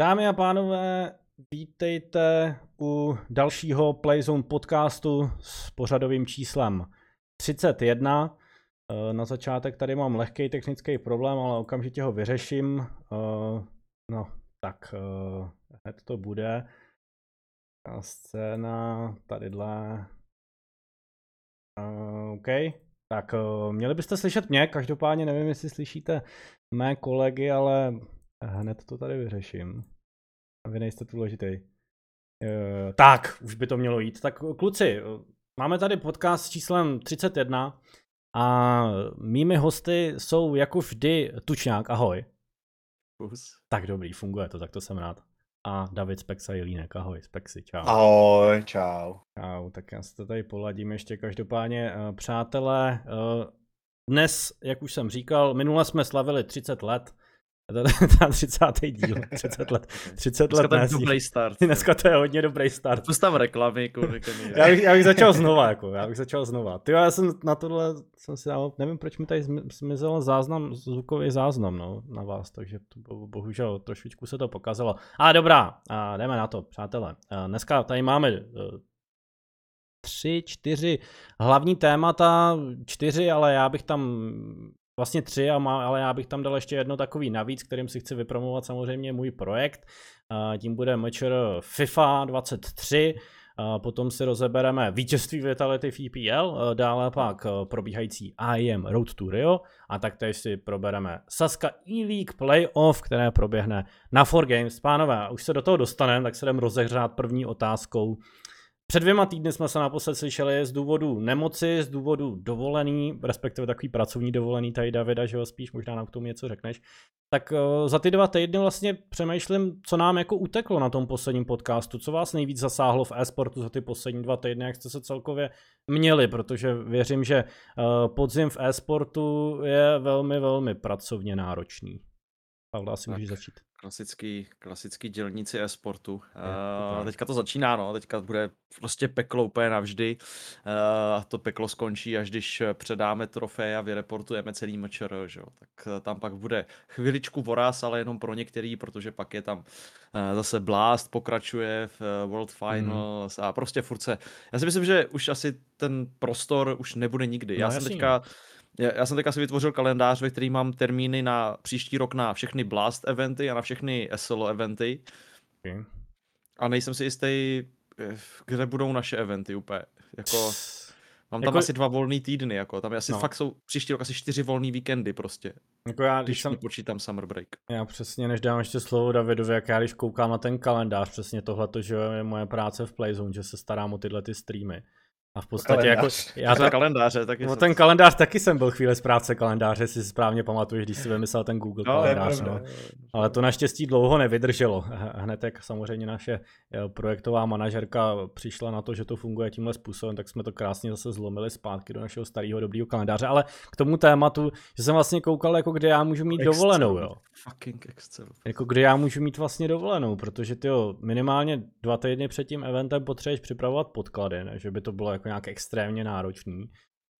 Dámy a pánové, vítejte u dalšího Playzone podcastu s pořadovým číslem 31. Eh, na začátek tady mám lehký technický problém, ale okamžitě ho vyřeším. Eh, no, tak eh, hned to bude. A scéna tadyhle. OK, tak měli byste slyšet mě, každopádně nevím, jestli slyšíte mé kolegy, ale hned to tady vyřeším. A vy nejste důležitý. Uh, tak, už by to mělo jít. Tak kluci, máme tady podcast s číslem 31 a mými hosty jsou jako vždy Tučňák, ahoj. Kus. Tak dobrý, funguje to, tak to jsem rád. A David Spexa Jelínek, ahoj, Spexy, čau. Ahoj, čau. Čau, tak já se to tady poladím ještě každopádně. Uh, přátelé, uh, dnes, jak už jsem říkal, minule jsme slavili 30 let ta 30. díl, 30 let. 30 Dneska let to je dobrý start. Dneska to je hodně dobrý start. Pust tam reklamy, kurva. já, bych, já bych začal znova, jako, já bych začal znova. Ty já jsem na tohle, jsem si dal, nevím, proč mi tady zmizel záznam, zvukový záznam, no, na vás, takže to, bohužel trošičku se to pokazilo. A dobrá, a jdeme na to, přátelé. A dneska tady máme e, tři, čtyři hlavní témata, čtyři, ale já bych tam vlastně tři, ale já bych tam dal ještě jedno takový navíc, kterým si chci vypromovat samozřejmě můj projekt. Tím bude MČR FIFA 23, potom si rozebereme vítězství Vitality v EPL, dále pak probíhající IM Road to Rio a taktéž si probereme Saska E-League Playoff, které proběhne na 4Games. Pánové, už se do toho dostaneme, tak se jdem rozehřát první otázkou. Před dvěma týdny jsme se naposled slyšeli z důvodu nemoci, z důvodu dovolený, respektive takový pracovní dovolený tady Davida, že jo, spíš možná nám k tomu něco řekneš. Tak uh, za ty dva týdny vlastně přemýšlím, co nám jako uteklo na tom posledním podcastu, co vás nejvíc zasáhlo v e-sportu za ty poslední dva týdny, jak jste se celkově měli, protože věřím, že uh, podzim v e-sportu je velmi, velmi pracovně náročný. Pavla, asi můžeš začít. Klasický, klasický dělníci e-sportu. Uh, teďka to začíná, no, teďka bude prostě peklo úplně navždy. Uh, to peklo skončí, až když předáme trofeje a vyreportujeme celý mčr, že? tak tam pak bude chviličku voraz, ale jenom pro některý, protože pak je tam uh, zase Blast, pokračuje v World mhm. Finals mm. a prostě furce. Já si myslím, že už asi ten prostor už nebude nikdy. No, Já jsem teďka já, já jsem teďka si vytvořil kalendář, ve který mám termíny na příští rok na všechny Blast eventy a na všechny SLO eventy. Okay. A nejsem si jistý, kde budou naše eventy úplně. Jako, mám tam jako... asi dva volný týdny, jako. Tam asi no. fakt jsou příští rok asi čtyři volný víkendy prostě. Jako já, když, když jsem... počítám summer break. Já přesně, než dám ještě slovo Davidovi, jak já když koukám na ten kalendář, přesně tohle, že je moje práce v Playzone, že se starám o tyhle ty streamy a v podstatě kalendář. jako... Já to, kalendáře taky no, ten kalendář taky jsem byl chvíli zprávce kalendáře, si správně pamatuješ, když si vymyslel ten Google no, kalendář. No. Ale to naštěstí dlouho nevydrželo. Hned jak samozřejmě naše eh, projektová manažerka přišla na to, že to funguje tímhle způsobem, tak jsme to krásně zase zlomili zpátky do našeho starého dobrého kalendáře. Ale k tomu tématu, že jsem vlastně koukal, jako kde já můžu mít Excel. dovolenou. Jo. Fucking Excel. Jako kde já můžu mít vlastně dovolenou, protože ty minimálně dva týdny před tím eventem potřebuješ připravovat podklady, ne? že by to bylo jako nějak extrémně náročný.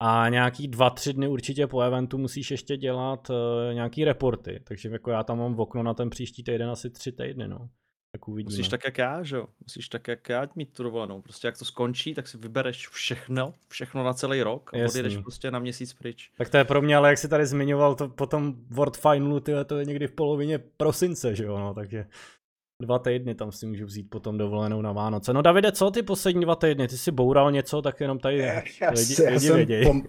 A nějaký dva, tři dny určitě po eventu musíš ještě dělat uh, nějaký reporty, takže jako já tam mám v okno na ten příští týden asi tři týdny, no. Tak uvidíme. Musíš tak jak já, že jo? Musíš tak jak já mít tu dovolenou. Prostě jak to skončí, tak si vybereš všechno, všechno na celý rok a Jasný. odjedeš prostě na měsíc pryč. Tak to je pro mě, ale jak jsi tady zmiňoval, to potom World Finalu, tyhle, to je někdy v polovině prosince, že jo, no, takže dva týdny tam si můžu vzít potom dovolenou na Vánoce. No Davide, co ty poslední dva týdny? Ty jsi boural něco, tak jenom tady já, lidi, já lidi jsem Pom,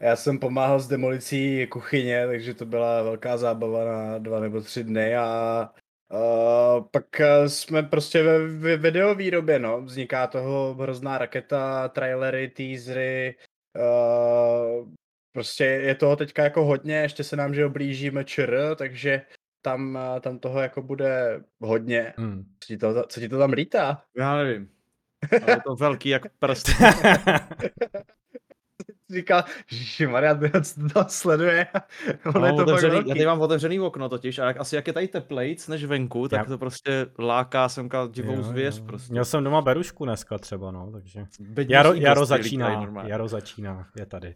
já jsem pomáhal s demolicí kuchyně, takže to byla velká zábava na dva nebo tři dny a Uh, pak jsme prostě ve, ve videovýrobě, no. Vzniká toho hrozná raketa, trailery, teasery, uh, prostě je toho teďka jako hodně, ještě se nám, že oblížíme ČR, takže tam, eh, tam toho jako bude hodně. Hmm. Co, ti to, co ti to tam lítá? Já nevím. Ale je to velký jak prst. říkal, že Maria, to sleduje. Ono je to otevřený, já tady mám otevřený okno totiž a jak, asi jak je tady teplejc než venku, tak já... to prostě láká semka divou jo, zvěř. Jo. Prostě. Měl jsem doma berušku dneska třeba, no, takže. Jaro, jaro začíná, jaro začíná, je tady.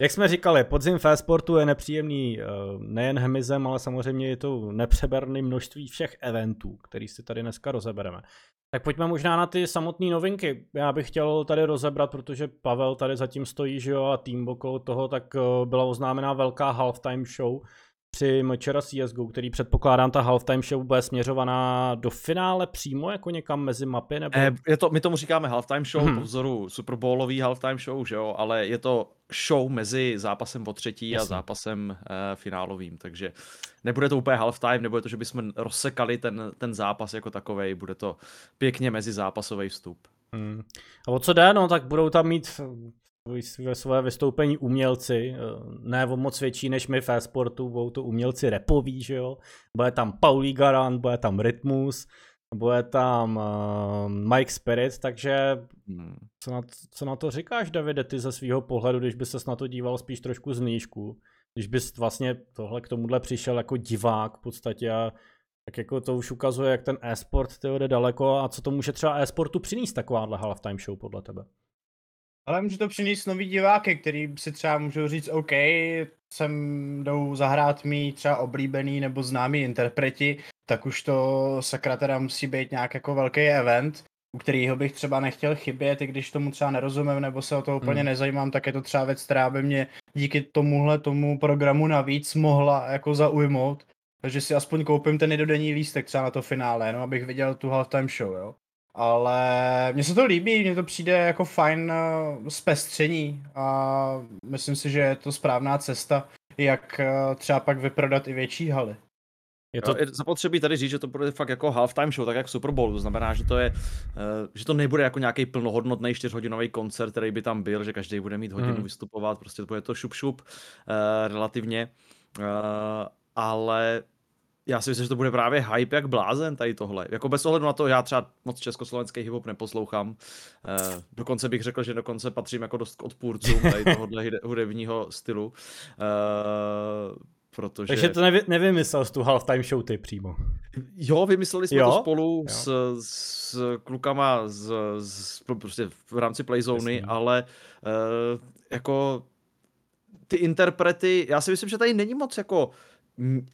Jak jsme říkali, podzim v sportu je nepříjemný eh, nejen hmyzem, ale samozřejmě je to nepřeberný množství všech eventů, který si tady dneska rozebereme. Tak pojďme možná na ty samotné novinky. Já bych chtěl tady rozebrat, protože Pavel tady zatím stojí, že jo, a tým okolo toho, tak eh, byla oznámená velká halftime show při Mčera CSGO, který předpokládám ta halftime show bude směřovaná do finále přímo jako někam mezi mapy? Nebo... Eh, je to, my tomu říkáme halftime show hmm. po vzoru Super Bowlový halftime show, že jo, ale je to show mezi zápasem po třetí Jasně. a zápasem eh, finálovým, takže nebude to úplně halftime, nebude to, že bychom rozsekali ten, ten zápas jako takový, bude to pěkně mezi zápasový vstup. Hmm. A o co jde, no, tak budou tam mít své vystoupení umělci, eh, ne o moc větší než my v e-sportu, budou to umělci repoví, že jo. Bude tam Pauli Garant, bude tam Rytmus, bude tam uh, Mike Spirit, takže hmm. co, na, co na to říkáš, Davide, ty ze svého pohledu, když by ses na to díval spíš trošku z nížku, když bys vlastně tohle k tomuhle přišel jako divák v podstatě a tak jako to už ukazuje, jak ten e-sport jde daleko a co to může třeba e-sportu přinést takováhle halftime show podle tebe? Ale může to přinést nový diváky, který si třeba můžou říct, OK, sem jdou zahrát mý třeba oblíbený nebo známý interpreti, tak už to sakra teda musí být nějak jako velký event, u kterého bych třeba nechtěl chybět, i když tomu třeba nerozumím nebo se o to úplně hmm. nezajímám, tak je to třeba věc, která by mě díky tomuhle tomu programu navíc mohla jako zaujmout. Takže si aspoň koupím ten jednodenní lístek třeba na to finále, no abych viděl tu halftime show, jo. Ale mně se to líbí, mně to přijde jako fajn uh, zpestření a myslím si, že je to správná cesta, jak uh, třeba pak vyprodat i větší haly. Je to... zapotřebí tady říct, že to bude fakt jako halftime show, tak jak Super Bowl, to znamená, že to je, uh, že to nebude jako nějaký plnohodnotný čtyřhodinový koncert, který by tam byl, že každý bude mít hodinu hmm. vystupovat, prostě to bude to šup šup uh, relativně, uh, ale já si myslím, že to bude právě hype jak blázen tady tohle. Jako bez ohledu na to, já třeba moc československý hip neposlouchám. Eh, dokonce bych řekl, že dokonce patřím jako dost k odpůrcům tady tohohle hudebního stylu. Eh, protože... Takže to nevy, nevymyslel z tu halftime show ty přímo. Jo, vymysleli jsme jo? to spolu jo. S, s klukama z, z, prostě v rámci Playzony, ale uh, jako ty interprety, já si myslím, že tady není moc jako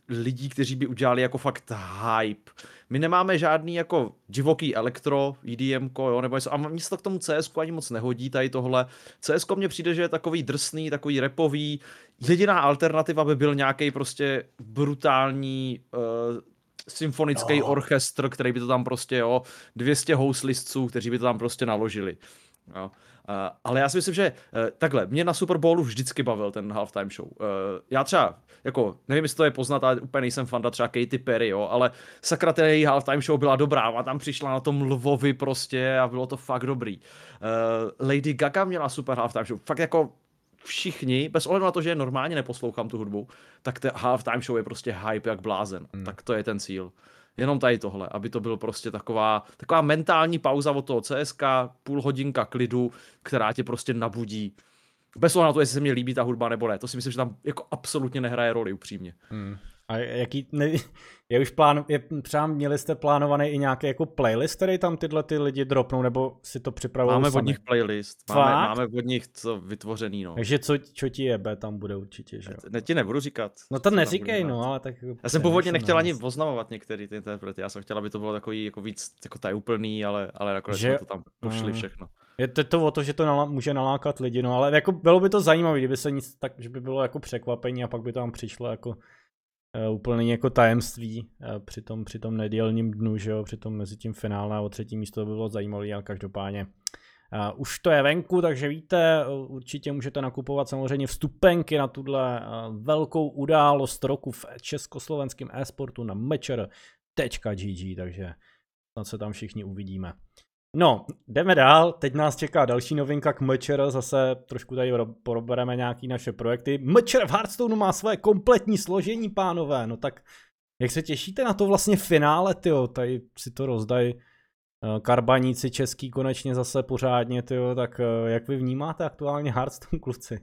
lidí, kteří by udělali jako fakt hype. My nemáme žádný jako divoký elektro, EDM, jo, nebo něco, a mně se to k tomu CS ani moc nehodí tady tohle. CS mně přijde, že je takový drsný, takový repový. Jediná alternativa by byl nějaký prostě brutální uh, symfonický oh. orchestr, který by to tam prostě, jo, 200 houslistců, kteří by to tam prostě naložili. Jo. Uh, ale já si myslím, že uh, takhle, mě na Super Bowlu vždycky bavil ten halftime show. Uh, já třeba, jako, nevím, jestli to je poznat, ale úplně nejsem fanda třeba Katy Perry, jo, ale sakra té její halftime show byla dobrá, a tam přišla na tom Lvovi prostě a bylo to fakt dobrý. Uh, Lady Gaga měla super halftime show, fakt jako všichni, bez ohledu na to, že normálně neposlouchám tu hudbu, tak ten halftime show je prostě hype jak blázen. Hmm. Tak to je ten cíl. Jenom tady tohle, aby to bylo prostě taková, taková mentální pauza od toho CSK, půl hodinka klidu, která tě prostě nabudí. Bez ohledu na to, jestli se mi líbí ta hudba nebo ne. To si myslím, že tam jako absolutně nehraje roli, upřímně. Hmm. A jaký, ne, je už plán, je, třeba měli jste plánovaný i nějaký jako playlist, který tam tyhle ty lidi dropnou, nebo si to připravují Máme sami? od nich playlist, máme, máme od nich co vytvořený, no. Takže co, čo ti jebe, tam bude určitě, že jo? Ne, ti nebudu říkat. No to neříkej, no, ale tak... Já jsem původně nechtěl ani oznamovat některý ty interprety, já jsem chtěl, aby to bylo takový jako víc jako tajuplný, ale, ale nakonec že... jsme to tam pošli mm. všechno. Je to, to o to, že to nalá, může nalákat lidi, no ale jako bylo by to zajímavé, kdyby se nic tak, že by bylo jako překvapení a pak by tam přišlo jako úplně jako tajemství uh, při, tom, při tom nedělním dnu, že jo, při tom mezi tím finále a o třetí místo to by bylo zajímavé, ale každopádně Uh, už to je venku, takže víte, určitě můžete nakupovat samozřejmě vstupenky na tuhle uh, velkou událost roku v československém e-sportu na mečer.gg, takže snad se tam všichni uvidíme. No, jdeme dál, teď nás čeká další novinka k Mčer, zase trošku tady probereme nějaký naše projekty. Mčer v Hearthstoneu má své kompletní složení, pánové, no tak jak se těšíte na to vlastně finále, tyjo, tady si to rozdají eh, karbaníci český konečně zase pořádně, tyjo, tak eh, jak vy vnímáte aktuálně Hearthstone, kluci?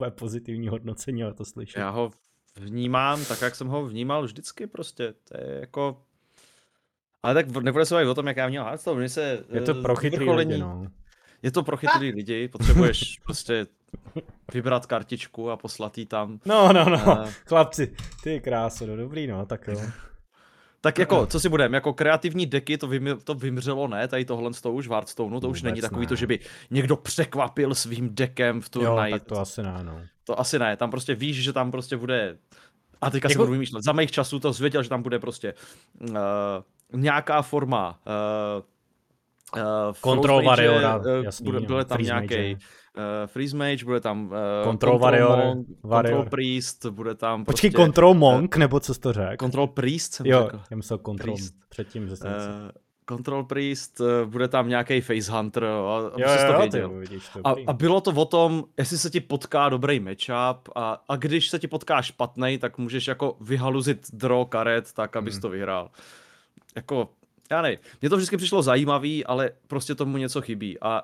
tvoje pozitivní hodnocení, ale to slyším. Já ho vnímám tak, jak jsem ho vnímal vždycky prostě. To je jako... Ale tak nebude se bavit o tom, jak já měl Hearthstone. Se, je to eh, pro chytrý lidi, no. Je to pro chytrý lidi, potřebuješ prostě vybrat kartičku a poslat jí tam. No, no, no, Eh. chlapci, ty kráso, no dobrý, no, tak jo. Tak jako, co si budeme, jako kreativní deky to, vym, to vymřelo, ne? Tady tohle z toho už v Hearthstoneu, to už není Vůbec takový ne. to, že by někdo překvapil svým dekem v Jo, turnaji. tak to asi ne, no. To asi ne, tam prostě víš, že tam prostě bude, a teďka jako... si budu vymýšlet, za mých časů to zvěděl, že tam bude prostě uh, nějaká forma uh, uh, Control Warriora, eh, jasný, bude, bude tam Freeze nějaký uh, Freeze Mage, bude tam uh, Control Warrior, Monk, Control Warrior. Priest, bude tam Počkej, prostě, Control Monk, nebo co jsi to řekl? Control Priest jsem Jo, řekl. já myslel Control Priest. předtím, že jsem uh, Uh, Control Priest, uh, bude tam nějaký Facehunter, a, a Jo, jsi to jo, ty jo, vidíš, to A, a bylo to o tom, jestli se ti potká dobrý matchup a, a když se ti potká špatný, tak můžeš jako vyhaluzit draw karet tak, abys Hmm. to vyhrál. Jako, já nevím, mně to vždycky přišlo zajímavý, ale prostě tomu něco chybí a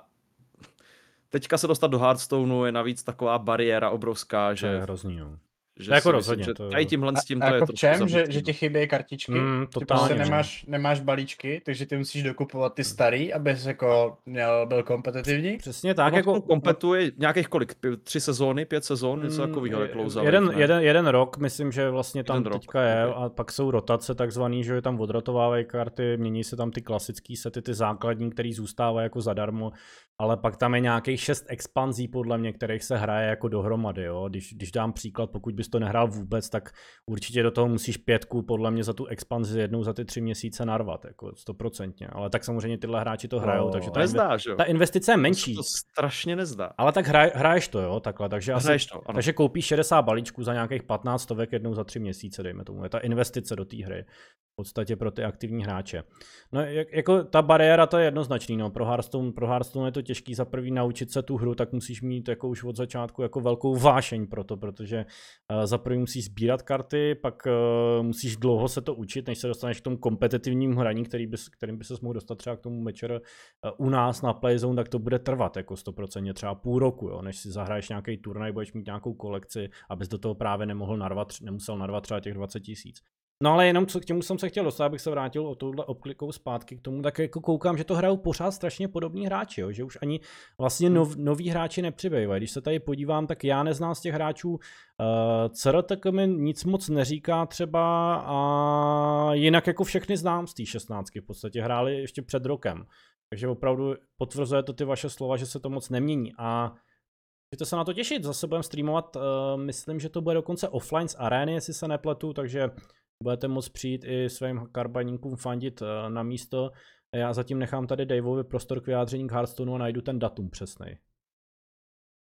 teďka se dostat do Hearthstoneu je navíc taková bariéra obrovská, To je že, hrozný, no. Že jako si myslím, rozhodně, že to- tady tímhle s tím a to je jako v trošku čem, že, že no. ti chybějí kartičky? Mm, totálně, prostě no. nemáš, nemáš balíčky, takže ty musíš dokupovat ty starý, abys jako měl, byl kompetitivní. Přesně tak, Tak jako... kompletuje nějakých kolik? Tři sezóny, pět sezón, něco Mm, takového, jak Close jeden, jeden, jeden rok, myslím, že vlastně tam Jeden rok, teďka je ok. a pak jsou rotace takzvaný, že tam odratovávají karty, mění se tam ty klasické sety, ty základní, které zůstávají jako zadarmo, ale pak tam je nějakých šest expanzí podle mě, kterých se hraje jako dohromady, jo. Když, když dám příklad, pokud bys to nehrál vůbec, tak určitě do toho musíš pětku podle mě za tu expanzi jednou za ty tři měsíce narvat, jako stoprocentně, ale tak samozřejmě tyhle hráči to hrajou, No, takže ta, inve- Nezdá, že jo? ta investice je To menší, To stražně nezdá. ale tak hraj, hraješ to, jo, takhle, takže asi Hraješ to, ano. takže koupíš 60 balíčků za nějakých 15 stovek jednou za tři měsíce, dejme tomu. Je ta investice do té hry. V podstatě pro ty aktivní hráče. No, jak, jako ta bariéra to je jednoznačný, no. Pro Hearthstone, pro Hearthstone je to těžký za prvý naučit se tu hru, tak musíš mít jako už od začátku jako velkou vášeň pro to, protože uh, za prvý musíš sbírat karty, pak uh, musíš dlouho se to učit, než se dostaneš k tomu kompetitivnímu hraní, který bys, kterým by se mohl dostat třeba k tomu mečer uh, u nás na Playzone, tak to bude trvat jako 100% třeba půl roku, jo, než si zahraješ nějaký turnaj, budeš mít nějakou kolekci, abys do toho právě nemohl narvat, nemusel narvat třeba těch 20 tisíc. No ale jenom co, k těmu jsem se chtěl dostat, abych se vrátil o touhle obklikou zpátky k tomu, tak jako koukám, že to hrajou pořád strašně podobní hráči, jo? že už ani vlastně nov, noví hráči nepřibývají. Když se tady podívám, tak já neznám z těch hráčů, uh, CRTK mi nic moc neříká třeba a jinak jako všechny znám z té 16 v podstatě hráli ještě před rokem. Takže opravdu potvrzuje to ty vaše slova, že se to moc nemění a Můžete se na to těšit, zase budeme streamovat, uh, myslím, že to bude dokonce offline z arény, jestli se nepletu, takže budete moct přijít i svým karbaníkům fandit uh, na místo. Já zatím nechám tady Daveovi prostor k vyjádření k Hearthstoneu a najdu ten datum přesnej.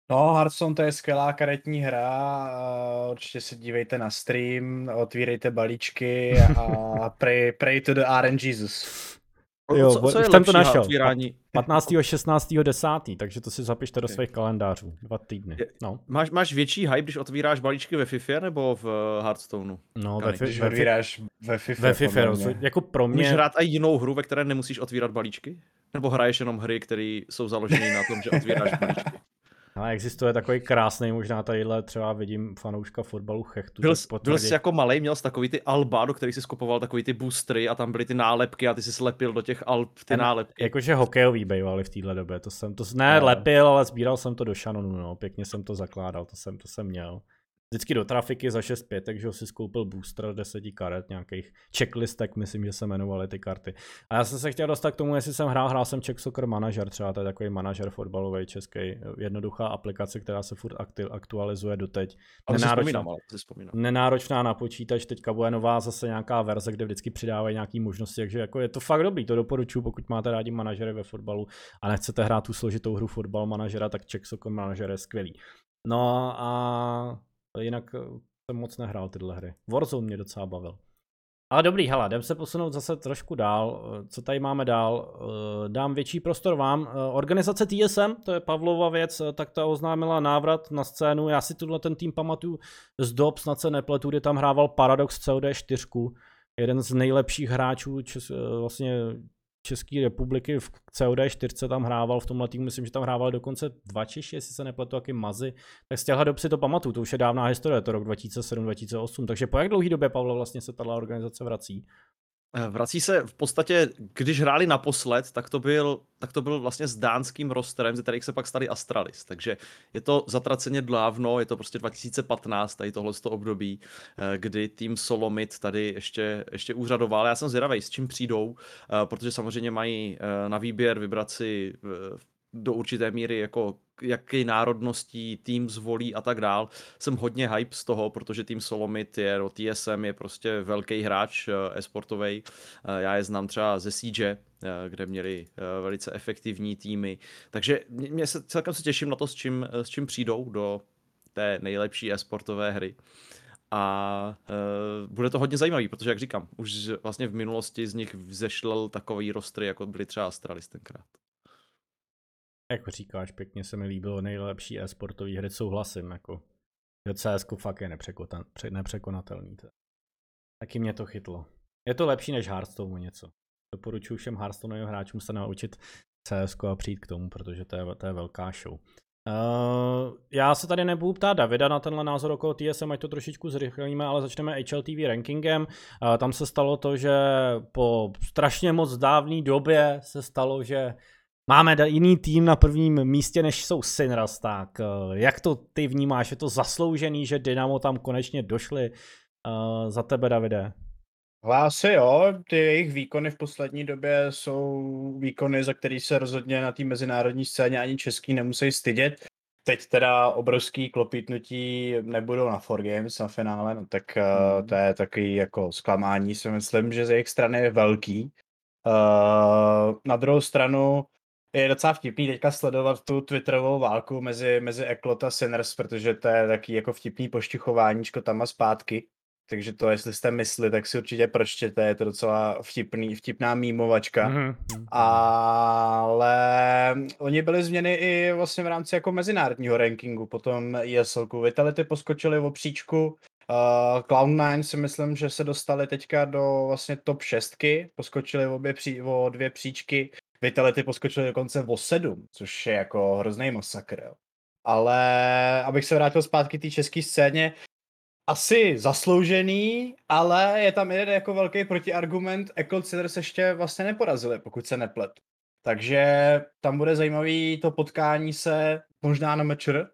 No, Hearthstone to je skvělá karetní hra, a určitě se dívejte na stream, otvírejte balíčky a pray, pray to the RNG Jesus. Jo, co, bo- co je už jsem to našel. otvírání? 15. 16. 10. takže to si zapište do Ok. svých kalendářů. Dva týdny. Je- No, Máš, máš větší hype, když otvíráš balíčky ve FIFA nebo v uh, Hearthstoneu? no ve, Když ve, fi, odvíráš ve FIFA. ve FIFA, mě. jako pro Můžeš mě, hrát i jinou hru, ve které nemusíš otvírat balíčky? Nebo hraješ jenom hry, které jsou založeny na tom, že otvíráš balíčky? Ale existuje takový krásný, možná tadyhle třeba vidím fanouška fotbalu Chechtu. Byl, byl jsi jako malý, měl jsi takový ty alba, do kterých jsi skupoval takový ty boostry a tam byly ty nálepky a ty jsi slepil do těch alb ty Ten- nálepky. Jakože hokejový bývali v téhle době, to jsem to ne No. lepil, ale sbíral jsem to do šanonu, no, pěkně jsem to zakládal, to jsem, to jsem měl. Vždycky do trafiky za 6 5 takže si skoupil booster 10 karet, nějakých checklistek, myslím, že se jmenovaly ty karty. A já jsem se chtěl dostat k tomu, jestli jsem hrál, hrál jsem Czech Soccer Manager, třeba to je takový manažer fotbalový český, jednoduchá aplikace, která se furt aktualizuje doteď. Ale si Nenáročná- vzpomínám, ale si vzpomínám. nenáročná na počítač, teďka bude nová zase nějaká verze, kde vždycky přidávají nějaké možnosti, takže jako je to fakt dobrý, to doporučuji, pokud máte rádi manažery ve fotbalu a nechcete hrát tu složitou hru fotbal manažera, tak Czech Soccer Manager je skvělý. No a jinak eh, jsem moc nehrál tyhle hry. Warzone mě docela bavil. Ale dobrý, hele, jdem se posunout zase trošku dál. Eh, Co tady máme dál? Eh, Dám větší prostor vám. Organizace TSM, to je Pavlova věc, tak ta oznámila návrat na scénu. Já si tuhle ten tým pamatuju z dob, snad se nepletu, kdy tam hrával Paradox COD 4, jeden z nejlepších hráčů čes, vlastně České republiky v COD4 tam hrával v tomhle týmu, myslím, že tam hrával dokonce dva Češi, jestli se nepletu, taky Mazy. Tak z těchto dob si to pamatuju, to už je dávná historie, to rok 2007-2008. Takže po jak dlouhý době, Pavle, vlastně se tato organizace vrací? Eh, vrací se v podstatě, když hráli naposled, tak to byl, tak to byl vlastně s dánským rosterem, ze kterých se pak stali Astralis. Takže je to zatraceně dávno, je to prostě 2015, tady tohle období, eh, kdy tým Solomit tady ještě, ještě úřadoval. Já jsem zvědavý, s čím přijdou, eh, protože samozřejmě mají na výběr vybrat si do určité míry jako jaký národností tým zvolí a tak dál. Jsem hodně hype z toho, protože tým Solomit je, no TSM je prostě velký hráč eh, esportový. Eh, já je znám třeba ze Siege, eh, kde měli velice efektivní týmy. Takže mě se, celkem se těším na to, s čím, s čím přijdou do té nejlepší esportové hry. A uh, bude to hodně zajímavý, protože jak říkám, už vlastně v minulosti z nich vzešlel takový rostry, jako byly třeba Astralis tenkrát. Jak říkáš, pěkně se mi líbilo nejlepší e-sportový hry, souhlasím, jako. CS fakt je nepřekonatelný. To. Taky mě to chytlo. Je to lepší než Hearthstone něco. Doporučuji všem Hearthstone hráčům se naučit CS a přijít k tomu, protože to je, to je velká show. Uh, já se tady nebudu ptát Davida na tenhle názor okolo TSM, ať to trošičku zrychlíme, ale začneme HLTV rankingem. Uh, tam se stalo to, že po strašně moc dávné době se stalo, že Máme jiný tým na prvním místě, než jsou Sinras, tak eh, jak to ty vnímáš? Je to zasloužený, že Dynamo tam konečně došli uh, za tebe, Davide? Asi jo, ty jejich výkony v poslední době jsou výkony, za který se rozhodně na té mezinárodní scéně ani český nemusí stydět. Teď teda obrovský klopítnutí nebudou na 4 Games na finále, no tak uh, to je takový jako zklamání, si myslím, že z jejich strany je velký. Uh, na druhou stranu je docela vtipný teďka sledovat tu twitterovou válku mezi, mezi Eklot a Sinners, protože to je taky jako vtipný pošťuchováníčko tam a zpátky. Takže to, jestli jste mysli, tak si určitě pročtěte, je to docela vtipný, vtipná mýmovačka. Mm-hmm. Ale oni byli změny i vlastně v rámci jako mezinárodního rankingu, potom ESLku. Vitality poskočili o příčku, uh, Cloud9 si myslím, že se dostali teďka do vlastně top 6, poskočili obě pří, o dvě příčky, Vitality poskočili dokonce o 7, což je jako hrozný masakr. Jo. Ale abych se vrátil zpátky té české scéně, asi zasloužený, ale je tam jeden jako velký protiargument. Echo Cedars ještě vlastně neporazili, pokud se neplet. Takže tam bude zajímavý to potkání se možná na mečer.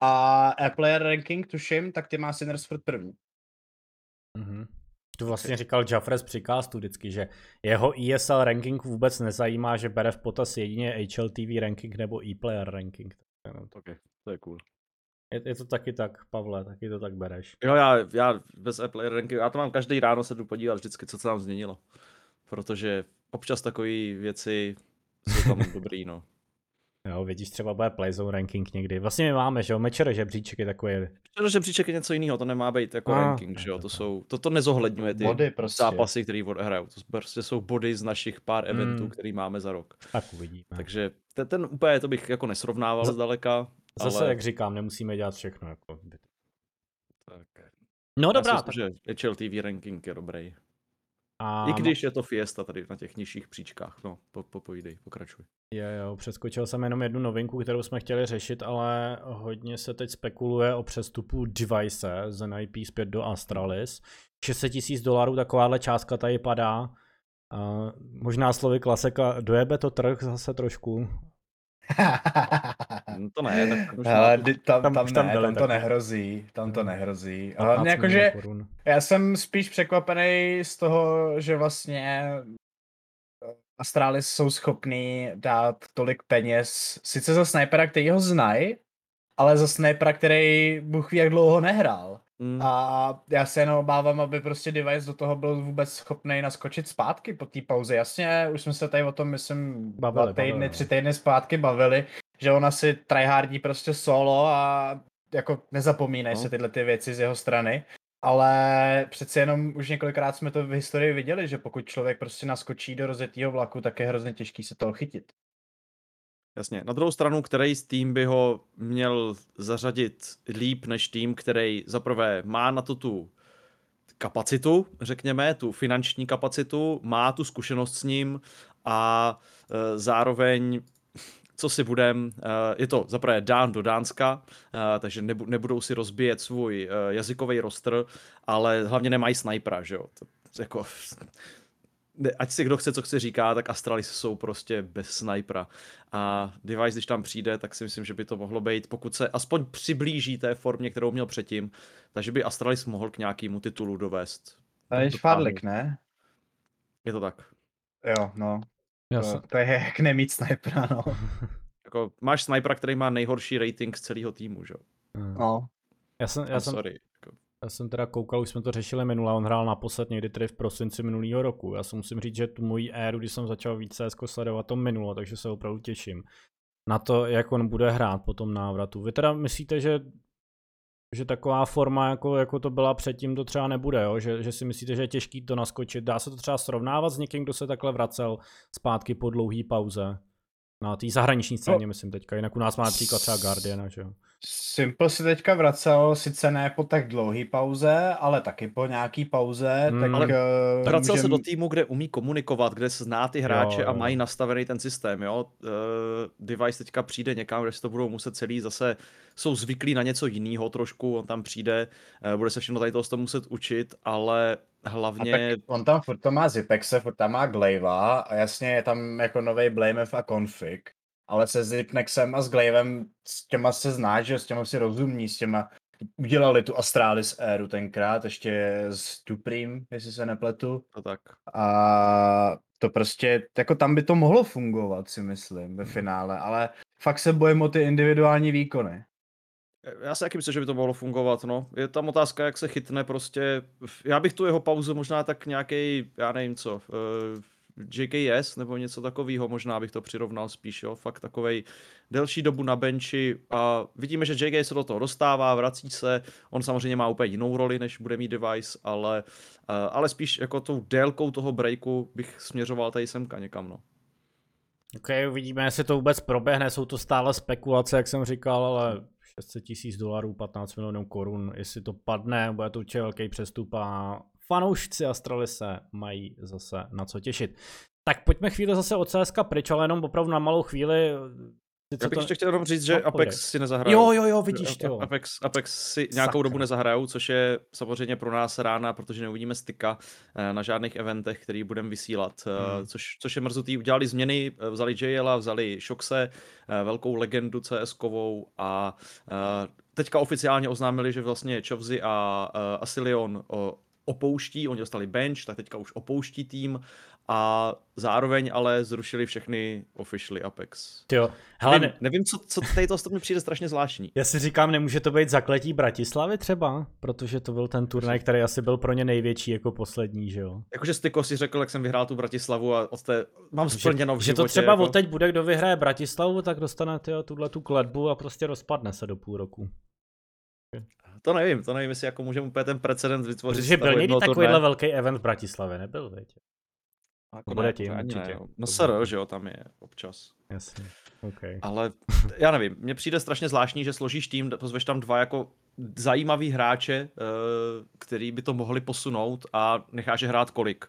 A Airplayer ranking, tuším, tak ty má Sinners první. Mm-hmm. Tu vlastně říkal Jaffres při castu vždycky, že jeho ESL ranking vůbec nezajímá, že bere v potaz jedině HLTV ranking nebo e-player ranking. Okay, to je cool. Je, je, to taky tak, Pavle, taky to tak bereš. Jo, já, já bez e-player ranking, já to mám každý ráno se jdu podívat vždycky, co se tam změnilo. Protože občas takové věci jsou tam dobrý, no. Jo, vidíš, třeba bude Playzone ranking někdy. Vlastně my máme, že jo, Mečer žebříček je takový. Mečer žebříček je něco jiného, to nemá být jako a, ranking, že jo, to jsou, to, to nezohledňuje ty body prostě. zápasy, které hrajou. To prostě jsou body z našich pár hmm. eventů, který máme za rok. Tak uvidíme. Takže ten, ten úplně to bych jako nesrovnával z, zdaleka. Zase, ale... jak říkám, nemusíme dělat všechno. Jako. Tak. No dobrá. Tak... že HLTV ranking je dobrý. A... I když je to fiesta tady na těch nižších příčkách. No, po, po, povídej, pokračuj. Jo, jo, přeskočil jsem jenom jednu novinku, kterou jsme chtěli řešit, ale hodně se teď spekuluje o přestupu Device z NIP zpět do Astralis. 600 tisíc dolarů, takováhle částka tady padá. Uh, možná slovy klasika, dojebe to trh zase trošku. no to ne, tak Ale, tam, tam, tam, tam, ne, tam to nehrozí, tam to nehrozí. Ale jakože, já jsem spíš překvapený z toho, že vlastně Astralis jsou schopní dát tolik peněz, sice za snipera, který ho znají, ale za snipera, který Bůh ví, jak dlouho nehrál. Mm. A já se jenom obávám, aby prostě device do toho byl vůbec schopný naskočit zpátky po té pauze. Jasně, už jsme se tady o tom, myslím, bavili, dva týdny, bavili. tři týdny zpátky bavili, že ona si tryhardí prostě solo a jako nezapomínej no. se tyhle ty věci z jeho strany. Ale přece jenom už několikrát jsme to v historii viděli, že pokud člověk prostě naskočí do rozjetého vlaku, tak je hrozně těžký se toho chytit. Jasně. Na druhou stranu, který z tým by ho měl zařadit líp než tým, který zaprvé má na to tu kapacitu, řekněme, tu finanční kapacitu, má tu zkušenost s ním a e, zároveň co si budem, eh, je to zaprvé dán do Dánska, eh, takže nebudou si rozbíjet svůj eh, jazykový roster, ale hlavně nemají snajpera, že jo. To, jako, ať si kdo chce, co chce říká, tak Astralis jsou prostě bez snajpera. A Device, když tam přijde, tak si myslím, že by to mohlo být, pokud se aspoň přiblíží té formě, kterou měl předtím, takže by Astralis mohl k nějakému titulu dovést. To je švádlik, ne? Je to tak. Jo, no. To, to je jak nemít snipera, no. jako, máš snipera, který má nejhorší rating z celého týmu, že? Hmm. No. Já jsem, já, jsem, sorry. Já jsem teda koukal, už jsme to řešili minule, on hrál naposled někdy tedy v prosinci minulého roku. Já si musím říct, že tu moji éru, když jsem začal víc CSK sledovat, to minulo, takže se opravdu těším na to, jak on bude hrát po tom návratu. Vy teda myslíte, že že taková forma, jako, jako to byla předtím, to třeba nebude, jo? Že, že si myslíte, že je těžký to naskočit. Dá se to třeba srovnávat s někým, kdo se takhle vracel zpátky po dlouhé pauze? Na té zahraniční scéně, no. myslím teďka. Jinak u nás má například třeba Guardiana, že jo? Simple si teďka vracel, sice ne po tak dlouhé pauze, ale taky po nějaký pauze. Hmm. Tak, ale uh, vracel můžem... se do týmu, kde umí komunikovat, kde zná ty hráče jo, jo. a mají nastavený ten systém. Jo? Uh, device teďka přijde někam, kde se to budou muset celý zase, jsou zvyklí na něco jiného trošku, on tam přijde, uh, bude se všechno tady toho muset učit, ale hlavně... on tam furt to má Zipexe, furt tam má Glaiva a jasně je tam jako nový Blamev a config ale se Zipnexem a s Glavem s těma se zná, že s těma si rozumí, s těma udělali tu Astralis éru tenkrát, ještě s Tuprim, jestli se nepletu. To tak. A to prostě, jako tam by to mohlo fungovat, si myslím, ve finále, ale fakt se bojím o ty individuální výkony. Já si taky myslím, že by to mohlo fungovat, no. Je tam otázka, jak se chytne prostě. Já bych tu jeho pauzu možná tak nějaký, já nevím co, uh, JKS nebo něco takového, možná bych to přirovnal spíš, jo, fakt takovej delší dobu na benchi a vidíme, že JK se do toho dostává, vrací se, on samozřejmě má úplně jinou roli, než bude mít device, ale, uh, ale spíš jako tou délkou toho breaku bych směřoval tady semka někam, no. Ok, uvidíme, jestli to vůbec proběhne, jsou to stále spekulace, jak jsem říkal, ale 600 tisíc dolarů, 15 milionů korun, jestli to padne, bude to určitě velký přestup a fanoušci Astralise mají zase na co těšit. Tak pojďme chvíli zase od CSK pryč, ale jenom opravdu na malou chvíli. Já bych to... ještě chtěl jenom říct, že no, Apex si nezahrajou. Jo, jo, jo, vidíš to. Apex, Apex si nějakou Sakra. dobu nezahrajou, což je samozřejmě pro nás rána, protože neuvidíme styka eh, na žádných eventech, který budeme vysílat, eh, hmm. což, což je mrzutý. Udělali změny, eh, vzali JL, vzali Shoxe, velkou legendu CS-kovou a teďka oficiálně oznámili, že vlastně Chovzy a Asilion opouští, oni dostali bench, tak teďka už opouští tým a zároveň ale zrušili všechny officially Apex. Jo, hele, nevím, nevím co, co tady to mi přijde strašně zvláštní. Já si říkám, nemůže to být zakletí Bratislavy třeba, protože to byl ten turnaj, který asi byl pro ně největší jako poslední, že jo? Jakože Styko si řekl, jak jsem vyhrál tu Bratislavu a od té mám splněno v životě. Že to třeba jako... teď bude, kdo vyhraje Bratislavu, tak dostane tyjo, tuhle tu kletbu a prostě rozpadne se do půl roku. To nevím, to nevím, jestli jako můžeme úplně ten precedent vytvořit. Protože byl někdy takovýhle velký event v Bratislavě, nebyl, veď? Jako Bude tím, určitě. Ne, no SR, že jo, tam je občas. Jasně, okay. Ale já nevím, mně přijde strašně zvláštní, že složíš tým, pozveš tam dva jako zajímavý hráče, eh, který by to mohli posunout a necháš je hrát kolik.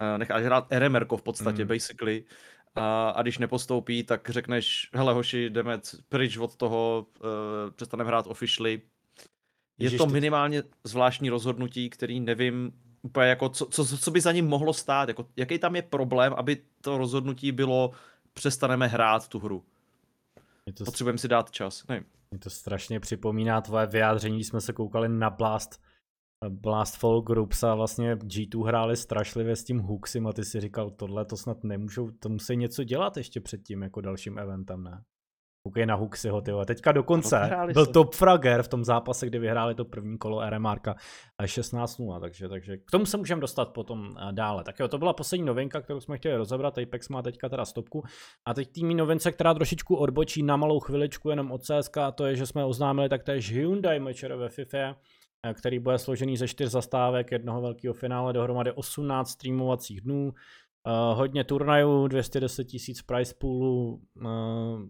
Eh, necháš hrát RMR v podstatě, mm. basically. A, a když nepostoupí, tak řekneš, hele hoši, jdeme pryč od toho, uh, přestaneme hrát officially, je to minimálně zvláštní rozhodnutí, který nevím úplně jako, co, co, co by za ním mohlo stát, jako, jaký tam je problém, aby to rozhodnutí bylo, přestaneme hrát tu hru. To... Potřebujeme si dát čas, nevím. Mě to strašně připomíná tvoje vyjádření, když jsme se koukali na Blast, Blast Fall Groups a vlastně G2 hráli strašlivě s tím Hooksem a ty si říkal, tohle to snad nemůžou, to musí něco dělat ještě před tím jako dalším eventem, ne? Koukej na Huxiho, tyjo. Teďka dokonce byl top frager v tom zápase, kdy vyhráli to první kolo RMRka 16-0, takže, takže k tomu se můžeme dostat potom eh, dále. Tak jo, to byla poslední novinka, kterou jsme chtěli rozebrat, Apex má teďka teda stopku. A teď tými novince, která trošičku odbočí na malou chviličku jenom od CSK, a to je, že jsme oznámili taktéž Hyundai Mečer ve FIFA, eh, který bude složený ze čtyř zastávek, jednoho velkého finále, dohromady 18 streamovacích dnů, Uh, hodně turnajů, 210 tisíc price poolu, uh,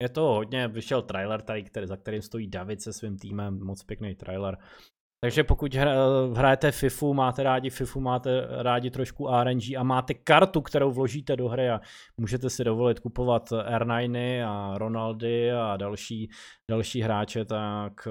je to hodně, vyšel trailer tady, který, za kterým stojí David se svým týmem, moc pěkný trailer. Takže pokud hra, hrajete FIFU, máte rádi FIFU, máte rádi trošku RNG a máte kartu, kterou vložíte do hry a můžete si dovolit kupovat R9 a Ronaldy a další, další hráče, tak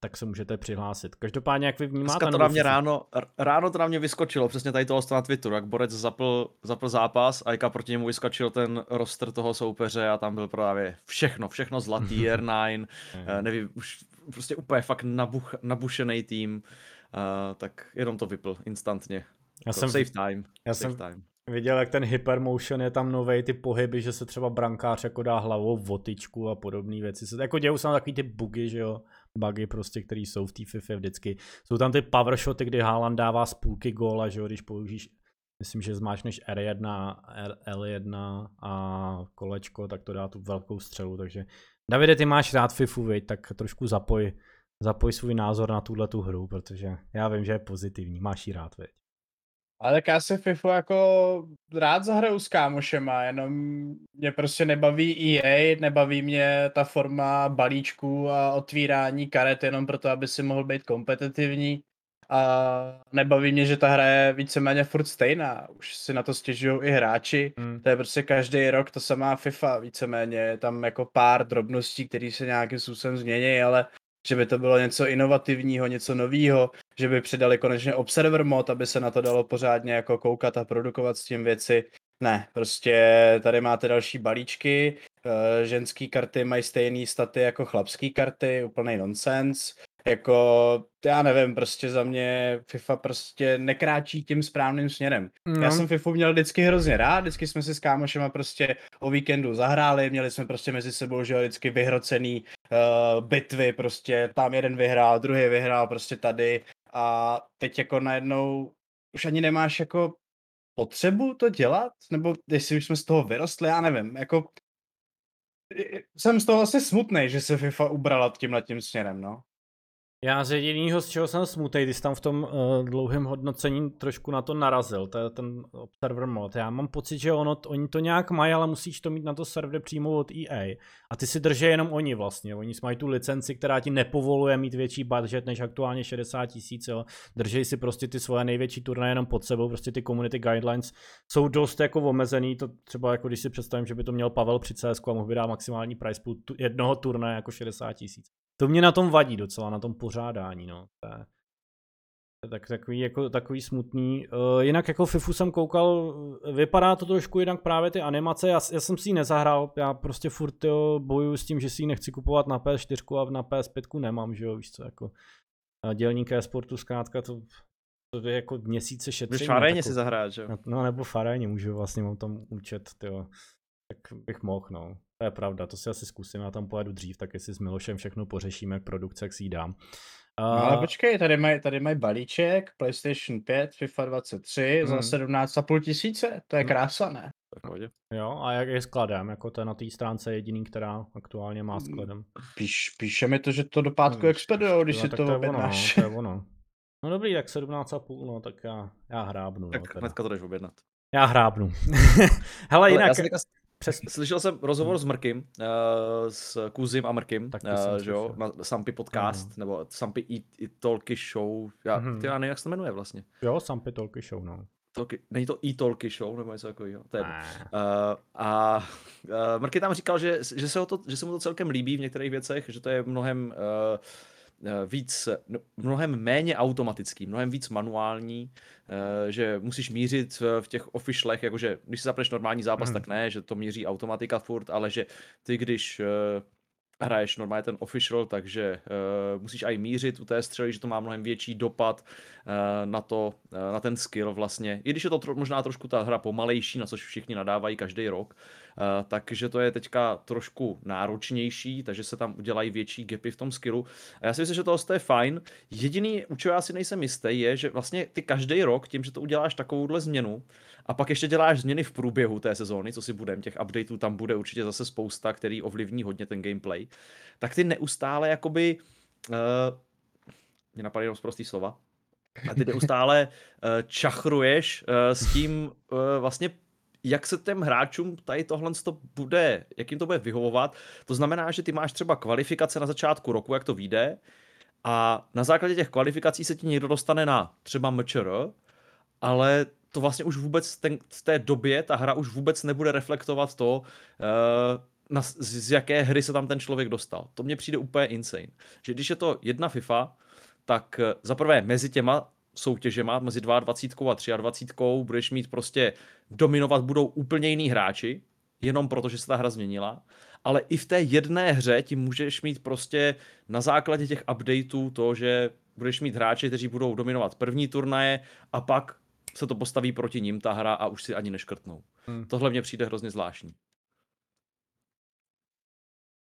tak se můžete přihlásit. Každopádně, jak vy vnímáte... Dneska to na mě ráno, ráno to na mě vyskočilo, přesně tady toho na Twitteru, jak Borec zapl, zapl zápas a jaka proti němu vyskočil ten roster toho soupeře a tam byl právě všechno, všechno zlatý, R9, eh, nevím, už prostě úplně fakt nabuch, nabušený tým, uh, tak jenom to vypl instantně. Já jako jsem, save time. Já save jsem time. viděl, jak ten hypermotion je tam nový, ty pohyby, že se třeba brankář jako dá hlavou v votičku a podobné věci. Se, jako dějou se takový ty bugy, že jo, bugy prostě, které jsou v té FIFA vždycky. Jsou tam ty power shoty, kdy Haaland dává z půlky góla, že jo, když použíš myslím, že zmáčneš R1, R, L1 a kolečko, tak to dá tu velkou střelu, takže Davide, ty máš rád FIFU, viď? tak trošku zapoj, zapoj svůj názor na tuhle tu hru, protože já vím, že je pozitivní, máš ji rád, viď? Ale tak já se FIFU jako rád zahraju s kámošema, jenom mě prostě nebaví EA, nebaví mě ta forma balíčků a otvírání karet jenom proto, aby si mohl být kompetitivní. A nebaví mě, že ta hra je víceméně furt stejná. Už si na to stěžují i hráči. Hmm. To je prostě každý rok to samá FIFA víceméně. Je tam jako pár drobností, které se nějakým způsobem změní, ale že by to bylo něco inovativního, něco nového, že by přidali konečně observer mod, aby se na to dalo pořádně jako koukat a produkovat s tím věci. Ne, prostě tady máte další balíčky, eh, ženský karty mají stejné staty jako chlapský karty, úplný nonsens. Jako, já nevím, prostě za mě FIFA prostě nekráčí tím správným směrem. No. Já jsem FIFA měl vždycky hrozně rád, vždycky jsme si s kámošema prostě o víkendu zahráli, měli jsme prostě mezi sebou, že vždycky vyhrocený uh, bitvy, prostě tam jeden vyhrál, druhý vyhrál, prostě tady a teď jako najednou už ani nemáš jako potřebu to dělat, nebo jestli už jsme z toho vyrostli, já nevím, jako jsem z toho asi smutný, že se FIFA ubrala tímhle tím směrem, no. Já z jediného, z čeho jsem smutný, když tam v tom uh, dlouhém hodnocení trošku na to narazil, to je ten Observer mod. Já mám pocit, že ono, oni to nějak mají, ale musíš to mít na to server přímo od EA. A ty si drží jenom oni vlastně. Oni mají tu licenci, která ti nepovoluje mít větší budget než aktuálně 60 tisíc. Drží si prostě ty svoje největší turnaje jenom pod sebou. Prostě ty community guidelines jsou dost jako omezený. To třeba jako když si představím, že by to měl Pavel při CS a mohl by dát maximální price pool jednoho turnaje jako 60 tisíc. To mě na tom vadí docela, na tom pořádání, no. To je, tak, takový, jako, takový smutný. Uh, jinak jako FIFU jsem koukal, vypadá to trošku jinak právě ty animace, já, já jsem si ji nezahrál, já prostě furt jo, bojuju s tím, že si ji nechci kupovat na PS4 a na PS5 nemám, že jo, víš co, jako dělník e-sportu zkrátka to, to je jako měsíce šetření. Můžeš v si zahrát, že jo? No nebo v aréně můžu, vlastně mám tam účet, jo. Tak bych mohl, no. To je pravda, to si asi zkusím, já tam pojedu dřív, tak jestli s Milošem všechno pořešíme, jak produkce, jak si ji dám. Uh... No ale počkej, tady mají tady maj balíček, PlayStation 5, FIFA 23 hmm. za 17,5 tisíce, to je hmm. krása, ne? Jo, a jak je skladem, jako to je na té stránce jediný, která aktuálně má skladem. Píš, píše mi to, že to do pátku hmm, expedujou, když no, si to, to objednáš. To je ono, No dobrý, tak 17,5, no tak já, já hrábnu. Tak no, hnedka to jdeš objednat. Já hrábnu. Hele, jinak... Já jsem přes, slyšel jsem rozhovor s Mrkym, uh, s Kuzim a Mrkym, uh, že jo, na Sampy podcast, uh-huh. nebo Sampy i, i Talky Show, já, uh-huh. ty já nevím, jak se to jmenuje vlastně. Jo, Sampy Talky Show, no. Talky, není to i Talky Show, nebo něco takového, to je uh, A uh, Mrky tam říkal, že, že, se to, že se mu to celkem líbí v některých věcech, že to je mnohem uh, víc, no, mnohem méně automatický, mnohem víc manuální, eh, že musíš mířit v těch officialech, jakože když si zapneš normální zápas, mm. tak ne, že to míří automatika furt, ale že ty když eh, hraješ normálně ten official, takže uh, musíš i mířit u té střely, že to má mnohem větší dopad uh, na to, uh, na ten skill vlastně. I když je to tro, možná trošku ta hra pomalejší, na což všichni nadávají každý rok, takže to je teďka trošku náročnější, takže se tam udělají větší gapy v tom skillu. A já si myslím, že to je fajn. Jediný, u čeho já si nejsem jistý, je, že vlastně ty každý rok, tím, že to uděláš takovouhle změnu, a pak ještě děláš změny v průběhu té sezóny, co si budem, těch updateů tam bude určitě zase spousta, který ovlivní hodně ten gameplay, tak ty neustále jakoby, uh, mě napadly jenom prostý slova, a ty neustále uh, čachruješ uh, s tím uh, vlastně jak se těm hráčům tady tohle to bude, jak jim to bude vyhovovat. To znamená, že ty máš třeba kvalifikace na začátku roku, jak to vyjde, A na základě těch kvalifikací se ti někdo dostane na třeba MČR, ale to vlastně už vůbec ten, v té době ta hra už vůbec nebude reflektovat to, uh, na, z, z jaké hry se tam ten člověk dostal. To mně přijde úplně insane. Že když je to jedna FIFA, tak uh, zaprvé mezi těma soutěžema, mezi 22 a 23 budeš mít prostě dominovat budou úplně jiný hráči, jenom proto, že se ta hra změnila, ale i v té jedné hře ti můžeš mít prostě na základě těch updateů to, že budeš mít hráče, kteří budou dominovat první turnaje a pak se to postaví proti ním ta hra a už si ani neškrtnou. Hmm. Tohle mně přijde hrozně zvláštní.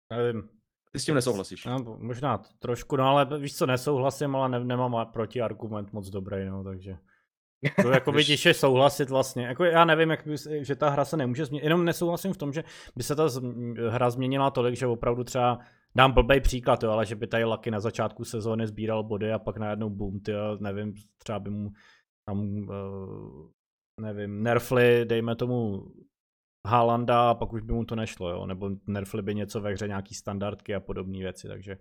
Nevím. Ty s tím nesouhlasíš? No, možná trošku, no ale víš co, nesouhlasím, ale ne, nemám protiargument moc dobrý, no, takže... To jako by těžké souhlasit vlastně. Jako já nevím, jak by, že ta hra se nemůže změnit. Jenom nesouhlasím v tom, že by se ta hra změnila tolik, že opravdu třeba dám blbej příklad, jo, ale že by tady Lucky na začátku sezóny sbíral body a pak najednou boom, ty, nevím, třeba by mu tam, uh, nevím, nerfli, dejme tomu Haalanda a pak už by mu to nešlo, jo, nebo nerfli by něco ve hře, nějaký standardky a podobné věci, takže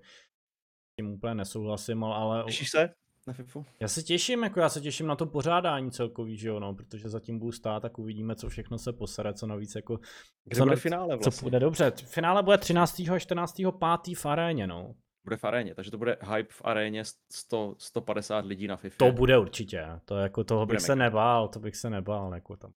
tím úplně nesouhlasím, ale... Těšíš se na FIFU? Já se těším, jako já se těším na to pořádání celkový, že jo, no, protože zatím budu stát, tak uvidíme, co všechno se posere, co navíc jako... Kde co bude finále vlastně? Co bude dobře, finále bude 13. a 14. 5. v aréně, no bude v aréně, takže to bude hype v aréně 100, 150 lidí na FIFA. To bude určitě, to jako toho bych se nebál, to bych se nebál, jako tam.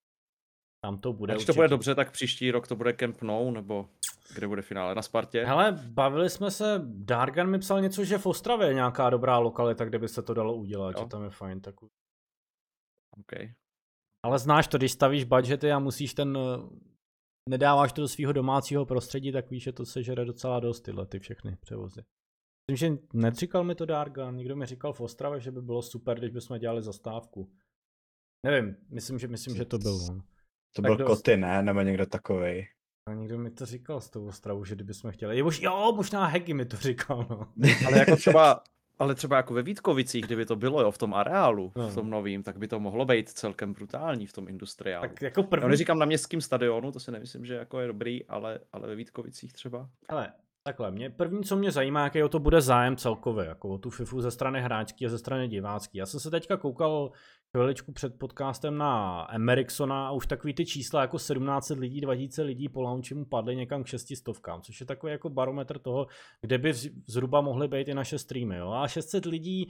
Tam to bude Když určitě. to bude dobře, tak příští rok to bude Camp Nou, nebo kde bude finále? Na Spartě? Hele, bavili jsme se, Dargan mi psal něco, že v Ostravě je nějaká dobrá lokalita, kde by se to dalo udělat, jo. že tam je fajn. Tak... Okay. Ale znáš to, když stavíš budgety a musíš ten, nedáváš to do svého domácího prostředí, tak víš, že to sežere docela dost tyhle ty všechny převozy. Myslím, že neříkal mi to Dargan, někdo mi říkal v Ostravě, že by bylo super, když bychom dělali zastávku. Nevím, myslím, že, myslím, že to bylo. To tak byl dost... Koty, ne? Nebo někdo takový. A někdo mi to říkal z toho Ostravu, že kdybychom chtěli. Jo, jo možná Hegy mi to říkal, no. Ale jako třeba, ale třeba jako ve Vítkovicích, kdyby to bylo jo, v tom areálu, no. v tom novým, tak by to mohlo být celkem brutální v tom industriálu. Tak jako první... Já neříkám na městském stadionu, to si nemyslím, že jako je dobrý, ale, ale ve Vítkovicích třeba. Ale Takhle, mě, první, co mě zajímá, jaký o to bude zájem celkově, jako o tu FIFU ze strany hráčky a ze strany divácký. Já jsem se teďka koukal chviličku před podcastem na Emeriksona a už takový ty čísla jako 17 lidí, 2000 lidí po launchi mu padly někam k 600, což je takový jako barometr toho, kde by zhruba mohly být i naše streamy. Jo? A 600 lidí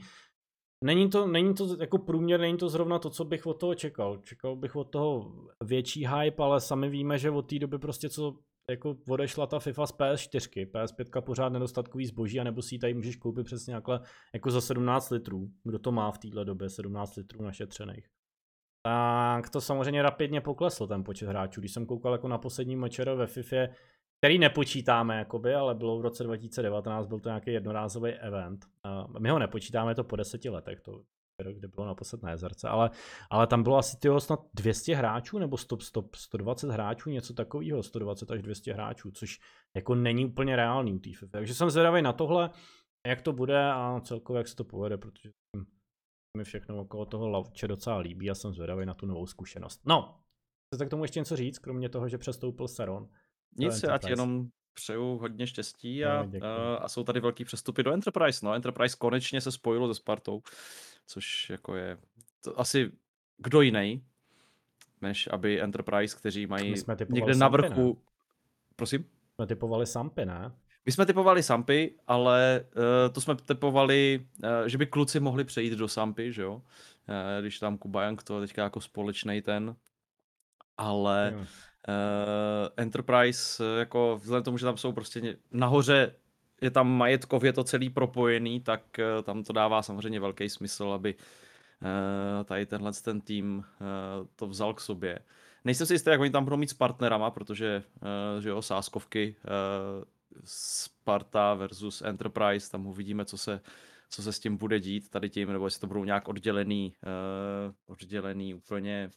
Není to, není to jako průměr, není to zrovna to, co bych od toho čekal. Čekal bych od toho větší hype, ale sami víme, že od té doby prostě co jako odešla ta FIFA z PS4, PS5 pořád nedostatkový zboží, anebo si ji tady můžeš koupit přesně jakhle jako za 17 litrů, kdo to má v téhle době, 17 litrů našetřených. Tak to samozřejmě rapidně poklesl ten počet hráčů. Když jsem koukal jako na poslední mečer ve FIFA, který nepočítáme, jakoby, ale bylo v roce 2019, byl to nějaký jednorázový event. My ho nepočítáme to po deseti letech, to kde bylo naposled na jezerce, ale, ale tam bylo asi tyho snad 200 hráčů, nebo 100, 100, 120 hráčů, něco takového, 120 až 200 hráčů, což jako není úplně reálný u FIFA. Takže jsem zvědavý na tohle, jak to bude a celkově jak se to povede, protože mi všechno okolo toho lavče docela líbí a jsem zvědavý na tu novou zkušenost. No, chcete k tomu ještě něco říct, kromě toho, že přestoupil Seron? Nic, ať jenom přeju hodně štěstí a, no, a, a jsou tady velký přestupy do Enterprise. No, Enterprise konečně se spojilo se Spartou což jako je to asi kdo jiný, než aby Enterprise, kteří mají někde na vrchu... Ne? Prosím? Jsme typovali Sampy, ne? My jsme typovali Sampy, ale uh, to jsme typovali, uh, že by kluci mohli přejít do Sampy, že jo? Uh, když tam Kubajank to teďka jako společný ten. Ale uh, Enterprise, jako vzhledem tomu, že tam jsou prostě nahoře je tam majetkově to celý propojený, tak uh, tam to dává samozřejmě velký smysl, aby tady tenhle ten tým to vzal k sobě. Nejsem si jistý, jak oni tam budou mít s partnerama, protože že jo, sáskovky Sparta versus Enterprise, tam uvidíme, co se, co se s tím bude dít tady tím, nebo jestli to budou nějak oddělený, oddělený úplně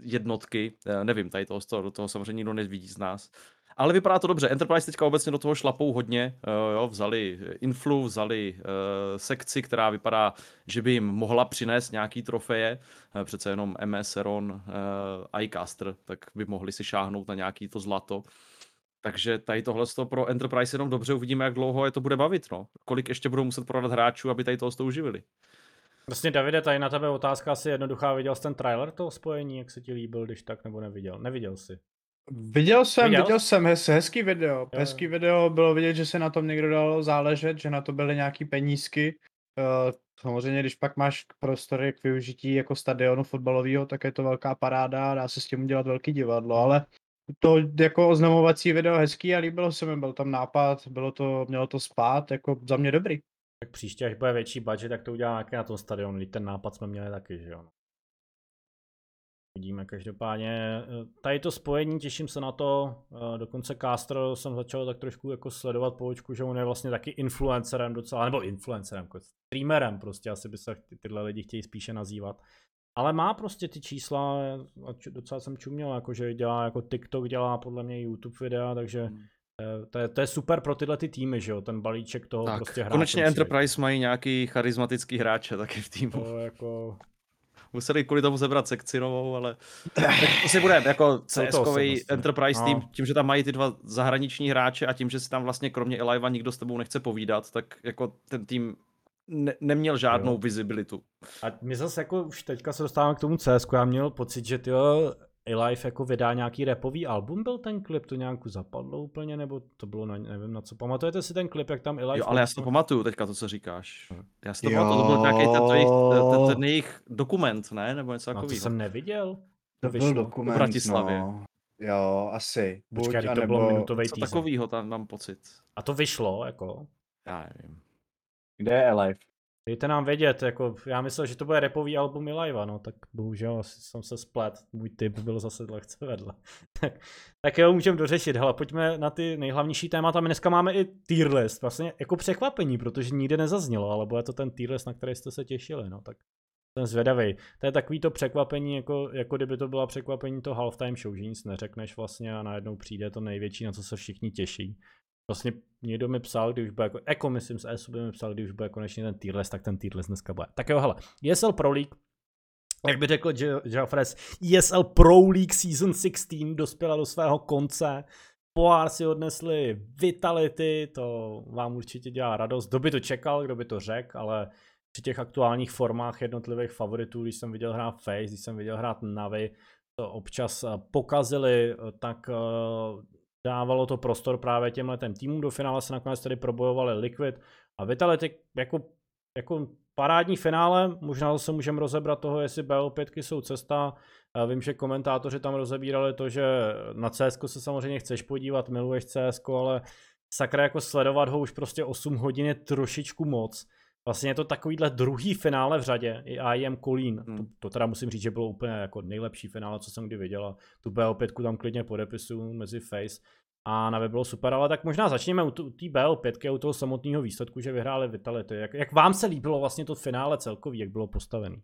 jednotky, uh, nevím, tady toho, do toho samozřejmě nikdo nevidí z nás. Ale vypadá to dobře. Enterprise teďka obecně do toho šlapou hodně. Uh, jo, vzali influ, vzali uh, sekci, která vypadá, že by jim mohla přinést nějaký trofeje. Přece jenom MS, Seron, uh, iCaster, tak by mohli si šáhnout na nějaký to zlato. Takže tady tohle pro Enterprise jenom dobře uvidíme, jak dlouho je to bude bavit. No. Kolik ještě budou muset prodat hráčů, aby tady toho to uživili. Vlastně Davide, tady na tebe otázka asi jednoduchá. Viděl jsi ten trailer toho spojení, jak se ti líbil, když tak, nebo neviděl? Neviděl jsi. Viděl jsem, Viděl? viděl, jsem hez, hezký video. Jo, hezký video, bylo vidět, že se na tom někdo dal záležet, že na to byly nějaký penízky. Uh, samozřejmě, když pak máš prostory k využití jako stadionu fotbalového, tak je to velká paráda, dá se s tím udělat velký divadlo, ale to jako oznamovací video hezký a líbilo se mi, byl tam nápad, bylo to, mělo to spát, jako za mě dobrý. Tak příště, až bude větší budget, tak to udělá nějaký na tom stadionu. Když ten nápad jsme měli taky, že jo. no. Uvidíme každopádně. eh, Tady to spojení, těším se na to. eh, Dokonce Castro jsem začal tak trošku jako sledovat po očku, že on je vlastně taky influencerem docela, nebo influencerem, jako streamerem prostě, asi by se ty, tyhle lidi chtějí spíše nazývat. Ale má prostě ty čísla, docela jsem čuměl, jako že dělá jako TikTok, dělá podle mě YouTube videa, takže Hmm. Eh, to je, to je super pro tyhle ty týmy, že jo, ten balíček toho Tak, prostě hráče konečně musí. Enterprise mají nějaký charismatický hráče taky v týmu. To jako, Museli kvůli tomu sebrat sekci novou, ale tak to si bude jako CSkový. Enterprise No. tým, tím, že tam mají ty dva zahraniční hráče a tím, že si tam vlastně kromě Eliva nikdo s tebou nechce povídat, tak jako ten tým ne- neměl žádnou Jo. visibilitu. A my zase jako už teďka se dostáváme k tomu CS, já měl pocit, že ty Alive jako vydá nějaký repový album, byl ten klip, to nějak zapadlo úplně, nebo to bylo na, nevím na co. Pamatujete si ten klip, jak tam Alive... Jo, ale já si to pamatuju teďka, to, co říkáš. Já si to pamatuju, to byl nějaký ten, to jejich, Jo. ten, ten jejich dokument, ne? Nebo něco no, to takového. jsem neviděl. To vyšlo. byl dokument, v Bratislavě. No. Jo, asi. Buď, Počkej, to anebo... bylo minutový Něco teaser. takového tam mám pocit. A to vyšlo, jako. Já nevím. Kde je Alive? Dejte nám vědět, jako já myslel, že to bude repový album Eliva, no tak bohužel jsem se splet, můj tip byl zase lehce vedle. tak, tak jo, můžeme dořešit, hele, pojďme na ty nejhlavnější témata, my dneska máme i tier list, vlastně jako překvapení, protože nikdy nezaznělo, ale bude to ten tier list, na který jste se těšili, no tak jsem zvědavý. To je takový to překvapení, jako, jako kdyby to byla překvapení to halftime show, že nic neřekneš vlastně a najednou přijde to největší, na co se všichni těší. Vlastně někdo mi psal, když bude jako, jako myslím ESU by mi psal, když bude konečně ten tier tak ten tier dneska bude. Tak jo, hele, ESL Pro League, jak by řekl Jo- Joffres, ESL Pro League Season 16 dospěla do svého konce. Pohár si odnesli Vitality, to vám určitě dělá radost. Kdo by to čekal, kdo by to řekl, ale při těch aktuálních formách jednotlivých favoritů, když jsem viděl hrát Face, když jsem viděl hrát Navi, to občas eh, pokazili, eh, tak eh, dávalo to prostor právě těm týmům. Do finále se nakonec tedy probojovali Liquid a Vitality jako, jako parádní finále, možná se můžeme rozebrat toho, jestli BO5 jsou cesta. Vím, že komentátoři tam rozebírali to, že na CS se samozřejmě chceš podívat, miluješ CS, ale sakra jako sledovat ho už prostě 8 hodin je trošičku moc. Vlastně je to takovýhle druhý finále v řadě, i IM Kolín. Hmm. To, to teda musím říct, že bylo úplně jako nejlepší finále, co jsem kdy viděl. A tu BO5 tam klidně podepisu mezi Face. A na bylo super, ale tak možná začněme u té BO5, u toho samotného výsledku, že vyhráli Vitality. Jak, jak vám se líbilo vlastně to finále celkový, jak bylo postavený?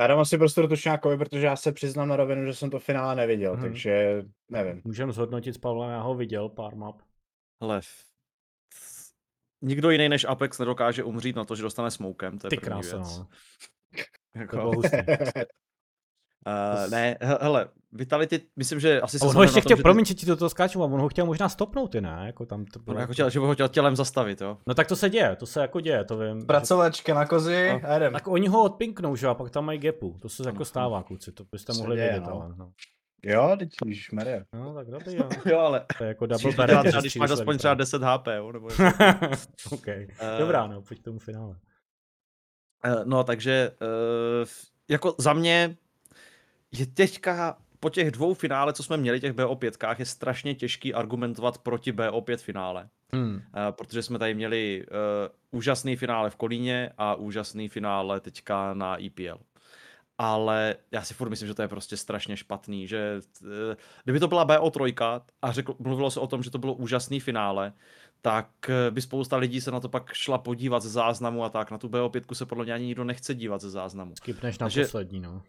Já dám asi prostor Tušňákovi, protože já se přiznám na rovinu, že jsem to finále neviděl, Mhm. takže nevím. Můžeme zhodnotit s Pavlem, já ho viděl pár map. Hele, nikdo jiný než Apex nedokáže umřít na to, že dostane smokem, to je Ty první krása, věc. no. Jako, To. Uh, ne, he- hele, Vitality, myslím, že asi se on ho ještě na tom, chtěl, že ty- promiň, že ti do toho skáču, a on ho chtěl možná stopnout, ty ne? Jako tam to bylo On jako chtěl, že by ho chtěl tělem zastavit, jo. No tak to se děje, to se jako děje, to vím. Pracovačka na kozi No. a jedem. Tak oni ho odpinknou, že jo, a pak tam mají gapu. To se Ano. jako stává, kluci, to byste Se mohli děje, vědět, no. ale no. Jo, teď Maria. No, tak dobrý, jo. Jo, ale To je jako double že třeba, když máš aspoň třeba no. 10 HP, jo, nebo OK. Eh, Dobrá, no, pojď k tomu finále. Eh, No, takže eh, jako za mě je teďka po těch dvou finále, co jsme měli, těch BO5, je strašně těžký argumentovat proti BO5 finále. Hmm. Eh, protože jsme tady měli uh, úžasný finále v Kolíně a úžasný finále teďka na EPL. Ale já si furt myslím, že to je prostě strašně špatný, že uh, kdyby to byla BO3 a řekl, mluvilo se o tom, že to bylo úžasný finále, tak eh, by spousta lidí se na to pak šla podívat ze záznamu a tak. Na tu BO5 se podle mě ani nikdo nechce dívat ze záznamu. Skipneš na Takže- poslední, no.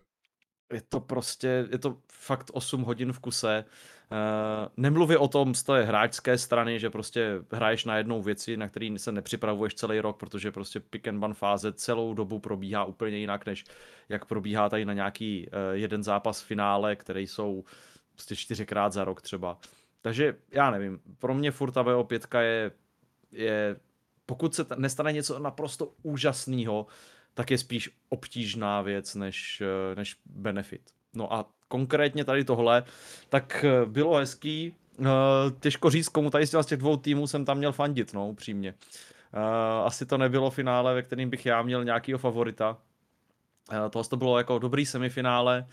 Je to prostě, je to fakt 8 hodin v kuse. Uh, nemluví o tom z té hráčské strany, že prostě hraješ na jednou věci, na který se nepřipravuješ celý rok, protože prostě pick and ban fáze celou dobu probíhá úplně jinak, než jak probíhá tady na nějaký uh, jeden zápas v finále, který jsou prostě čtyřikrát za rok třeba. Takže já nevím, pro mě furt ta VO5 je, je pokud se nestane něco naprosto úžasného, tak je spíš obtížná věc než, eh, než benefit. No a konkrétně tady tohle, tak eh, bylo hezký, eh, těžko říct, komu tady z těch dvou týmů jsem tam měl fandit, no, upřímně. Asi to nebylo finále, ve kterým bych já měl nějakýho favorita. Tohle to bylo jako dobrý semifinále,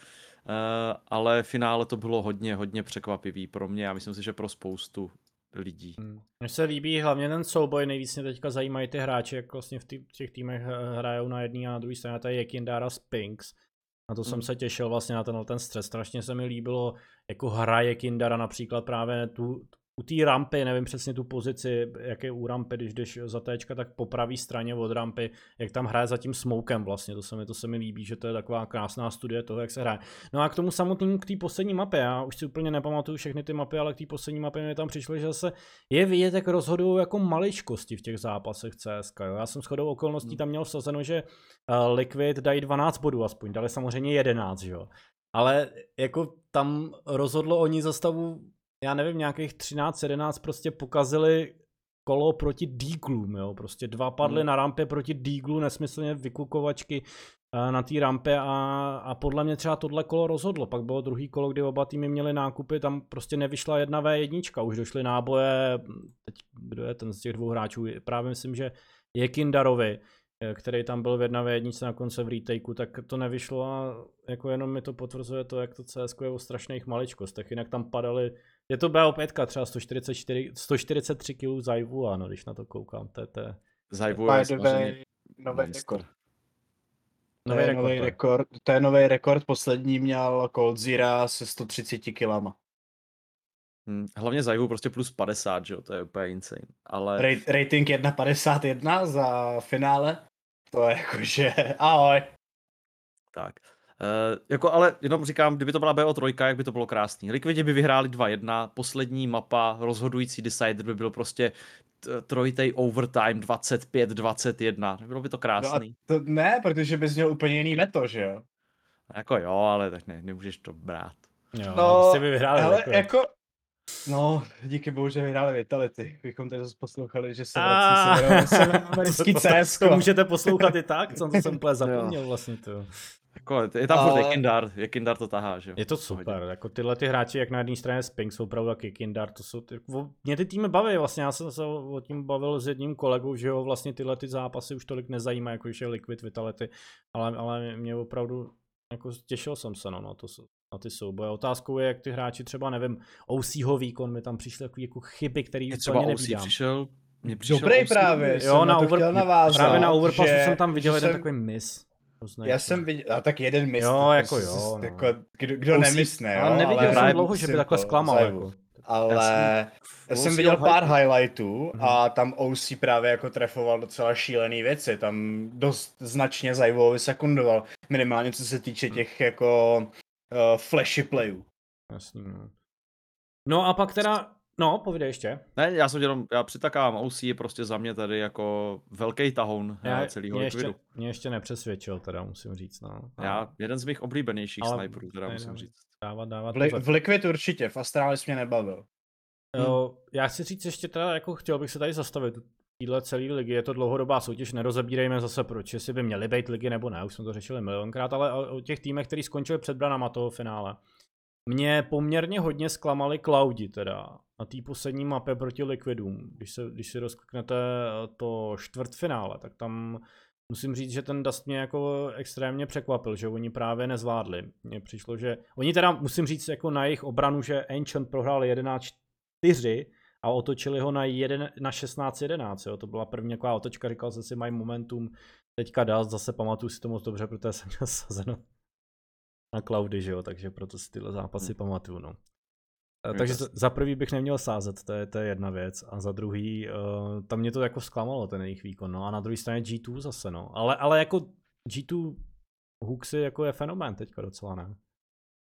ale finále to bylo hodně, hodně překvapivý pro mě. Já myslím si, že pro spoustu lidí. Hmm. Mně se líbí hlavně ten souboj, nejvíc mě teďka zajímají ty hráči, jak vlastně v těch týmech hrajou na jedné a na druhé straně, to je Jekindara Spinks. Na to hmm. jsem se těšil vlastně na ten, ten stres. Strašně se mi líbilo, jako hraje Kindara například právě tu, u té rampy, nevím přesně tu pozici, jak je u rampy, když jdeš za téčka, tak po pravé straně od rampy, jak tam hraje za tím smokem vlastně, to se mi, to se mi líbí, že to je taková krásná studie toho, jak se hraje. No a k tomu samotnému, k té poslední mapě, já už si úplně nepamatuju všechny ty mapy, ale k té poslední mapě mi tam přišlo, že zase je vidět, jak rozhodují jako maličkosti v těch zápasech CSK. Jo. Já jsem shodou okolností hmm. tam měl vsazeno, že uh, Liquid dají 12 bodů aspoň, dali samozřejmě 11, jo. Ale jako tam rozhodlo oni za stavu já nevím, nějakých 13-11 prostě pokazili kolo proti Deaglům, jo, prostě dva padly hmm. na rampě proti Deaglu, nesmyslně vykukovačky uh, na té rampě a, a podle mě třeba tohle kolo rozhodlo, pak bylo druhý kolo, kdy oba týmy měli nákupy, tam prostě nevyšla jedna V1, už došly náboje, teď kdo je ten z těch dvou hráčů, právě myslím, že je Kindarovi, eh, který tam byl v jedna v jedničce na konce v retakeu, tak to nevyšlo a jako jenom mi to potvrzuje to, jak to CS je o strašných maličkostech, jinak tam padaly je to BO5, třeba 144, 143 kg Zajvu, ano, když na to koukám. To je, to je... Zajvu je samozřejmě nový rekord. Nový rekord, nový rekord, to je nový rekord, poslední měl Cold Zira se 130 kilama. Hmm, hlavně Zajvu prostě plus 50, že jo, to je úplně insane. Ale... Ra- rating 1.51 za finále, to je jakože ahoj. Tak. Uh, jako ale jenom říkám, kdyby to byla BO3, jak by to bylo krásný. Liquidi by vyhráli 2-1, poslední mapa, rozhodující decider by byl prostě trojitej overtime 25-21. Bylo by to krásný. No to ne, protože bys měl úplně jiný neto, že jo? Jako jo, ale tak ne, nemůžeš to brát. Jo, no, prostě by vyhráli ale jako, No, díky bohu, že vyhráli Vitality. Bychom tady zase poslouchali, že se vrací severoamerický CS. To můžete poslouchat i tak, co jsem úplně zapomněl vlastně to. Jako, je tam furt Jekindar, Jekindar to tahá, že Je to super, jako tyhle ty hráči, jak na jedné straně Spink jsou opravdu jak Jekindar, to jsou, ty, mě ty týmy baví, vlastně já jsem se o tím bavil s jedním kolegou, že jo, vlastně tyhle ty zápasy už tolik nezajímají, jako je Liquid Vitality, ale, ale mě opravdu, jako těšil jsem se no, na, to, na ty souboje. Otázkou je, jak ty hráči třeba, nevím, OCho výkon mi tam přišli takový jako chyby, který je třeba OC přišel, mě přišel Dobrý OC, právě, jo, na, over, právě na Overpassu jsem tam viděl jeden jsem... takový miss. Poznají Já jsem viděl, a tak jeden mis. Jo, jako jo. No. Jako, kdo, kdo nemysne, jo. Ale neviděl ale jsem dlouho, že by takhle zklamal. Jako. Ale já jsem, já jsem viděl pár highlightů mm-hmm. a tam OC právě jako trefoval docela šílený věci. Tam dost značně Zajvovi sekundoval. Minimálně co se týče těch jako uh, flashy playů. Jasný, no. No a pak teda No, povídej ještě. Ne, já jsem jenom, já přitakám, OC je prostě za mě tady jako velký tahoun já, celého mě ještě, mě ještě nepřesvědčil, teda musím říct, no. Já, jeden z mých oblíbenějších Ale, sniperů, teda musím ne, říct. Dávat, dávat v, li, v Liquid určitě, v Astralis mě nebavil. Jo, hmm. Já chci říct ještě teda, jako chtěl bych se tady zastavit, téhle celé ligy, je to dlouhodobá soutěž, nerozebírejme zase proč, jestli by měly být ligy nebo ne, už jsme to řešili milionkrát, ale o, o těch týmech, který skončili před branama toho finále. Mě poměrně hodně zklamali Cloudi teda na té poslední mapě proti Liquidům. Když, se, když si rozkliknete eh, to čtvrtfinále, tak tam musím říct, že ten Dust mě jako extrémně překvapil, že oni právě nezvládli. Mně přišlo, že oni teda musím říct jako na jejich obranu, že Ancient prohrál 11-4 a otočili ho na, jeden, na 16-11. To byla první taková otočka, říkal jsem si, mají momentum. Teďka Dust, zase pamatuju si to moc dobře, protože jsem měl sazeno na cloudy, že jo, takže proto si tyhle zápasy hmm. pamatuju, no. Takže za prvý bych neměl sázet, to je, to je jedna věc. A za druhý, uh, tam mě to jako zklamalo, ten jejich výkon. No. A na druhé straně G2 zase, no. Ale, ale jako G2 Huxy jako je fenomén teďka docela, ne?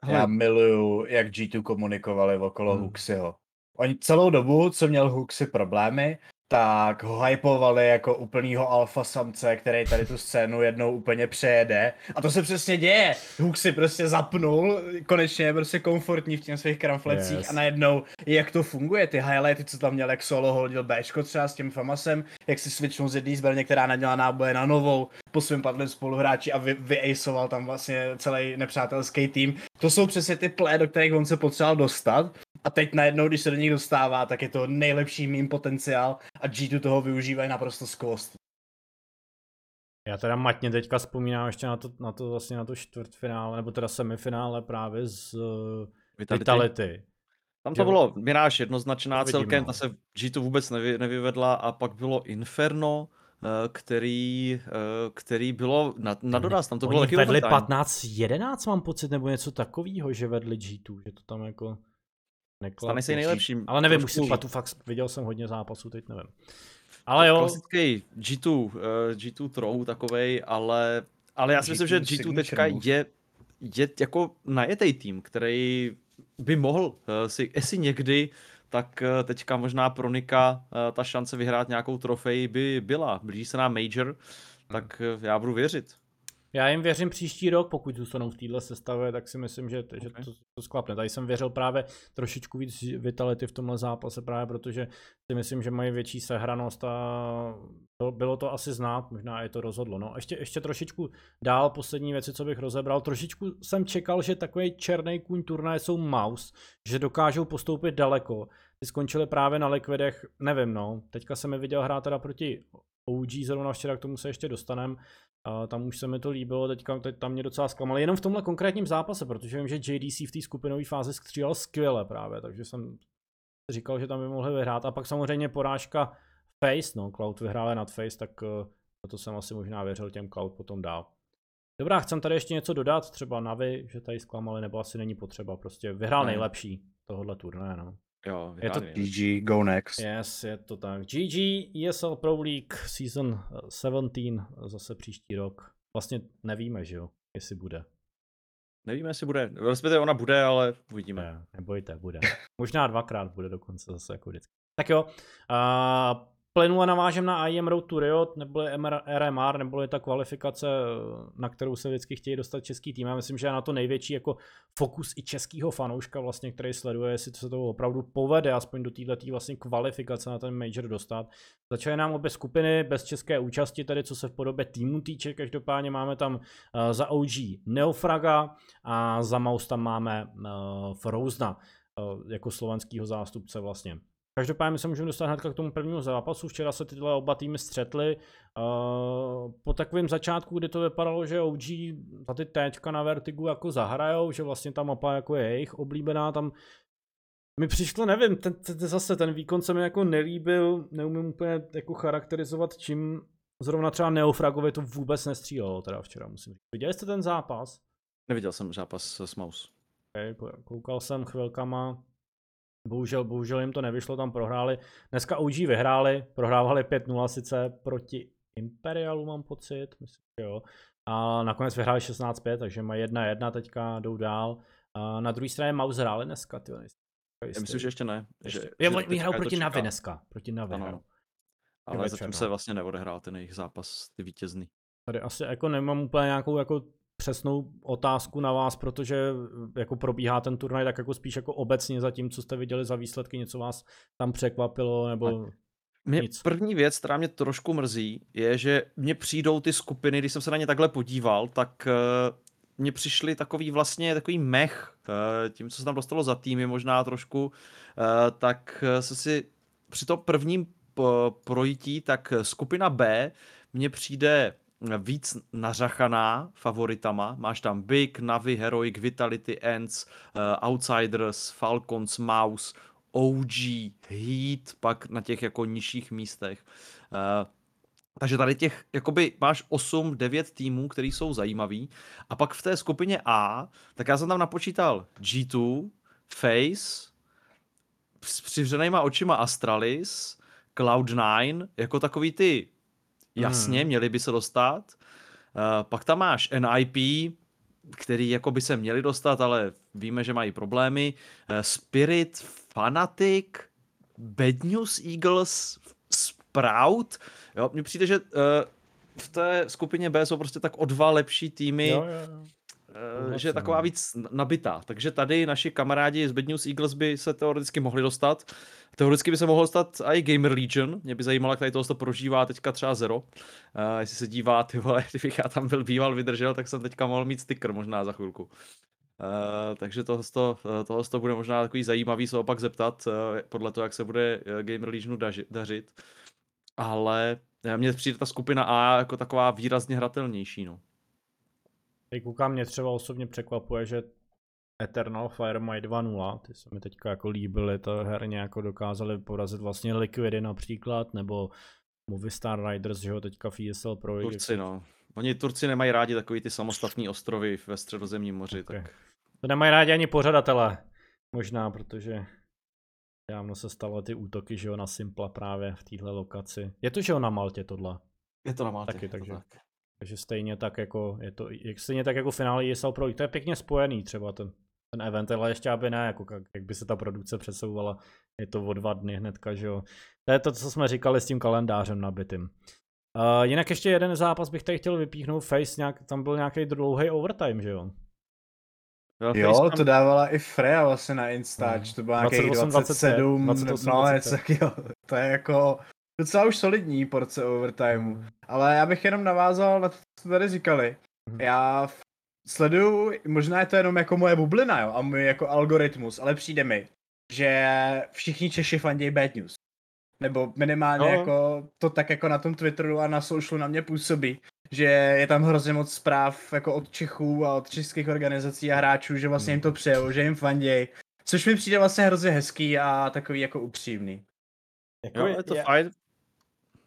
Hele. Já miluju, jak G2 komunikovali okolo hmm. Huxyho. Oni celou dobu, co měl Huxy problémy, tak ho hypovali jako úplnýho alfa samce, který tady tu scénu jednou úplně přejede. A to se přesně děje. Hook si prostě zapnul, konečně je prostě komfortní v těch svých kramflecích yes. a najednou, jak to funguje, ty highlighty, co tam měl, jak solo hodil Bčko třeba s tím Famasem, jak si switchnul z jedné zbraně, která nadělá náboje na novou, po svém padlém spoluhráči a vy, vyaceoval tam vlastně celý nepřátelský tým. To jsou přesně ty play, do kterých on se potřeboval dostat a teď najednou, když se do nich dostává, tak je to nejlepší mým potenciál a G2 toho využívají naprosto skvost. Já teda matně teďka vzpomínám ještě na to, na to vlastně na to čtvrtfinále, nebo teda semifinále právě z uh, Vitality. Vitality. Tam to jo. bylo Miráž jednoznačná to celkem, no. ta se G2 vůbec nevy, nevyvedla a pak bylo Inferno, eh, který, eh, který bylo na, na doraz, tam to bylo taky vedli 15-11 mám pocit, nebo něco takového, že vedli G2, že to tam jako... Neklap, Stane se nejlepším. Ale nevím, už si platu, fakt viděl jsem hodně zápasů, teď nevím. Ale jo. Klasický G2, uh, G2 throw takovej, ale, ale já si myslím, že G2 teďka je, je jako najetej tým, který by mohl uh, si, jestli někdy, tak uh, teďka možná pro Nika uh, ta šance vyhrát nějakou trofej by byla. Blíží se nám Major, hmm. tak uh, já budu věřit. Já jim věřím příští rok, pokud zůstanou v téhle sestavě, tak si myslím, že, okay. že to, to sklapne. Tady jsem věřil právě trošičku víc vitality v tomhle zápase, právě protože si myslím, že mají větší sehranost a to, bylo to asi znát, možná je to rozhodlo. No, ještě, ještě trošičku dál, poslední věci, co bych rozebral. Trošičku jsem čekal, že takový černý kůň turnaje jsou Mouse, že dokážou postoupit daleko. Ty skončili právě na likvidech, nevím no, teďka jsem je viděl hrát teda proti OG zrovna včera, k tomu se ještě dostaneme. A tam už se mi to líbilo, teďka teď tam mě docela zklamalo, jenom v tomhle konkrétním zápase, protože vím, že JDC v té skupinové fázi střílel skvěle právě, takže jsem říkal, že tam by mohli vyhrát. A pak samozřejmě porážka Face, no, Cloud vyhrál nad Face, tak uh, to jsem asi možná věřil těm Cloud potom dál. Dobrá, chcem tady ještě něco dodat, třeba Navi, že tady zklamali, nebo asi není potřeba, prostě vyhrál ne. nejlepší tohohle turnaje, no. Jo, je to GG, go next. Yes, je to tak. GG, ESL Pro League Season 17, zase příští rok. Vlastně nevíme, že jo, jestli bude. Nevíme, jestli bude. Respektive ona bude, ale uvidíme. Ne, nebojte, bude. Možná dvakrát bude dokonce zase jako vždycky. Tak jo, uh, plynule navážem na IM Road to Riot, nebo RMR, nebo je ta kvalifikace, na kterou se vždycky chtějí dostat český tým. Já myslím, že je na to největší jako fokus i českého fanouška, vlastně, který sleduje, jestli se to opravdu povede, aspoň do této vlastně kvalifikace na ten major dostat. Začaly nám obě skupiny bez české účasti, tedy co se v podobě týmu týče. Každopádně máme tam uh, za OG Neofraga a za Maus tam máme uh, Frozna uh, jako slovenského zástupce vlastně. Každopádně se můžeme dostat hned k tomu prvnímu zápasu. Včera se tyhle oba týmy střetly. Uh, po takovém začátku, kdy to vypadalo, že OG za ty téčka na Vertigu jako zahrajou, že vlastně ta mapa jako je jejich oblíbená, tam mi přišlo, nevím, ten, ten, ten, zase ten výkon se mi jako nelíbil, neumím úplně jako charakterizovat, čím zrovna třeba Neofragovi to vůbec nestřílelo teda včera, musím říct. Viděli jste ten zápas? Neviděl jsem zápas s Mouse. Okay, koukal jsem chvilkama, Bohužel, bohužel jim to nevyšlo, tam prohráli. Dneska OG vyhráli, prohrávali 5-0 sice proti Imperialu, mám pocit, myslím, že jo. A nakonec vyhráli 16-5, takže mají 1-1 teďka, jdou dál. A na druhé straně Mouse hráli dneska, ty Já myslím, že ještě ne. Ještě. Že, je, že vyhrál proti Navi dneska, proti Navi. Ano. Ale zatím se vlastně neodehrál ten jejich zápas, ty vítězný. Tady asi jako nemám úplně nějakou jako přesnou otázku na vás, protože jako probíhá ten turnaj tak jako spíš jako obecně za tím, co jste viděli za výsledky, něco vás tam překvapilo nebo mě nic. první věc, která mě trošku mrzí, je, že mně přijdou ty skupiny, když jsem se na ně takhle podíval, tak uh, mně přišly takový vlastně takový mech, uh, tím, co se tam dostalo za týmy možná trošku, uh, tak se si při tom prvním projítí, tak skupina B mně přijde víc nařachaná favoritama. Máš tam Big, Navi, Heroic, Vitality, Ends, uh, Outsiders, Falcons, Mouse, OG, Heat, pak na těch jako nižších místech. Uh, takže tady těch, jakoby máš 8, 9 týmů, který jsou zajímavý. A pak v té skupině A, tak já jsem tam napočítal G2, Face, s přivřenýma očima Astralis, Cloud9, jako takový ty Jasně, hmm. měli by se dostat. Uh, pak tam máš NIP, který jako by se měli dostat, ale víme, že mají problémy. Uh, Spirit, Fanatic, Bad News Eagles, Proud. Jo, mně přijde, že uh, v té skupině B jsou prostě tak o dva lepší týmy, Jo, jo, jo. Eh, že je taková víc nabitá. Takže tady naši kamarádi z Bad News Eagles by se teoreticky mohli dostat. Teoreticky by se mohl dostat i Gamer Legion. Mě by zajímalo, jak tady tohle to prožívá teďka třeba Zero. Uh, jestli se dívá, ty vole, kdybych já tam byl býval, vydržel, tak jsem teďka mohl mít sticker možná za chvilku. Uh, takže tohle, tohle to bude možná takový zajímavý se opak zeptat, uh, podle toho, jak se bude Gamer Legionu daži, dařit. Ale mně přijde ta skupina A jako taková výrazně hratelnější, no. Teď koukám, mě třeba osobně překvapuje, že Eternal Fire mají 2-0, ty se mi teďka jako líbily, to herně jako dokázali porazit vlastně Liquidy například, nebo Movistar Riders, že jo, teďka v ESL Pro. Turci, no. Oni Turci nemají rádi takový ty samostatné ostrovy ve středozemním moři, Ok. tak To nemají rádi ani pořadatelé, možná, protože dávno se stalo ty útoky, že jo, na Simpla právě v téhle lokaci. Je to, že jo, na Maltě tohle. je to na Maltě. Taky, je to takže- tak. Takže stejně tak jako, je to, jak stejně tak jako finále ESL Pro, League. to je pěkně spojený třeba ten, ten event, ale ještě aby ne, jako jak, jak by se ta produkce přesouvala, je to o dva dny hnedka, že jo. To je to, co jsme říkali s tím kalendářem nabitým. Uh, jinak ještě jeden zápas bych tady chtěl vypíchnout, Face, nějak, tam byl nějaký dlouhý overtime, že jo? Jo, Face to dávala i Freya vlastně na Instač, Hmm. to bylo nějakých 28, 27, 28, no 25. něco takového. To je jako docela už solidní porce overtimeu. Ale já bych jenom navázal na to, co tady říkali. Mhm. Já sleduju, možná je to jenom jako moje bublina, jo, a můj jako algoritmus, ale přijde mi, že všichni Češi fandějí Bad News. Nebo minimálně No. jako to tak jako na tom Twitteru a na socialu na mě působí, že je tam hrozně moc zpráv jako od Čechů a od českých organizací a hráčů, že vlastně jim to přejou, že jim fandějí. Což mi přijde vlastně hrozně hezký a takový jako upřímný. Jako Jo, je to já, fajn.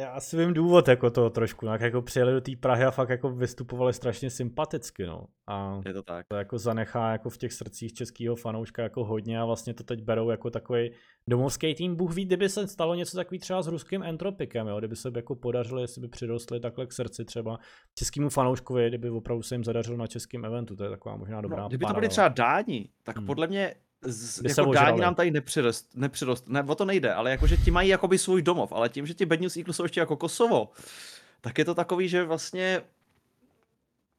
Já asi vím důvod jako toho trošku, jak jako přijeli do té Prahy a fakt jako vystupovali strašně sympaticky, no. A Je to tak. to jako zanechá jako v těch srdcích českého fanouška jako hodně a vlastně to teď berou jako takový domovský tým. Bůh ví, kdyby se stalo něco takový třeba s ruským entropikem, jo? kdyby se jako podařilo, jestli by přirostli takhle k srdci třeba českému fanouškovi, kdyby opravdu se jim zadařilo na českém eventu, to je taková možná dobrá No, kdyby to byli paralela. třeba Dáni, tak Hmm. podle mě z, By jako Dáni ožrali. nám tady nepřirost, nepřirost, ne, o to nejde, ale jakože ti mají jakoby svůj domov, ale tím, že ti Bad News Eagles jsou ještě jako Kosovo, tak je to takový, že vlastně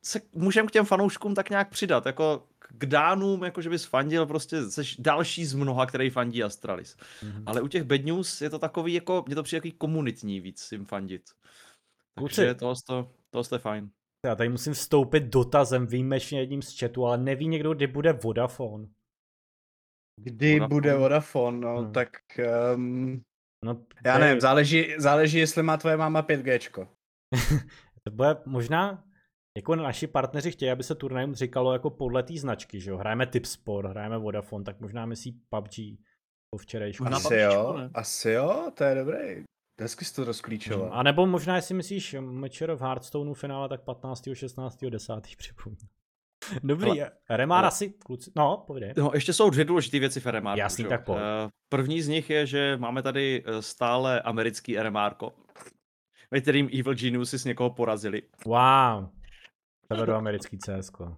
se můžeme k těm fanouškům tak nějak přidat, jako k Dánům, jako že bys fandil, prostě seš další z mnoha, který fandí Astralis. Mhm. Ale u těch Bad News je to takový, jako, mně to přijde takový komunitní víc jim fandit. Takže tohle, to, tohle je fajn. Já tady musím vstoupit dotazem výjimečně jedním z chatu, ale neví někdo, kdy bude Vodafone. Kdy Vodafone. bude Vodafone, no, Hmm. tak um, No, já je- nevím, záleží, záleží, jestli má tvoje máma 5Gčko. To bude možná, jako naši partneři chtějí, aby se turnajům říkalo jako podle té značky, že jo. Hrajeme Tipsport, hrajeme Vodafone, tak možná myslí PUBG po včerejšku. Asi PUBGčku, jo, ne? asi jo, to je dobrý. Hezky jsi to rozklíčoval. A nebo možná, jestli myslíš Matcher v Hearthstoneu finále, tak 15. 16. 10. připomínám. Dobrý, Remár ale- asi, kluci, no, povídej. No, ještě jsou dvě důležité věci v RMR. Jasný, tak pojď. První z nich je, že máme tady eh, stále americký RMR, ve kterým Evil Geniusi s někoho porazili. Wow. Severoamerický CS. Uh,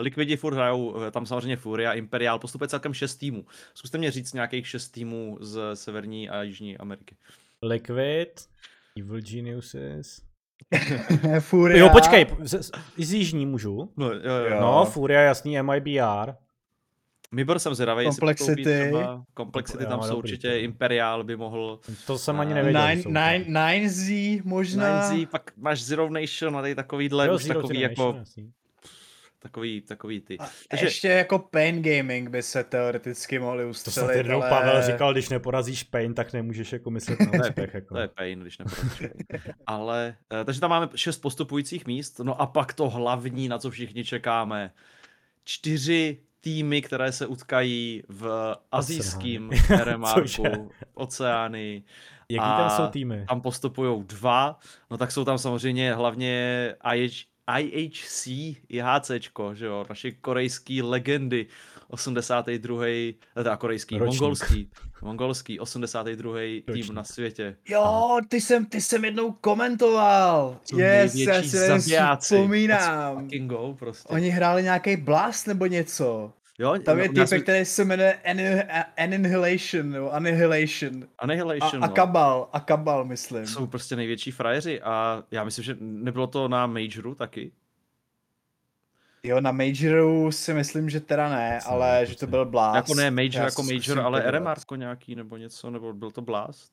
Liquidi furt hrajou, eh, tam samozřejmě Furia, Imperial, postupuje celkem šest týmů. Zkuste mě říct nějakých šest týmů z Severní a Jižní Ameriky. Liquid, Evil Geniuses. Furia. Jo, počkej, z, z, z Jižní můžu. No, jo, jo. Jo. No, Furia, jasný, MIBR. Mibor jsem zvědavý, jestli Complexity. postoupí třeba. Complexity Jo, tam jsou dobrý, určitě. Imperial by mohl. To jsem ani A nevěděl. Nine, nine, nine Z možná. 9Z, pak máš Zero Nation a tady takovýhle, Jo, už Zero takový Generation, jako, jasný. Takový, takový ty. A Takže- ještě jako Pain Gaming by se teoreticky mohli To ustřelit, se jednou ale... Pavel říkal, když neporazíš Pain, tak nemůžeš jako myslet na úspěch. Jako. To je pain, když neporazíš. Ale, eh, takže tam máme šest postupujících míst, no a pak to hlavní, na co všichni čekáme. Čtyři týmy, které se utkají v azijským Cože? RMRku, Oceány. Jaký tam jsou týmy? Tam postupují dva, no tak jsou tam samozřejmě hlavně IH, IHC, IHCčko, že jo, naše korejský legendy, 82. teda korejský, Ročník. mongolský, mongolský, 82. tým Ročník. na světě. Jo, ty jsem, ty jsem jednou komentoval. Jsou Yes, já si vzpomínám. Fucking go prostě. Oni hráli nějaký blast nebo něco. Jo, Tam je typ, jsem- který se jmenuje Annihilation, nebo Annihilation. A, Annihilation, a no. Kabal, a Kabal, myslím. jsou prostě největší frajeři a já myslím, že nebylo to na Majoru taky. Jo, na Majoru si myslím, že teda ne, Jsem ale nevím, že to pocit. byl Blast. Jako ne Major Já jako Major, ale. RMR nějaký nebo něco, nebo byl to Blast?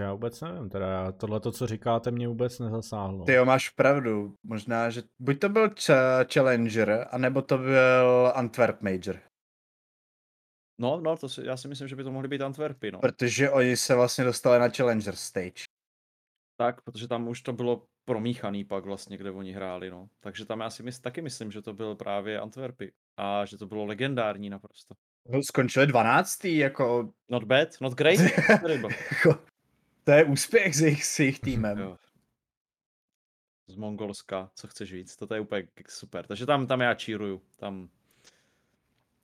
Já vůbec nevím, teda já, tohle to, co říkáte, mě vůbec nezasáhlo. Ty jo, máš pravdu. Možná, že buď to byl ch- Challenger, anebo to byl Antwerp Major. No, no, to si, já si myslím, že by to mohly být Antwerpy, no. Protože oni se vlastně dostali na Challenger stage. Tak, protože tam už to bylo promíchaný pak vlastně, kde oni hráli, no. Takže tam já si mys- taky myslím, že to byl právě Antwerpy. A že to bylo legendární naprosto. No, Skončili 12. jako, Not bad, not great, jako to je úspěch s jejich, s jejich týmem. Jo. Z Mongolska, co chceš víc, to je úplně super. Takže tam, tam já číruju, tam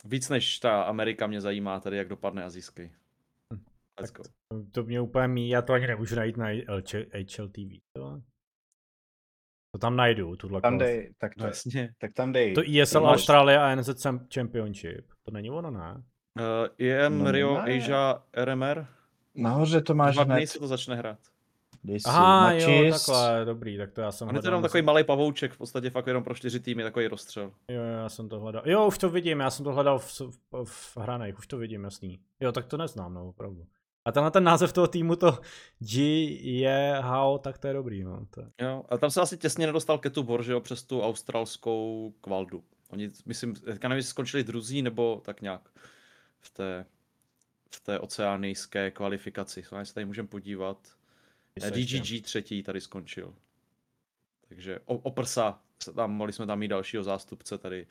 víc než ta Amerika mě zajímá tady, jak dopadne azijský. Let's go. To mě úplně mí, já to ani nemůžu najít na HLTV. To, to tam najdu, tuhle Tam dej, tak, to, No jasně. tak tam dej. To ESL máš- Australia a NZ Cham- Championship. To není ono, ne? Uh, IM, No, Rio, ne. Asia, RMR. Nahoře to máš Dva dny hned. se to začne hrát. Dej si Aha, jo, takhle, dobrý, tak to já jsem On je to hledal jenom takový malý pavouček, v podstatě fakt jenom pro čtyři týmy, takový rozstřel. Jo, jo, já jsem to hledal. Jo, už to vidím, já jsem to hledal v, v, v hraných, už to vidím, jasný. Jo, tak to neznám, no, opravdu. A tenhle ten název toho týmu, to G je how, tak to je dobrý, no. To je... Jo, a tam se asi těsně nedostal Ketu Bor, že jo, přes tu australskou kvaldu. Oni, myslím, teďka nevím, jestli skončili druzí, nebo tak nějak v té, v té oceánijské kvalifikaci. So, se tady můžeme podívat. Eh, DGG třetí tady skončil. Takže o, o prsa, tam, mohli jsme tam mít dalšího zástupce tady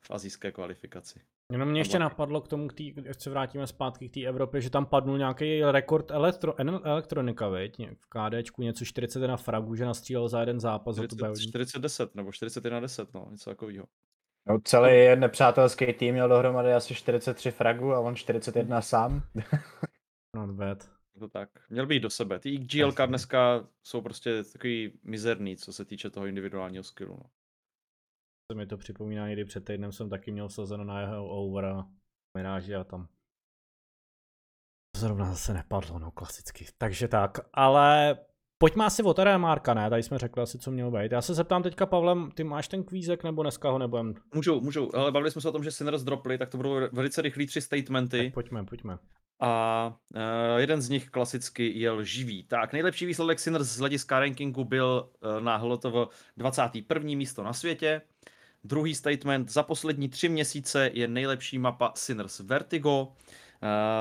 v azijské kvalifikaci. Jenom mě ještě napadlo k tomu, k tý, jak se vrátíme zpátky k té Evropě, že tam padnul nějaký rekord elektro, elektronika, veď? V KDčku něco 41 fragů, že nastřílel za jeden zápas za tu 40, Belgii. 40 nebo 41 10, no, něco takového. No, celý nepřátelský tým měl dohromady asi 43 fragů a on 41 sám. Not bad. Je To tak. Měl být do sebe. Ty GLK dneska jsou prostě takový mizerný, co se týče toho individuálního skillu. No. To mi to připomíná, někdy před týdnem jsem taky měl sazeno na jeho over a miráži a tam zrovna zase nepadlo, no klasicky. Takže tak, ale pojďme asi o Marka, ne? Tady jsme řekli asi, co mělo být. Já se zeptám teďka, Pavlem, ty máš ten kvízek nebo dneska ho nebudem? Můžou, můžou, ale bavili jsme se o tom, že Sinners dropli, tak to budou velice rychlý tři statementy. Tak pojďme, pojďme. A uh, jeden z nich klasicky je lživý. Tak, nejlepší výsledek Sinners z hlediska rankingu byl uh, na HLTV 21. místo na světě. Druhý statement, za poslední tři měsíce je nejlepší mapa Sinners Vertigo. Uh,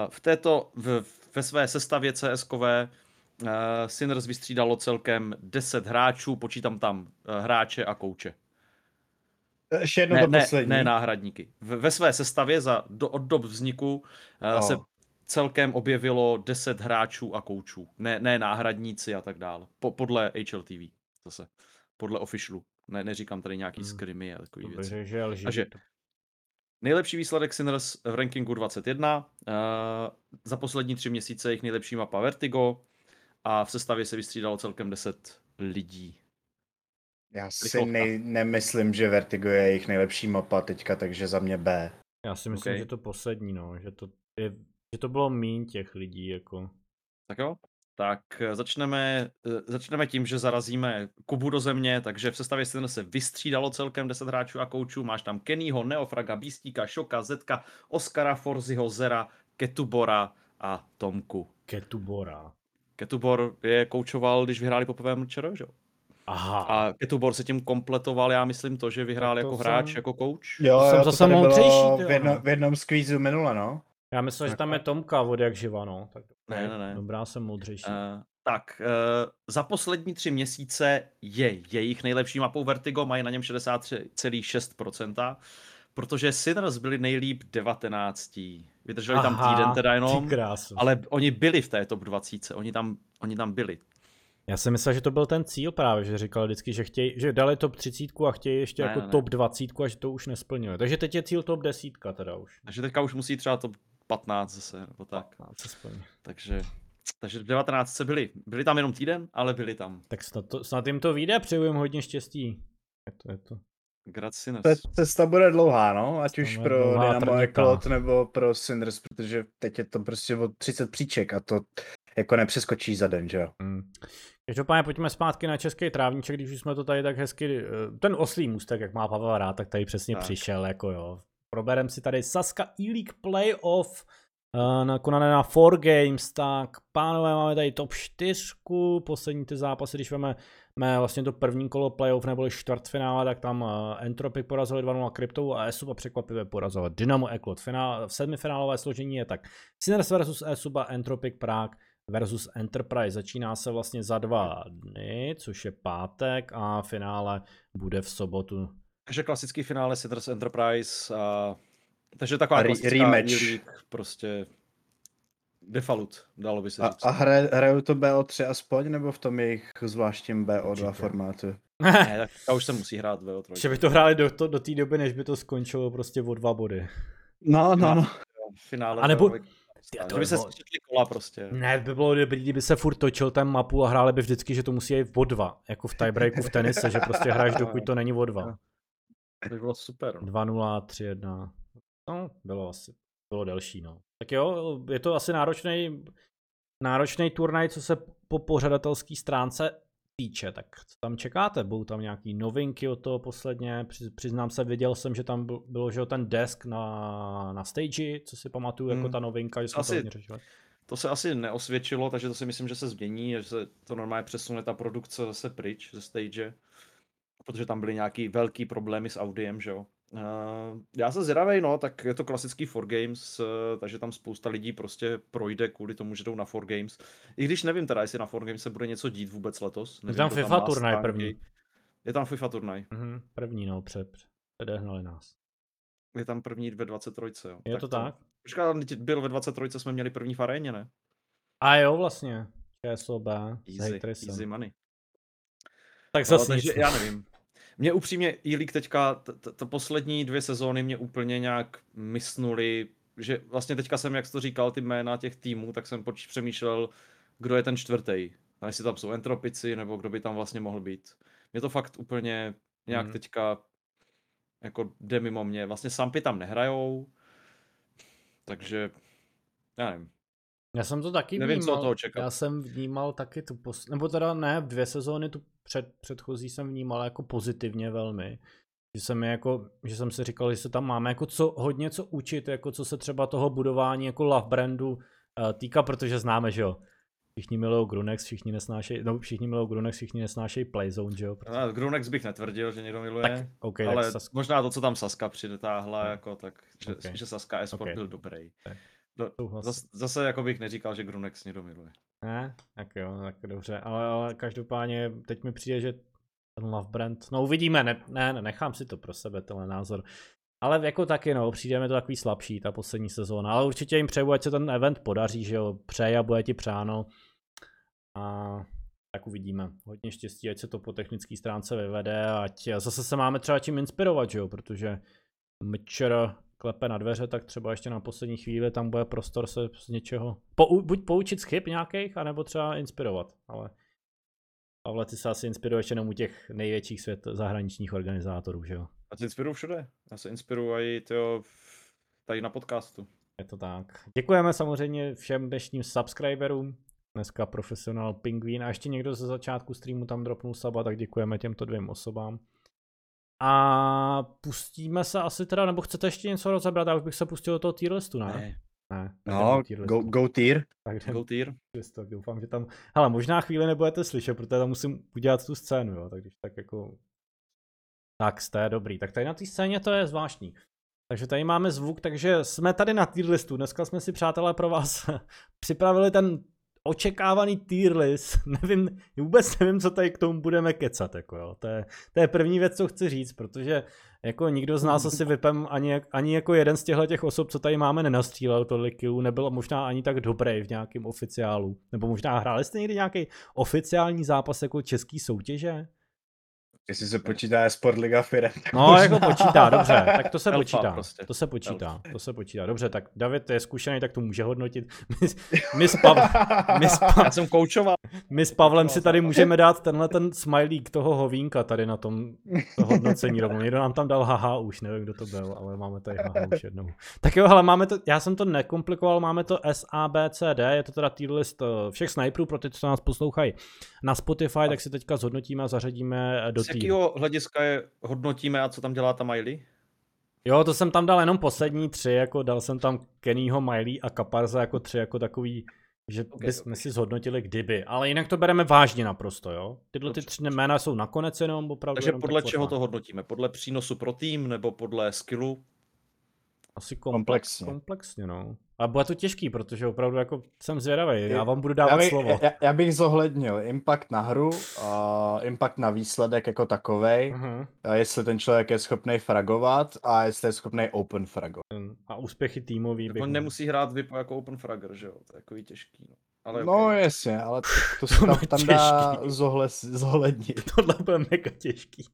v této, v, ve své sestavě CSkové uh, Sinners vystřídalo celkem 10 hráčů, počítám tam uh, hráče a kouče. Ještě jedno Ne, to ne, poslední. ne náhradníky. V, ve své sestavě za, do, od dob vzniku uh, Oh. se celkem objevilo 10 hráčů a koučů. Ne, ne náhradníci a tak dále. Po, podle HLTV zase. Podle officialu. Ne, neříkám tady nějaký Hmm. skrimy a bych věci. že lživý. Takže nejlepší výsledek Sinners v rankingu 21. Uh, za poslední tři měsíce jejich nejlepší mapa Vertigo. A v sestavě se vystřídalo celkem 10 lidí. Já si nej, nemyslím, že Vertigo je jejich nejlepší mapa teďka, takže za mě B. Já si myslím, OK. že to poslední, no, že to, je, že to bylo míň těch lidí, jako. Tak jo? Tak eh, začneme, eh, začneme tím, že zarazíme Kubu do země, takže v sestavě Sinners se vystřídalo celkem 10 hráčů a koučů. Máš tam Kennyho, Neofraga, Bístíka, Šoka, Zetka, Oskara, Forziho, Zera, Ketubora a Tomku. Ketubora. Ketubor je koučoval, když vyhráli poprvé mlčero, že jo? Aha. A Ketubor se tím kompletoval, já myslím to, že vyhrál to jako hráč, jsem- jako kouč. Jo, To jsem jo, to zase tady bylo moudřejší, v, jedno, jo. v jednom z kvízu minule, no. Já myslel, že tam je Tomka od jak živa, no. Tak, Ne, ne, ne. Dobrá, jsem moudřejší. Uh, tak, uh, za poslední tři měsíce je jejich nejlepší mapou Vertigo, mají na něm 63,6%, protože Sinners byli nejlíp 19. Vydrželi tam týden teda jenom, Ty ale oni byli v té top 20, oni tam, oni tam byli. Já jsem myslel, že to byl ten cíl právě, že říkal vždycky, že chtějí, že dali top 30 a chtějí ještě Ne, jako ne, top 20 a že to už nesplnili. Takže teď je cíl top 10 teda už. Takže teďka už musí třeba top 15 zase, nebo tak. 15 se splní. Takže, takže v 19 byli. Byli tam jenom týden, ale byli tam. Tak snad, to, snad jim to vyjde, přeju jim hodně štěstí. Je to, je to. Gracines. Cesta bude dlouhá, no, ať už pro dlouhá, Dynamo. Eklot nebo pro Cinders, protože teď je to prostě o 30 příček a to jako nepřeskočí za den, že jo. Hmm. Každopádně pojďme zpátky na český trávníček, když už jsme to tady tak hezky, eh, ten oslý můstek, jak má Pavel rád, tak tady přesně Tak. přišel, jako jo. Proberem si tady Saska E-League Playoff, uh, nakonané na 4 Games, tak pánové máme tady top 4, poslední ty zápasy, když veme mé vlastně to první kolo playoff neboli čtvrtfinále, tak tam uh, Entropic porazili 2-0 Kryptou a Esuba překvapivě porazili Dynamo Eklot. Finál, v sedmifinálové složení je tak Sinners versus Esuba, Entropic Prague versus Enterprise. Začíná se vlastně za dva dny, což je pátek a finále bude v sobotu. Takže klasický finále Citrus Enterprise a takže taková A re- klasická rematch. Prostě default, dalo by se A, říct. a hraje, hrajou to BO3 aspoň, nebo v tom jejich zvláštním BO2 Určitě. formátu? Ne, tak ta už se musí hrát ve Že by to hráli do, to, do té doby, než by to skončilo prostě o dva body. No, no, no. finále. A nebo- Ty, a to by se sčetli kola prostě. Ne, by bylo dobrý, kdyby se furt točil ten mapu a hráli by vždycky, že to musí jít o dva, jako v tiebreaku v tenise, že prostě hraješ, dokud to není o dva. To by bylo super. no. 2-0, 3-1. No, bylo asi, bylo delší, no. Tak jo, je to asi náročný, náročný turnaj, co se po pořadatelské stránce týče, tak co tam čekáte? Budou tam nějaký novinky od toho posledně? Při- Přiznám se, viděl jsem, že tam byl- bylo, že ten desk na, na stage, co si pamatuju, jako Hmm. ta novinka, že jsme Asi- to řešili. To se asi neosvědčilo, takže to si myslím, že se změní, že se to normálně přesune ta produkce zase pryč ze stage, protože tam byly nějaký velký problémy s audiem, že jo. Uh, já jsem zvědavej, no, tak je to klasický 4 Games, uh, takže tam spousta lidí prostě projde kvůli tomu, že jdou na 4 Games. I když nevím teda, jestli na 4 Games se bude něco dít vůbec letos. Nevím, tam kdo FIFA má turnaj stránky. první. Je tam FIFA turnaj. Mhm, první, no, před, předehnali nás. Je tam první ve 23. Jo. Je to tak? Ale teď byl ve 23. jsme měli první v aréně, ne? A jo, vlastně. ČSOB s Easy, easy money. Tak No, zase nic. takže já nevím. Mě upřímně E-League teďka, t- t- t- poslední dvě sezóny mě úplně nějak mysnuli, že vlastně teďka jsem, jak jsi to říkal, ty jména těch týmů, tak jsem poč- přemýšlel, kdo je ten čtvrtý. A jestli tam jsou entropici, nebo kdo by tam vlastně mohl být. Mě to fakt úplně nějak Mhm. teďka jako jde mimo mě. Vlastně Sampy tam nehrajou, takže já nevím. Já jsem to taky Nevím, co vnímal. od toho čekat. Já jsem vnímal taky tu, pos... nebo teda ne, dvě sezóny tu před, předchozí jsem vnímal jako pozitivně velmi. Že jsem, jako, že jsem si říkal, že se tam máme jako co, hodně co učit, jako co se třeba toho budování jako love brandu uh, týká, protože známe, že jo. Všichni milují Grunex, všichni nesnášejí, no všichni milují Grunex, všichni nesnášejí Playzone, že jo. Protože... No, Grunex bych netvrdil, že někdo miluje. Tak, OK, ale tak Sask... možná to, co tam Saska přitáhla, No. jako, tak, že, Ok. že Saska Esport Ok. byl dobrý. Tak. Do, souhlas. zas, zase jako bych neříkal, že Grunex někdo miluje. Ne, tak jo, tak dobře, ale, ale každopádně teď mi přijde, že ten Love Brand, no uvidíme, ne, ne, ne, nechám si to pro sebe, tenhle názor. Ale jako taky, no, přijde mi to takový slabší, ta poslední sezóna, ale určitě jim přeju, ať se ten event podaří, že jo, přeje a bude ti přáno. A tak uvidíme. Hodně štěstí, ať se to po technické stránce vyvede, ať zase se máme třeba čím inspirovat, že jo, protože Mčer klepe na dveře, tak třeba ještě na poslední chvíli tam bude prostor se z něčeho, pou, buď poučit z chyb nějakých, anebo třeba inspirovat, ale Pavle, ty se asi inspiruješ jenom u těch největších svět zahraničních organizátorů, že jo? A se inspiruju všude. Já se inspiruju i tyjo, tady na podcastu. Je to tak. Děkujeme samozřejmě všem dnešním subscriberům. Dneska profesionál Pingvín a ještě někdo ze začátku streamu tam dropnul saba, tak děkujeme těmto dvěm osobám. A pustíme se asi teda, nebo chcete ještě něco rozebrat? Já už bych se pustil do toho tier listu, ne? Ne, ne No, tier go, listu. go tier. Tak jdem Go tier. Přes to, doufám, že tam... Hele, možná chvíli nebudete slyšet, protože tam musím udělat tu scénu, jo, tak když tak jako... Tak jste dobrý, tak tady na té scéně to je zvláštní. Takže tady máme zvuk, takže jsme tady na tier listu. Dneska jsme si, přátelé, pro vás připravili ten očekávaný tier list. Nevím, vůbec nevím, co tady k tomu budeme kecat, jako jo. To je, to je první věc, co chci říct, protože jako nikdo z nás asi vypem ani, ani jako jeden z těchto těch osob, co tady máme, nenastřílel tolik killů, nebyl možná ani tak dobrý v nějakém oficiálu. Nebo možná hráli jste někdy nějaký oficiální zápas jako český soutěže? Jestli se počítá Sport Liga Firem. No, jako počítá, dobře, tak to se Elfa počítá. prostě. To se počítá, to se počítá. Dobře, tak David je zkušený, tak to může hodnotit. My, s- my, s, Pav, my, s, Pa- Já jsem koučoval. my s Pavlem si tady můžeme dát tenhle ten smajlík toho hovínka tady na tom to hodnocení rovnou. Někdo nám tam dal haha už, nevím, kdo to byl, ale máme tady haha už jednou. Tak jo, hele, máme to, já jsem to nekomplikoval, máme to SABCD, je to teda tier list eh, všech sniperů pro ty, co nás poslouchají na Spotify, tak si teďka zhodnotíme a zařadíme do Z jakého hlediska je hodnotíme a co tam dělá ta Miley? Jo, to jsem tam dal jenom poslední tři, jako dal jsem tam Kennyho, Miley a Kaparza jako tři, jako takový, že Ok, okay, bychom ok. si zhodnotili kdyby, ale jinak to bereme vážně naprosto, jo. Tyhle ty tři jména jsou nakonec jenom opravdu Takže jenom podle tak čeho to hodnotíme? Podle přínosu pro tým nebo podle skillu? Asi komplex, Komplexně. komplexně, no. A bude to těžký, protože opravdu jako jsem zvědavý, já vám budu dávat já bych, slovo. Já, já bych zohlednil impact na hru, a impact na výsledek jako takovej, Mhm. a jestli ten člověk je schopný fragovat a jestli je schopný open fragovat. A úspěchy týmový bych... On nemusí hrát Vipo jako open fragger, že jo? To je takový těžký. No, ale No okay. jasně, ale to, se tam, tam dá těžký. zohle, zohlednit. Tohle bude mega těžký.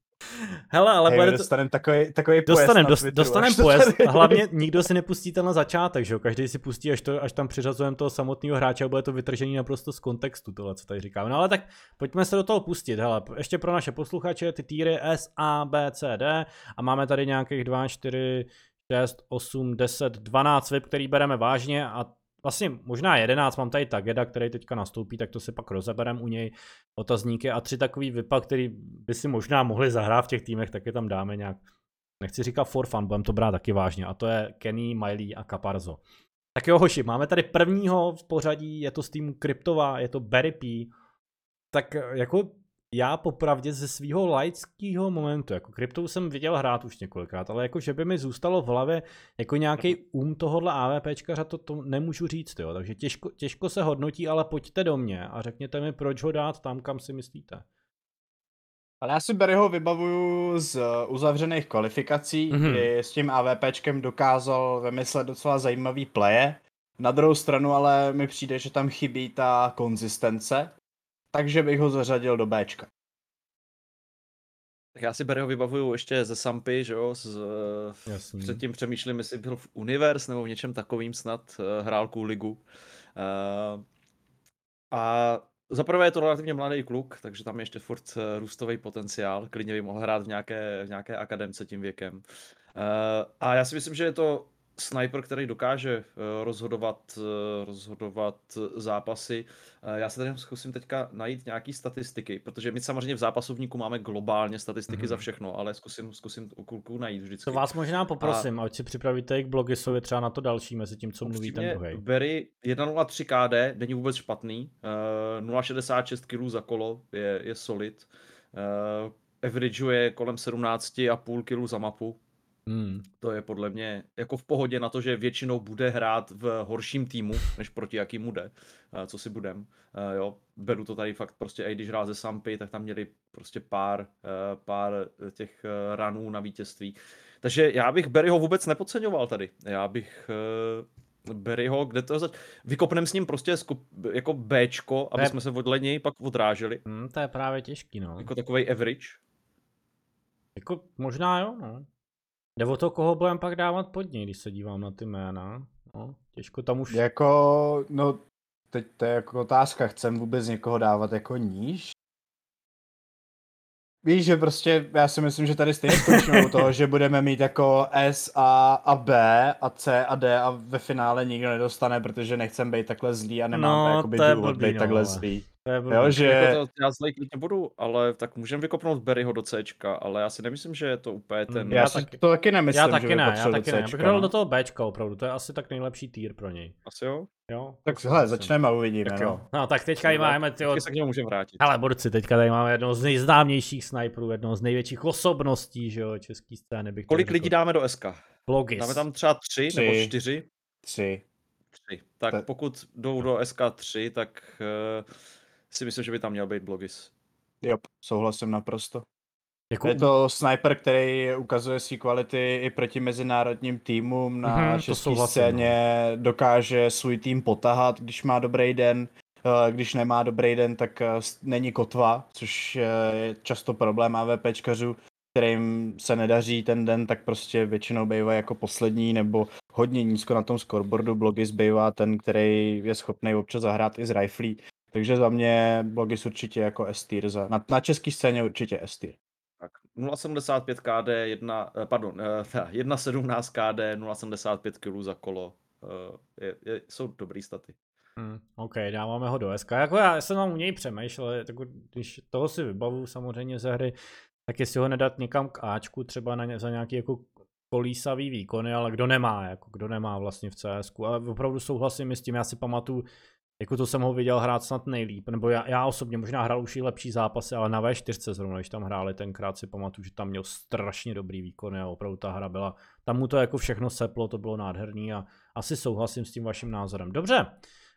Hele, ale Hej, bude to... dostanem takový, takový Dostanem, na dost, dostanem pojezd. Hlavně nikdo si nepustí ten na začátek, že jo? Každý si pustí, až, to, až tam přiřazujeme toho samotného hráče a bude to vytržený naprosto z kontextu, tohle, co tady říkáme. No ale tak pojďme se do toho pustit. Hele, ještě pro naše posluchače ty týry S, A, B, C, D a máme tady nějakých 2, 4, 6, 8, 10, 12 VIP, který bereme vážně a vlastně možná 11, mám tady Tageda, který teďka nastoupí, tak to si pak rozeberem u něj otazníky a tři takový VIPa, který by si možná mohli zahrát v těch týmech, tak je tam dáme nějak nechci říkat for fun, budeme to brát taky vážně, a to je Kenny, Miley a Caparzo. Tak jo, hoši, máme tady prvního v pořadí, je to z týmu Kryptova, je to Barry P. Tak jako já popravdě ze svého laického momentu, jako kryptou jsem viděl hrát už několikrát, ale jako že by mi zůstalo v hlavě jako nějaký um tohohle AVPčkaře, to, to nemůžu říct, jo. takže těžko, těžko se hodnotí, ale pojďte do mě a řekněte mi, proč ho dát tam, kam si myslíte. Ale já si Barryho vybavuju z eh, uzavřených kvalifikací, Mhm. mm-hmm. kdy s tím AVPčkem dokázal vymyslet docela zajímavý pleje. Na druhou stranu ale mi přijde, že tam chybí ta konzistence, takže bych ho zařadil do Bčka. Tak já si Barryho vybavuju ještě ze Sampy, že jo? Z, Jasný. předtím přemýšlím, jestli byl v Universe nebo v něčem takovým snad, eh, hrál ligu. Eh, a za prvé je to relativně mladý kluk, takže tam je ještě furt eh, růstový potenciál. Klidně by mohl hrát v nějaké, v nějaké akademce tím věkem. Eh, a já si myslím, že je to sniper, který dokáže eh, rozhodovat, eh, rozhodovat zápasy. Eh, Já se tady zkusím teďka najít nějaký statistiky, protože my samozřejmě v zápasovníku máme globálně statistiky Mhm. za všechno, ale zkusím, zkusím u kluků najít vždycky. To vás možná poprosím, a... ať si připravíte jsou je třeba na to další, mezi tím, co mluví ten druhý. Berry 1.03 KD není vůbec špatný, uh, 0.66 kg za kolo je, je solid, averageuje kolem 17,5 kg za mapu, Hmm. to je podle mě jako v pohodě na to, že většinou bude hrát v horším týmu, než proti jakýmu jde, uh, co si budem. Uh, jo, beru to tady fakt prostě, i když hrál ze Sampy, tak tam měli prostě pár, uh, pár těch ranů na vítězství. Takže já bych Berryho vůbec nepodceňoval tady. Já bych Berryho, kde to zač... Vykopnem s ním prostě skup, jako Bčko, aby Ne. jsme se odle něj pak odráželi. Hmm, to je právě těžký, no. Jako takový average. Jako možná jo, no. Jde o to, koho budeme pak dávat pod něj, když se dívám na ty jména. No, těžko tam už... Jako, no, teď to je jako otázka, chcem vůbec někoho dávat jako níž? Víš, že prostě, já si myslím, že tady stejně skončíme u toho, že budeme mít jako S a, a B a C a D a ve finále nikdo nedostane, protože nechcem být takhle zlý a nemám No, jakoby důvod být no, takhle zlý. To je Jo, že... Jako to, já zlej klidně budu, ale tak můžeme vykopnout Berryho do Cčka, ale já si nemyslím, že je to úplně ten... Já, Já si taky- to taky nemyslím, já že taky by ne, já taky ne. Já bych dal no. do toho Bčka opravdu, to je asi tak nejlepší tier pro něj. Asi jo? Jo? Tak hele, začneme a uvidíme, Tak no. jo. No tak teďka tady máme, tyjo, Taky se k němu můžeme vrátit. Hele, borci, teďka tady máme jednoho z nejznámějších sniperů, jednoho z největších osobností, že jo, český scény. Bych Kolik lidí dáme do SK? Blogis. Dáme tam třeba tři, Tři. nebo čtyři? Tři. Tři. Tak Tak- pokud jdou do SK3, tak uh, si myslím, že by tam měl být Blogis. Jo, souhlasím naprosto. Jako, Je to sniper, který ukazuje své kvality i proti mezinárodním týmům na Mhm, to české scéně, dokáže svůj tým potahat, když má dobrý den, eh, když nemá dobrý den, tak eh, není kotva, což je často problém AVPčkařů, kterým se nedaří ten den, tak prostě většinou bývá jako poslední nebo hodně nízko na tom scoreboardu. Blogis bývá ten, který je schopný občas zahrát i z riflí. Takže za mě Blogis určitě jako s za, na, na české scéně určitě s Tak 0,75 KD, 1, pardon, 1,17 KD, 0,75 kg za kolo. Eh, je, je, jsou dobrý staty. Hmm, OK, dáváme ho do SK. Jako já jsem tam u něj přemýšlel, tak když toho si vybavu samozřejmě ze hry, tak jestli ho nedat někam k Ačku, třeba na, za nějaký jako kolísavý výkony, ale kdo nemá, jako kdo nemá vlastně v CS. A opravdu souhlasím s tím, já si pamatuju, jako to jsem ho viděl hrát snad nejlíp, nebo já, já osobně možná hrál už i lepší zápasy, ale na V4 zrovna, když tam hráli tenkrát si pamatuju, že tam měl strašně dobrý výkony a opravdu ta hra byla, tam mu to jako všechno seplo, to bylo nádherný a asi souhlasím s tím vaším názorem. Dobře,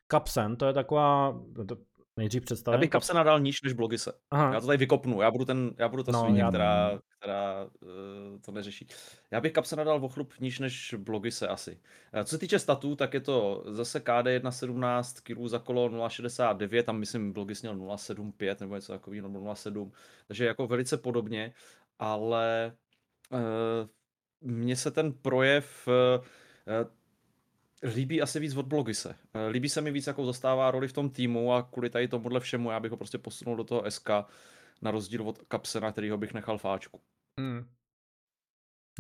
Kapsen, to je taková, to, nejdřív představím. Já bych Kapsen nadal níž než Blogise. Aha. Já to tady vykopnu, já budu, ten, já budu ta no, svině, já... která, která uh, to neřeší. Já bych Kapsen nadal chlup níž než Blogise asi. Uh, co se týče statů, tak je to zase KD 1.17 kg za kolo 0.69, tam myslím Blogis měl 0.75 nebo něco takového, nebo 0.7, takže jako velice podobně, ale uh, mně se ten projev uh, líbí asi víc od Blogise. Eh, líbí se mi víc, jakou zastává roli v tom týmu a kvůli tady tomuhle všemu já bych ho prostě posunul do toho SK na rozdíl od Kapsena, kterýho bych nechal fáčku. Hmm.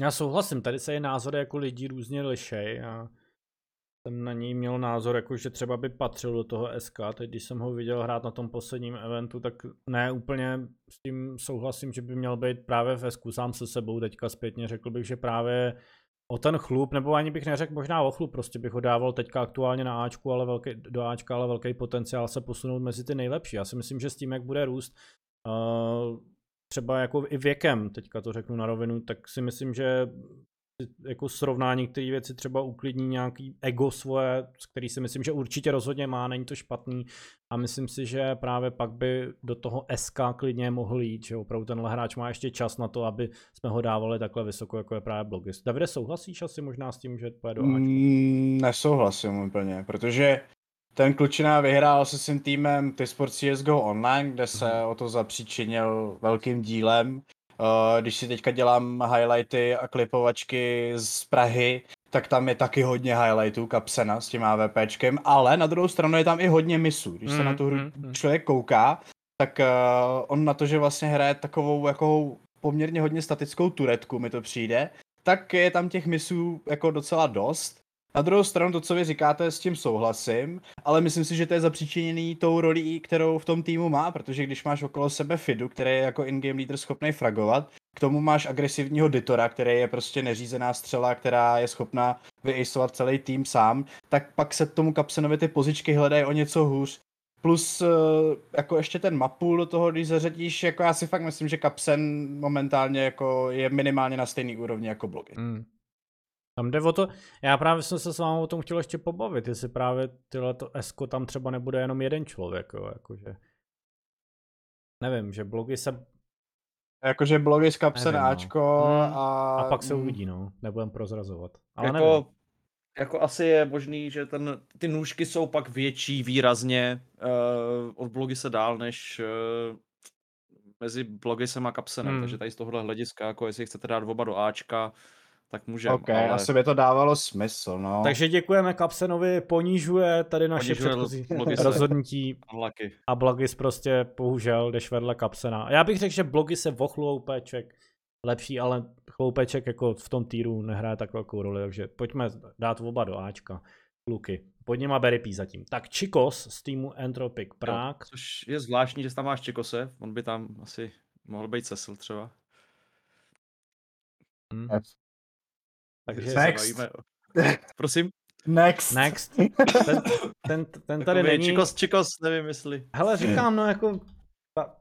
Já souhlasím, tady se je názory jako lidí různě lišej a jsem na něj měl názor, jako že třeba by patřil do toho SK, teď když jsem ho viděl hrát na tom posledním eventu, tak ne úplně s tím souhlasím, že by měl být právě v SK sám se sebou, teďka zpětně řekl bych, že právě o ten chlup, nebo ani bych neřekl možná o chlup, prostě bych ho dával teďka aktuálně na Ačku, ale velký, do Ačka, ale velký potenciál se posunout mezi ty nejlepší. Já si myslím, že s tím, jak bude růst, uh, třeba jako i věkem, teďka to řeknu na rovinu, tak si myslím, že jako srovnání některé věci třeba uklidní nějaký ego svoje, který si myslím, že určitě rozhodně má, není to špatný a myslím si, že právě pak by do toho SK klidně mohl jít, že opravdu tenhle hráč má ještě čas na to, aby jsme ho dávali takhle vysoko, jako je právě Blogis. Davide, souhlasíš asi možná s tím, že pojede do mm, Nesouhlasím úplně, protože ten klučina vyhrál se svým týmem T-Sport CSGO Online, kde se mhm. o to zapříčinil velkým dílem když si teďka dělám highlighty a klipovačky z Prahy, tak tam je taky hodně highlightů Kapsena s tím AVPčkem, ale na druhou stranu je tam i hodně misů. Když mm, se na tu hru mm, mm. člověk kouká, tak uh, on na to, že vlastně hraje takovou jako poměrně hodně statickou turetku, mi to přijde, tak je tam těch misů jako docela dost. Na druhou stranu to, co vy říkáte, s tím souhlasím, ale myslím si, že to je zapříčiněný tou rolí, kterou v tom týmu má, protože když máš okolo sebe Fidu, který je jako in-game leader schopný fragovat, k tomu máš agresivního Ditora, který je prostě neřízená střela, která je schopná vyisovat celý tým sám, tak pak se tomu Kapsenovi ty pozičky hledají o něco hůř. Plus eh, jako ještě ten mapul do toho, když zařadíš, jako já si fakt myslím, že Kapsen momentálně jako je minimálně na stejný úrovni jako blogy. Mm. Tam jde o to, já právě jsem se s vámi o tom chtěl ještě pobavit, jestli právě tyhle to esko tam třeba nebude jenom jeden člověk, jo, jakože. Nevím, že blogy se... Jakože blogy z kapsen Nevím, no. Ačko hmm. a... A pak se uvidí, no, nebudem prozrazovat. Ale jako, nevím. jako asi je možný, že ten, ty nůžky jsou pak větší výrazně uh, od blogy se dál, než uh, mezi blogisem a kapsenem, hmm. takže tady z tohohle hlediska, jako jestli chcete dát oba do Ačka, tak můžeme. OK, ale... asi by to dávalo smysl, no. Takže děkujeme Kapsenovi, ponížuje tady naše předchozí rozhodnutí Blaky. a Blogis prostě bohužel jdeš vedle Kapsena. Já bych řekl, že Blogy se o chloupeček lepší, ale chloupeček jako v tom týru nehraje tak velkou roli, takže pojďme dát oba do Ačka. Kluky. Pod něma Beripí zatím. Tak Chikos z týmu Entropic Prague. Jo, což je zvláštní, že tam máš Chikose, on by tam asi mohl být Cecil třeba. Hmm. Takže Next. Prosím? Next. Next. Ten, ten, ten tady není... Čikos, čikos, nevím jestli. Hele, říkám, no jako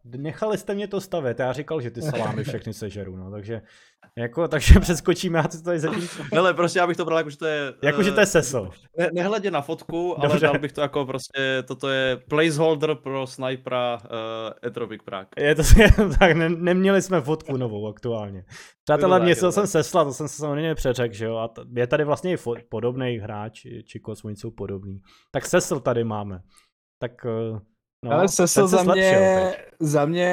nechali jste mě to stavět, já říkal, že ty salámy všechny sežeru, no, takže, jako, takže přeskočíme, já to tady zatím... Hele, prostě já bych to bral jako, že to je... Jako, že to je seso. Ne, nehledě na fotku, ale Dobře. dal bych to jako prostě, toto je placeholder pro snipera uh, Etropic Prague. Je to tak, ne, neměli jsme fotku novou aktuálně. Přátelé, měl jsem sesla, to jsem se samozřejmě přeřekl, že jo, a t- je tady vlastně i fo- podobný hráč, či kosmonic jsou podobný. Tak sesl tady máme. tak uh, No, ale Sesl za mě, za mě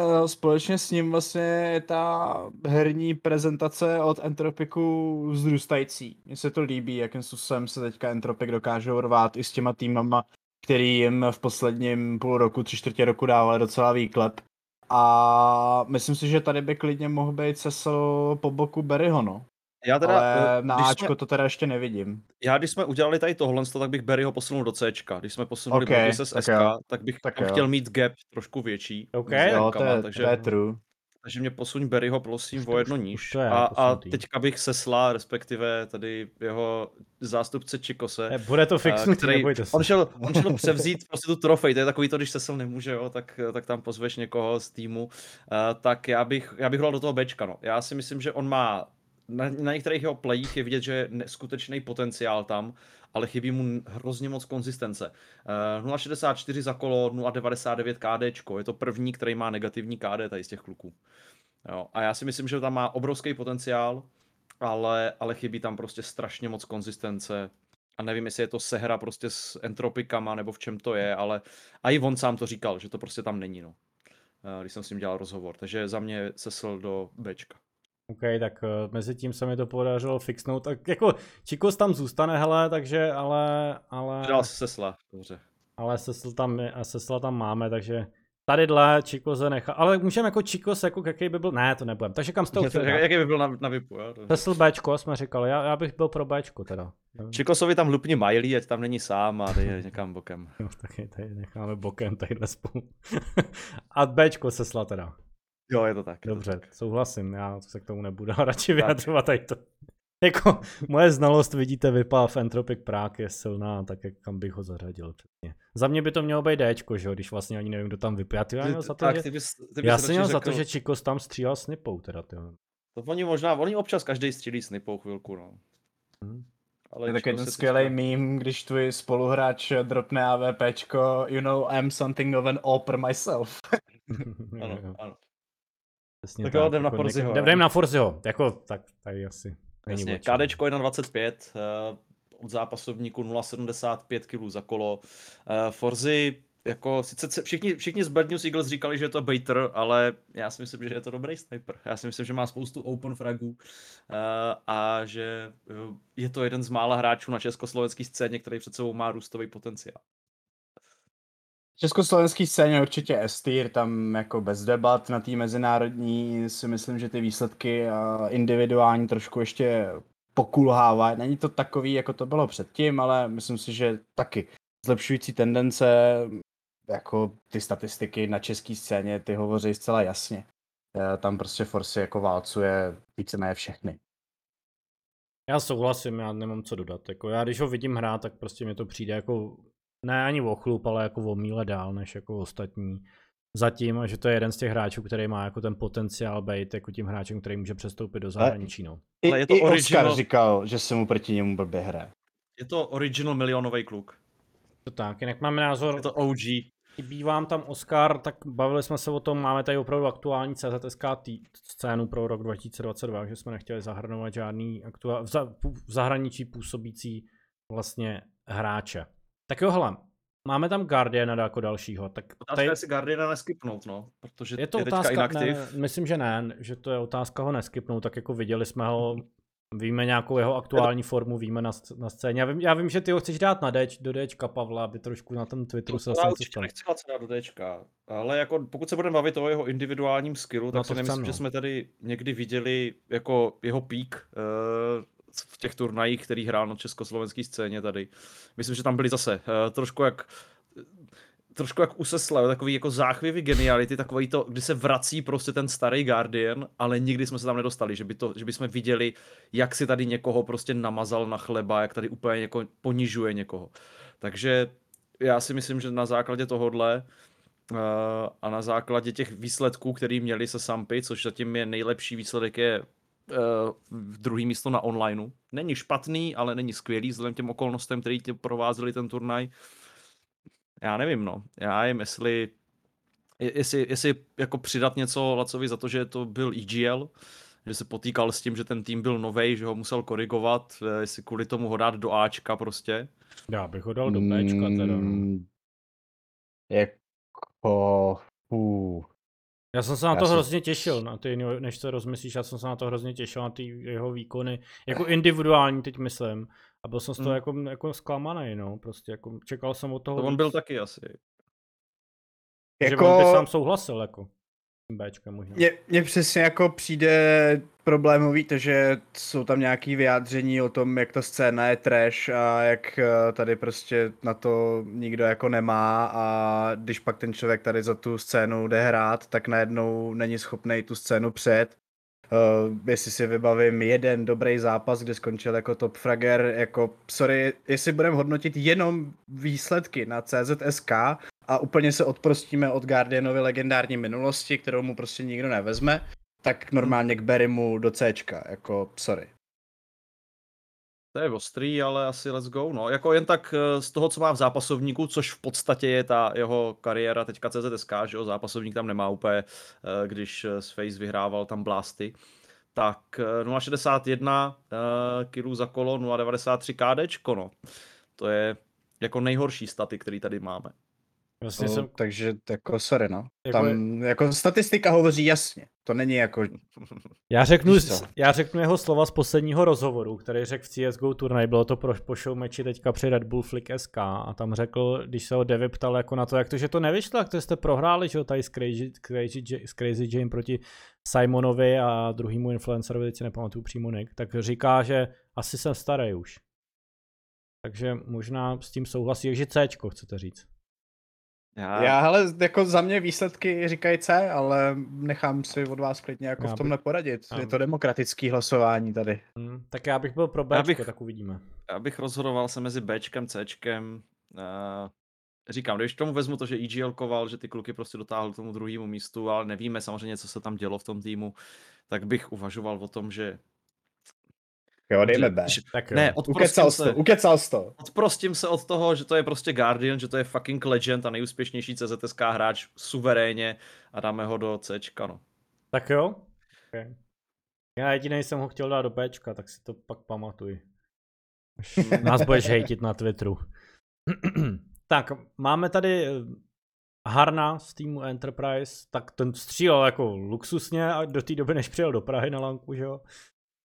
eh, společně s ním vlastně je ta herní prezentace od Entropiku vzrůstající. Mně se to líbí, jakým způsobem se teďka Entropik dokážou rvát i s těma týmama, který jim v posledním půl roku, tři čtvrtě roku dávali docela výklep. A myslím si, že tady by klidně mohl být Cecil po boku Berryho, no. Já teda, Ale eh, na Ačko jsme, to teda ještě nevidím. Já když jsme udělali tady tohle, tak bych Berryho posunul do C. Když jsme posunuli okay, z SK, tak, tak bych tak chtěl mít gap trošku větší. OK, jo, to je, takže, to je true. Takže mě posuň Berryho prosím o jedno níž. A, a teďka bych sesla, respektive tady jeho zástupce Čikose. Bude to fixnutý, který, nebojte se. On šel, on šel převzít prostě tu trofej, to je takový to, když sesel nemůže, jo, tak, tak tam pozveš někoho z týmu. Uh, tak já bych, já bych do toho Bčka, no. Já si myslím, že on má na, na některých jeho plejích je vidět, že je neskutečný potenciál tam, ale chybí mu hrozně moc konzistence. Uh, 0,64 za kolo, 0,99 KD, je to první, který má negativní KD tady z těch kluků. Jo, a já si myslím, že tam má obrovský potenciál, ale, ale chybí tam prostě strašně moc konzistence. A nevím, jestli je to sehra prostě s entropikama, nebo v čem to je, ale a i on sám to říkal, že to prostě tam není, no. Uh, když jsem s ním dělal rozhovor. Takže za mě sesl do Bčka. OK, tak uh, mezi tím se mi to podařilo fixnout. Tak jako Čikos tam zůstane, hele, takže, ale... ale... Dal Sesla, dobře. Ale Sesla tam, a Sesla tam máme, takže tadyhle Čikoze nechá, ale můžeme jako Čikos, jako jaký by byl, ne, to nebudem, takže kam jste chtěl Jaký by byl na, na VIPu, jo? Sesl Bčko jsme říkali, já, já bych byl pro Bčko teda. Čikosovi tam lupni Miley, ať tam není sám a dej někam bokem. No, taky tady necháme bokem tadyhle spolu. a Bčko Sesla teda. Jo, je to tak. Dobře, to tak. souhlasím, já se k tomu nebudu radši vyjadřovat tady to. Jako moje znalost, vidíte, vypadá v Entropic Prague je silná, tak jak kam bych ho zařadil přesně. Za mě by to mělo být Dčko, že jo, když vlastně ani nevím, kdo tam vypadá. Já, měl za to, tak, že... ty bys, ty bys já jsem měl řekl... za to, že Čikos tam střílel snipou teda, ty. To oni možná, oni občas každý střílí snipou chvilku, no. Hmm. Ale je takový ten skvělý meme, když tvůj spoluhráč dropne AVPčko, you know, I'm something of an oper myself. ano, ano. Přesně tak, tak jo, jdem jako na Forziho. Jdem na Forziho, jako tak tady asi. Jasně, KDčko 1.25, uh, od zápasovníku 0,75 kg za kolo. Uh, Forzy, jako sice všichni, všichni z Bad News Eagles říkali, že je to baiter, ale já si myslím, že je to dobrý sniper. Já si myslím, že má spoustu open fragů uh, a že je to jeden z mála hráčů na československé scéně, který před sebou má růstový potenciál československý scéně určitě Estýr, tam jako bez debat na té mezinárodní si myslím, že ty výsledky individuální trošku ještě pokulhává. Není to takový, jako to bylo předtím, ale myslím si, že taky zlepšující tendence, jako ty statistiky na české scéně, ty hovoří zcela jasně. E, tam prostě Force jako válcuje víceméně všechny. Já souhlasím, já nemám co dodat. Jako já když ho vidím hrát, tak prostě mi to přijde jako ne ani o chlup, ale jako o míle dál než jako ostatní. Zatím, že to je jeden z těch hráčů, který má jako ten potenciál být jako tím hráčem, který může přestoupit do zahraničí. No. I, ale je to i original... Oscar říkal, že se mu proti němu blbě hraje. Je to original milionový kluk. To tak, jinak máme názor. Je to OG. Chybí vám tam Oscar, tak bavili jsme se o tom, máme tady opravdu aktuální CZSK scénu pro rok 2022, že jsme nechtěli zahrnovat žádný aktuál, v zahraničí působící vlastně hráče. Tak jo, hele, máme tam Guardiana jako dalšího. Tak otázka tady... je si Guardiana neskipnout, no, protože je to je otázka, inaktiv. Ne, myslím, že ne, že to je otázka ho neskipnout, tak jako viděli jsme ho, víme nějakou jeho aktuální formu, víme na, na scéně. Já vím, já vím, že ty ho chceš dát na Dč, do Dčka Pavla, aby trošku na tom Twitteru se zase něco nechci dát do Dčka, ale jako pokud se budeme bavit o jeho individuálním skillu, no tak si nemyslím, že no. jsme tady někdy viděli jako jeho pík uh, v těch turnajích, který hrál na československé scéně tady. Myslím, že tam byli zase uh, trošku jak trošku jak u Sesla, takový jako záchvěvy geniality, takový to, kdy se vrací prostě ten starý Guardian, ale nikdy jsme se tam nedostali, že by, to, že by jsme viděli, jak si tady někoho prostě namazal na chleba, jak tady úplně jako ponižuje někoho. Takže já si myslím, že na základě tohohle uh, a na základě těch výsledků, který měli se Sampy, což zatím je nejlepší výsledek je uh, druhý místo na onlineu. Není špatný, ale není skvělý vzhledem těm okolnostem, který tě provázeli ten turnaj. Já nevím, no. Já jim, jestli, jestli, jestli jako přidat něco Lacovi za to, že to byl EGL, že se potýkal s tím, že ten tým byl novej, že ho musel korigovat, eh, jestli kvůli tomu ho dát do Ačka prostě. Já bych ho dal do Bčka teda. No. Mm, Jako... Uh. Já jsem se na Já to jsem- hrozně těšil, na ty, než to rozmyslíš, já jsem se na to hrozně těšil, na ty jeho výkony, jako individuální teď myslím. A byl jsem z toho Hmm. jako, jako zklamaný, no, prostě jako čekal jsem od toho To on víc. byl taky asi. Že Jako... on by sám souhlasil, jako. Bčkem možná. Mně, mně přesně jako přijde problémový to, že jsou tam nějaké vyjádření o tom, jak ta scéna je trash a jak eh, tady prostě na to nikdo jako nemá a když pak ten člověk tady za tu scénu jde hrát, tak najednou není schopný tu scénu přejet. Uh, jestli si vybavím jeden dobrý zápas, kde skončil jako top frager, jako sorry, jestli budeme hodnotit jenom výsledky na CZSK a úplně se odprostíme od Guardianovy legendární minulosti, kterou mu prostě nikdo nevezme, tak normálně k Berrymu do Cčka, jako sorry. To je ostrý, ale asi let's go. No, jako jen tak eh, z toho, co má v zápasovníku, což v podstatě je ta jeho kariéra teďka CZSK, že jo, zápasovník tam nemá úplně, eh, když eh, s Face vyhrával tam blasty. Tak eh, 0,61 eh, kg za kolo, 0,93 KDčko, no. To je jako nejhorší staty, který tady máme. Vlastně No, jsem, takže jako sorry, no. Jako Tam jako statistika hovoří jasně. To není jako, já, řeknu, já řeknu jeho slova z posledního rozhovoru, který řekl v CSGO turnaj, bylo to pro, po show meči teďka při Red Bull Flick SK a tam řekl, když se ho Devi ptal jako na to, jak to, že to nevyšlo, jak to jste prohráli, že jo, tady s Crazy, Crazy, J- s Crazy Jane proti Simonovi a druhýmu influencerovi, teď si nepamatuju přímo nick, tak říká, že asi jsem starý už. Takže možná s tím souhlasí, takže Cčko chcete říct. Já, já hele, jako za mě výsledky říkají C, ale nechám si od vás klidně jako Já v tomhle poradit. já Je to demokratický hlasování tady. Hm, tak já bych byl pro Bčko, bych- tak uvidíme. já bych rozhodoval se mezi Bčkem, Cčkem. Uh, říkám, když k tomu vezmu to, že EGL koval, že ty kluky prostě dotáhl k tomu druhému místu, ale nevíme samozřejmě, co se tam dělo v tom týmu, tak bych uvažoval o tom, že... Jo, dejme B. že- Tak jo. Ne, Ukecal se, to, ukecal to. odprostím se od toho, že to je prostě Guardian, že to je fucking legend a nejúspěšnější CZSK hráč suverénně a dáme ho do Cčka, no. Tak jo? Okay. Já jediný jsem ho chtěl dát do Bčka, tak si to pak pamatuj. Nás budeš hejtit na Twitteru. tak, máme tady eh, Harna z týmu Enterprise, tak ten střílel jako luxusně a do té doby, než přijel do Prahy na lanku, že jo?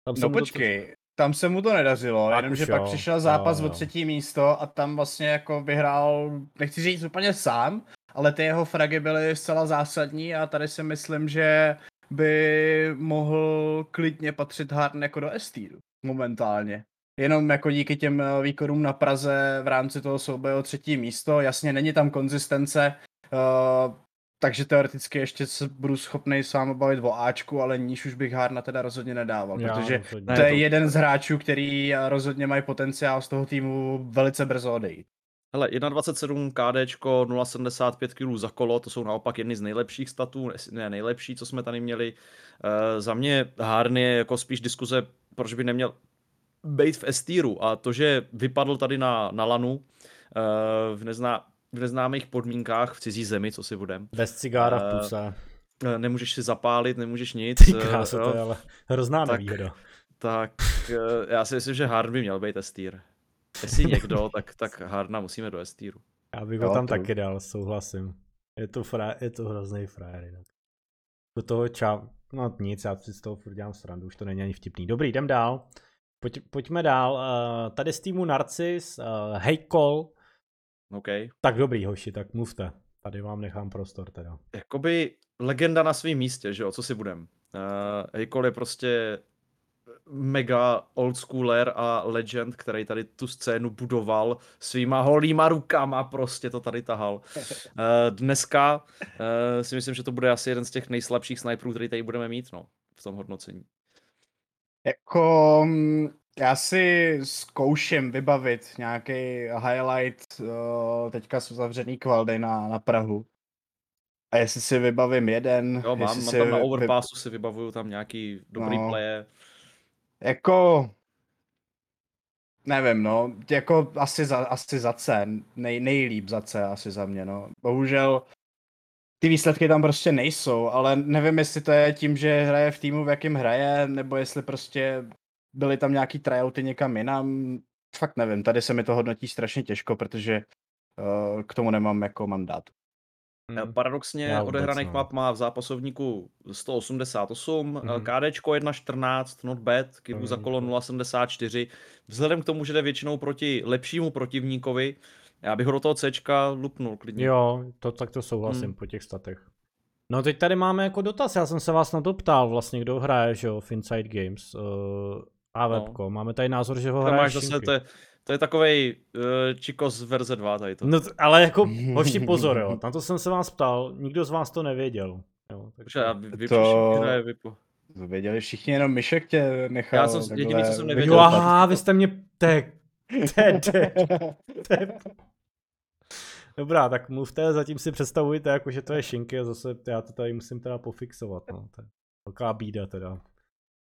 Tam se No mu to- počkej, tam se mu to nedařilo, Tak jenomže pak jo, přišel zápas jo, o jo. třetí místo a tam vlastně jako vyhrál, nechci říct úplně sám, ale ty jeho fragy byly zcela zásadní a tady si myslím, že by mohl klidně patřit Harden jako do s momentálně. Jenom jako díky těm eh, výkonům na Praze v rámci toho souboje o třetí místo, jasně není tam konzistence, uh, takže teoreticky ještě se budu schopný s vámi bavit o Ačku, ale níž už bych Hardna teda rozhodně nedával, Já protože rozhodně. To je jeden z hráčů, který eh, rozhodně mají potenciál z toho týmu velice brzo odejít. Hele, 1,27 KDčko, 0,75 kg za kolo, to jsou naopak jedny z nejlepších statů, ne- ne nejlepší, co jsme tady měli. Uh, za mě Harn je jako spíš diskuze, proč by neměl být v S-tieru a to, že vypadl tady na, na lanu uh, v, nezná, v neznámých podmínkách v cizí zemi, co si budem. Bez cigára v Eh, puse. Eh, Nemůžeš si zapálit, nemůžeš nic. Ty eh, kráso, jo, to je ale hrozná tak- nevýhoda. Tak já si myslím, že Harn by měl být S-tier. Jestli někdo, tak, tak Harna musíme do S-tieru. Já bych Jo, ho tam to- taky dal, souhlasím. Je to, fra, je to hrozný frajer jinak. Do toho ča... No nic, já si z toho furt dělám srandu, už to není ani vtipný. Dobrý, jdem dál. Pojď, pojďme dál. Tady z týmu Narcis, Hejkol. OK. Tak dobrý, hoši, tak mluvte. Tady vám nechám prostor teda. jakoby legenda na svém místě, že jo, co si budem. Uh, Hejkol je prostě mega old schooler a legend, který tady tu scénu budoval svýma holýma rukama, prostě to tady tahal. Uh, dneska uh, si myslím, že to bude asi jeden z těch nejslabších sniperů, který tady budeme mít, no, v tom hodnocení. Jako, mm, já si zkouším vybavit nějaký highlight uh, teďka z uzavřený kvaldy na, na Prahu. A jestli si vybavím jeden, Jo, mám, mám si tam na vy- overpassu si vybavuju tam nějaký dobrý No. playe. Jako, nevím, no, jako asi za, asi za C, nej, nejlíp za C asi za mě, no. Bohužel ty výsledky tam prostě nejsou, ale nevím, jestli to je tím, že hraje v týmu, v jakém hraje, nebo jestli prostě byly tam nějaký tryouty někam jinam. Fakt nevím, tady se mi to hodnotí strašně těžko, protože uh, k tomu nemám jako mandát. Hmm. Paradoxně Já vůbec, odehraných no. map má v zápasovníku 188, Mhm. mm-hmm. KDčko 1.14, not bad, killů za není kolo špatný. 0.74. Vzhledem k tomu, že jde většinou proti lepšímu protivníkovi, já bych ho do toho Cčka lupnul klidně. Jo, to tak to souhlasím Hmm. po těch statech. No teď tady máme jako dotaz, já jsem se vás na to ptal vlastně, kdo hraje, že jo, v Inside Games. Uh, a No. webko, máme tady názor, že ho hraje máš zase, to je, to je takovej uh, Chicos verze 2 tady to. No t- ale jako, hoši pozor jo, na to jsem se vás ptal, nikdo z vás to nevěděl. Jo, tak Takže já vy, vy To- hraje Vipo. To věděli všichni, jenom Myšek tě nechal. Já jsem- jediný, co takhle jsem Jo, nevěděl, vykopat. aha, vy jste mě, to je, to je. Dobrá, tak mluvte, zatím si představujte, jako, že to je šinky a zase já to tady musím teda pofixovat, no. To je velká bída teda.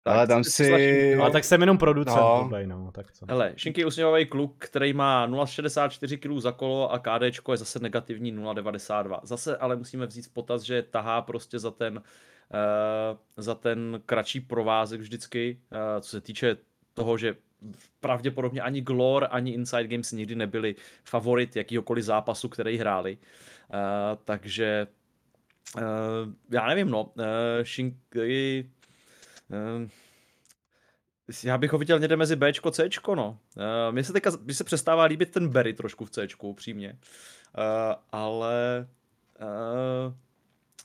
Ale tam si- Ale tak jsem jenom producent, No. blbej, no, tak co. Hele, Šinky je usměvavý kluk, který má 0,64 kg za kolo a KDčko je zase negativní 0,92. Zase ale musíme vzít v potaz, že tahá prostě za ten, uh, za ten kratší provázek vždycky, uh, co se týče toho, že pravděpodobně ani Glor, ani Inside Games nikdy nebyli favorit jakýhokoliv zápasu, který hráli. Uh, takže uh, já nevím, no, uh, Shinky... Uh, já bych ho viděl někde mezi Bčko a Cčko, no. Uh, mně se teďka, mně se přestává líbit ten Berry trošku v Cčku, upřímně. Uh, ale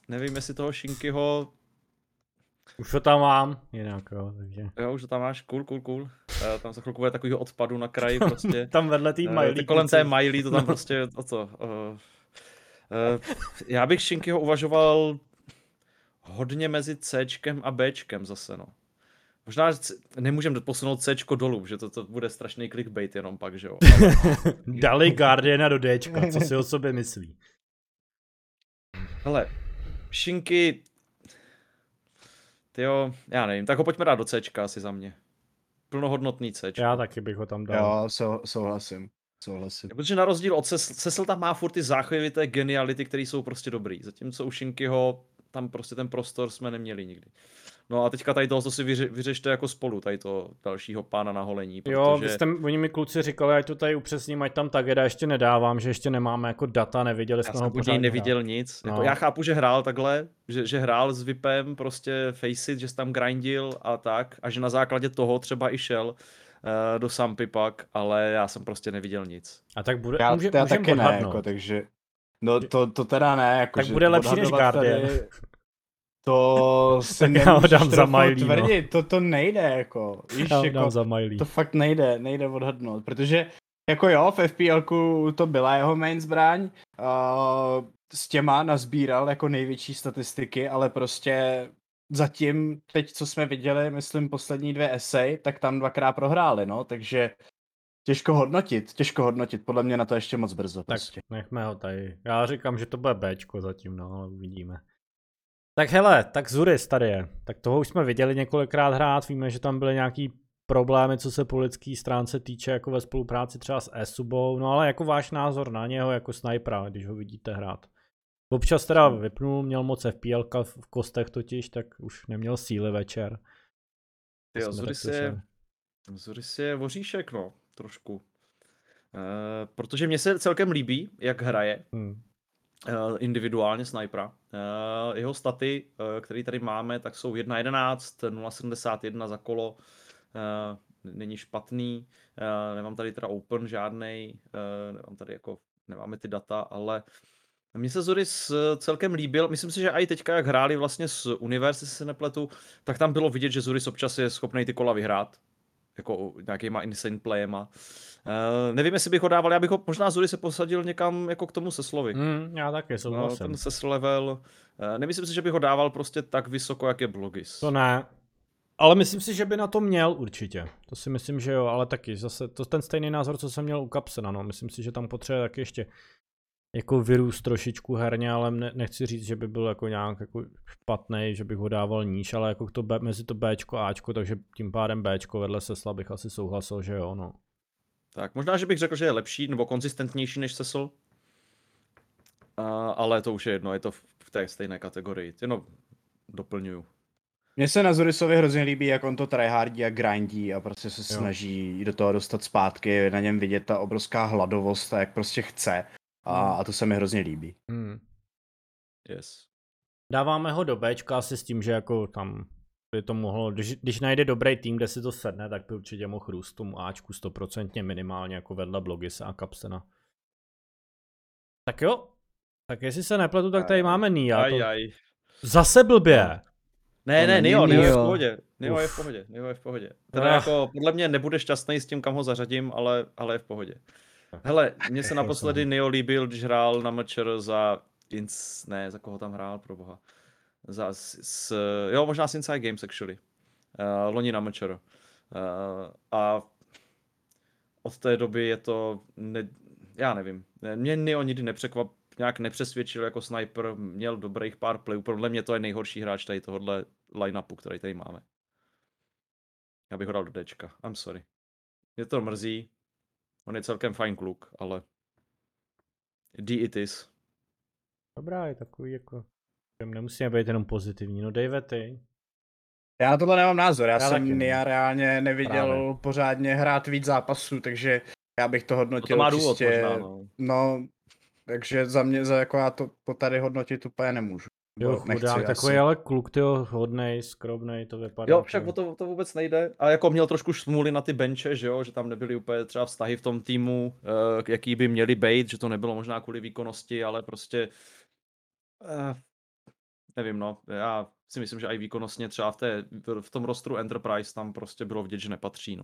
nevím, jestli toho Shinkyho, Už to tam mám, jinak jo, takže. jo, už to tam máš, cool, cool, cool. Tam za chvilku bude takovýho odpadu na kraji prostě. Tam vedle tý Eh, Miley. ty kolem té kluci. Miley to tam prostě, o co. Já bych Shinkyho uvažoval hodně mezi Cčkem a Bčkem zase, no. Možná že c- nemůžeme posunout Cčko dolů, že to, to bude strašný clickbait jenom pak, že jo. Dali Guardiana do Dčka, co si o sobě myslí. Hele, Shinky, tyjo, já nevím, tak ho pojďme dát do Cčka asi za mě. Plnohodnotný Cčko. Já taky bych ho tam dal. Jo, sou, souhlasím. Souhlasím. Protože na rozdíl od Cecil, Cecil tam má furt ty záchvěvy té geniality, které jsou prostě dobrý. Zatímco u Shinkyho tam prostě ten prostor jsme neměli nikdy. No a teďka tady toho, co si vyře, vyřešte jako spolu, tady to dalšího pána na holení. Protože... Jo, vy jste, oni mi kluci říkali, ať to tady upřesním, ať tam Tageda ještě nedávám, že ještě nemáme jako data, neviděli jsme ho pořádně neviděl nic. No. Jako já chápu, že hrál takhle, že, že hrál s VIPem, prostě Faceit, že se tam grindil a tak, a že na základě toho třeba i šel uh, do Sampy pak, ale já jsem prostě neviděl nic. A tak bude, Já, může, já můžem taky ne, jako, takže... No to, to teda ne, jako, Tak že bude lepší než Guardian. Tady, to si Tak já ho nemůžeš dám za Miley, no. tvrdit, to, to nejde, jako. Víš, Já ho jako dám za Miley. to fakt nejde, nejde odhadnout, protože jako jo, v FPLku to byla jeho main zbraň, uh, s těma nazbíral jako největší statistiky, ale prostě zatím, teď co jsme viděli, myslím poslední dvě esej, tak tam dvakrát prohráli, no, takže těžko hodnotit, těžko hodnotit, podle mě na to ještě moc brzo Tak prostě. nechme ho tady. Já říkám, že to bude Bčko zatím, no, ale uvidíme. Tak hele, tak Zuris tady je. Tak toho už jsme viděli několikrát hrát, víme, že tam byly nějaký problémy, co se po lidský stránce týče, jako ve spolupráci třeba s Esubou, no ale jako váš názor na něho jako snajpera, když ho vidíte hrát. Občas teda vypnul, měl moc FPL v kostech totiž, tak už neměl síly večer. Jo, Zuris je. Zuris je voříšek, no, trošku. Uh, protože mně se celkem líbí, jak hraje, Hmm. Uh, individuálně snajpera. Uh, jeho staty, uh, které tady máme, tak jsou 1.11, 0.71 za kolo, není špatný, nemám tady teda open žádnej, nemám tady jako, nemáme ty data, ale mně se Zuris eh, celkem líbil, myslím si, že i teďka, jak hráli vlastně s Universe, se nepletu, tak tam bylo vidět, že Zuris občas je schopný ty kola vyhrát, jako nějakýma insane playema. Uh, nevím, jestli bych ho dával, já bych ho možná Zuris se posadil někam jako k tomu Seslovi. Hmm, já taky No, souhlasím. ten ses level. Uh, nemyslím si, že bych ho dával prostě tak vysoko, jak je Blogis. To ne. Ale myslím si, že by na to měl určitě. To si myslím, že jo, ale taky zase to ten stejný názor, co jsem měl u Kapsena, no. Myslím si, že tam potřebuje taky ještě jako vyrůst trošičku herně, ale ne, nechci říct, že by byl jako nějak jako špatný, že bych ho dával níž, ale jako to B, mezi to Bčko a Ačko, takže tím pádem Bčko vedle Sesla bych asi souhlasil, že jo, no. Tak možná, že bych řekl, že je lepší nebo konzistentnější než Cecil. Uh, ale to už je jedno, je to v v té stejné kategorii. Jenom doplňuju. Mně se na Zurisovi hrozně líbí, jak on to tryhardí a grindí a prostě se Jo. snaží do toho dostat zpátky, na něm vidět ta obrovská hladovost a jak prostě chce. A, Hmm. a to se mi hrozně líbí. Hmm. Yes. Dáváme ho do Bčka asi s tím, že jako tam by to mohlo, když, když najde dobrý tým, kde si to sedne, tak by určitě mohl růst tomu Ačku stoprocentně minimálně jako vedle Blogisa a Kapsena. Tak jo, tak jestli se nepletu, tak tady máme Nia. Aj, To... aj. Zase blbě. Ne, To ne, Nio, Nio je v pohodě. Nio je v pohodě, Nio je v pohodě. Teda Ah. jako, podle mě nebude šťastný s tím, kam ho zařadím, ale, ale je v pohodě. Hele, mně se naposledy. Nio líbil, když hrál na MČR za Ins, ne, za koho tam hrál, pro boha. Za, s, jo, možná s Inside Games, actually. Uh, loni na MČR. Uh, a od té doby je to, ne, já nevím, mě Nio nikdy nepřekvap, nějak nepřesvědčil jako sniper, měl dobrých pár playů, podle mě to je nejhorší hráč tady tohohle line-upu, který tady máme. Já bych ho dal do Dčka, I'm sorry. Mě to mrzí, on je celkem fajn kluk, ale D it is. Dobrá, je takový jako, nemusíme být jenom pozitivní. No Dave, ty. Já na tohle nemám názor, já, Já já jsem ne. Nia reálně neviděl Právě. pořádně hrát víc zápasů, takže já bych to No hodnotil to má důvod čistě, možná, no. no, takže za mě, za jako já to, to tady hodnotit úplně nemůžu. Jo, chudák, takový asi. ale kluk, ty hodnej, skromnej, to vypadá. Jo, však že- o to, to vůbec nejde. A jako měl trošku šmuly na ty benče, že jo, že tam nebyly úplně třeba vztahy v tom týmu, uh, jaký by měly být, že to nebylo možná kvůli výkonnosti, ale prostě uh, nevím, no, já si myslím, že i výkonnostně třeba v, té, v tom rostru Enterprise tam prostě bylo vidět, že nepatří, no.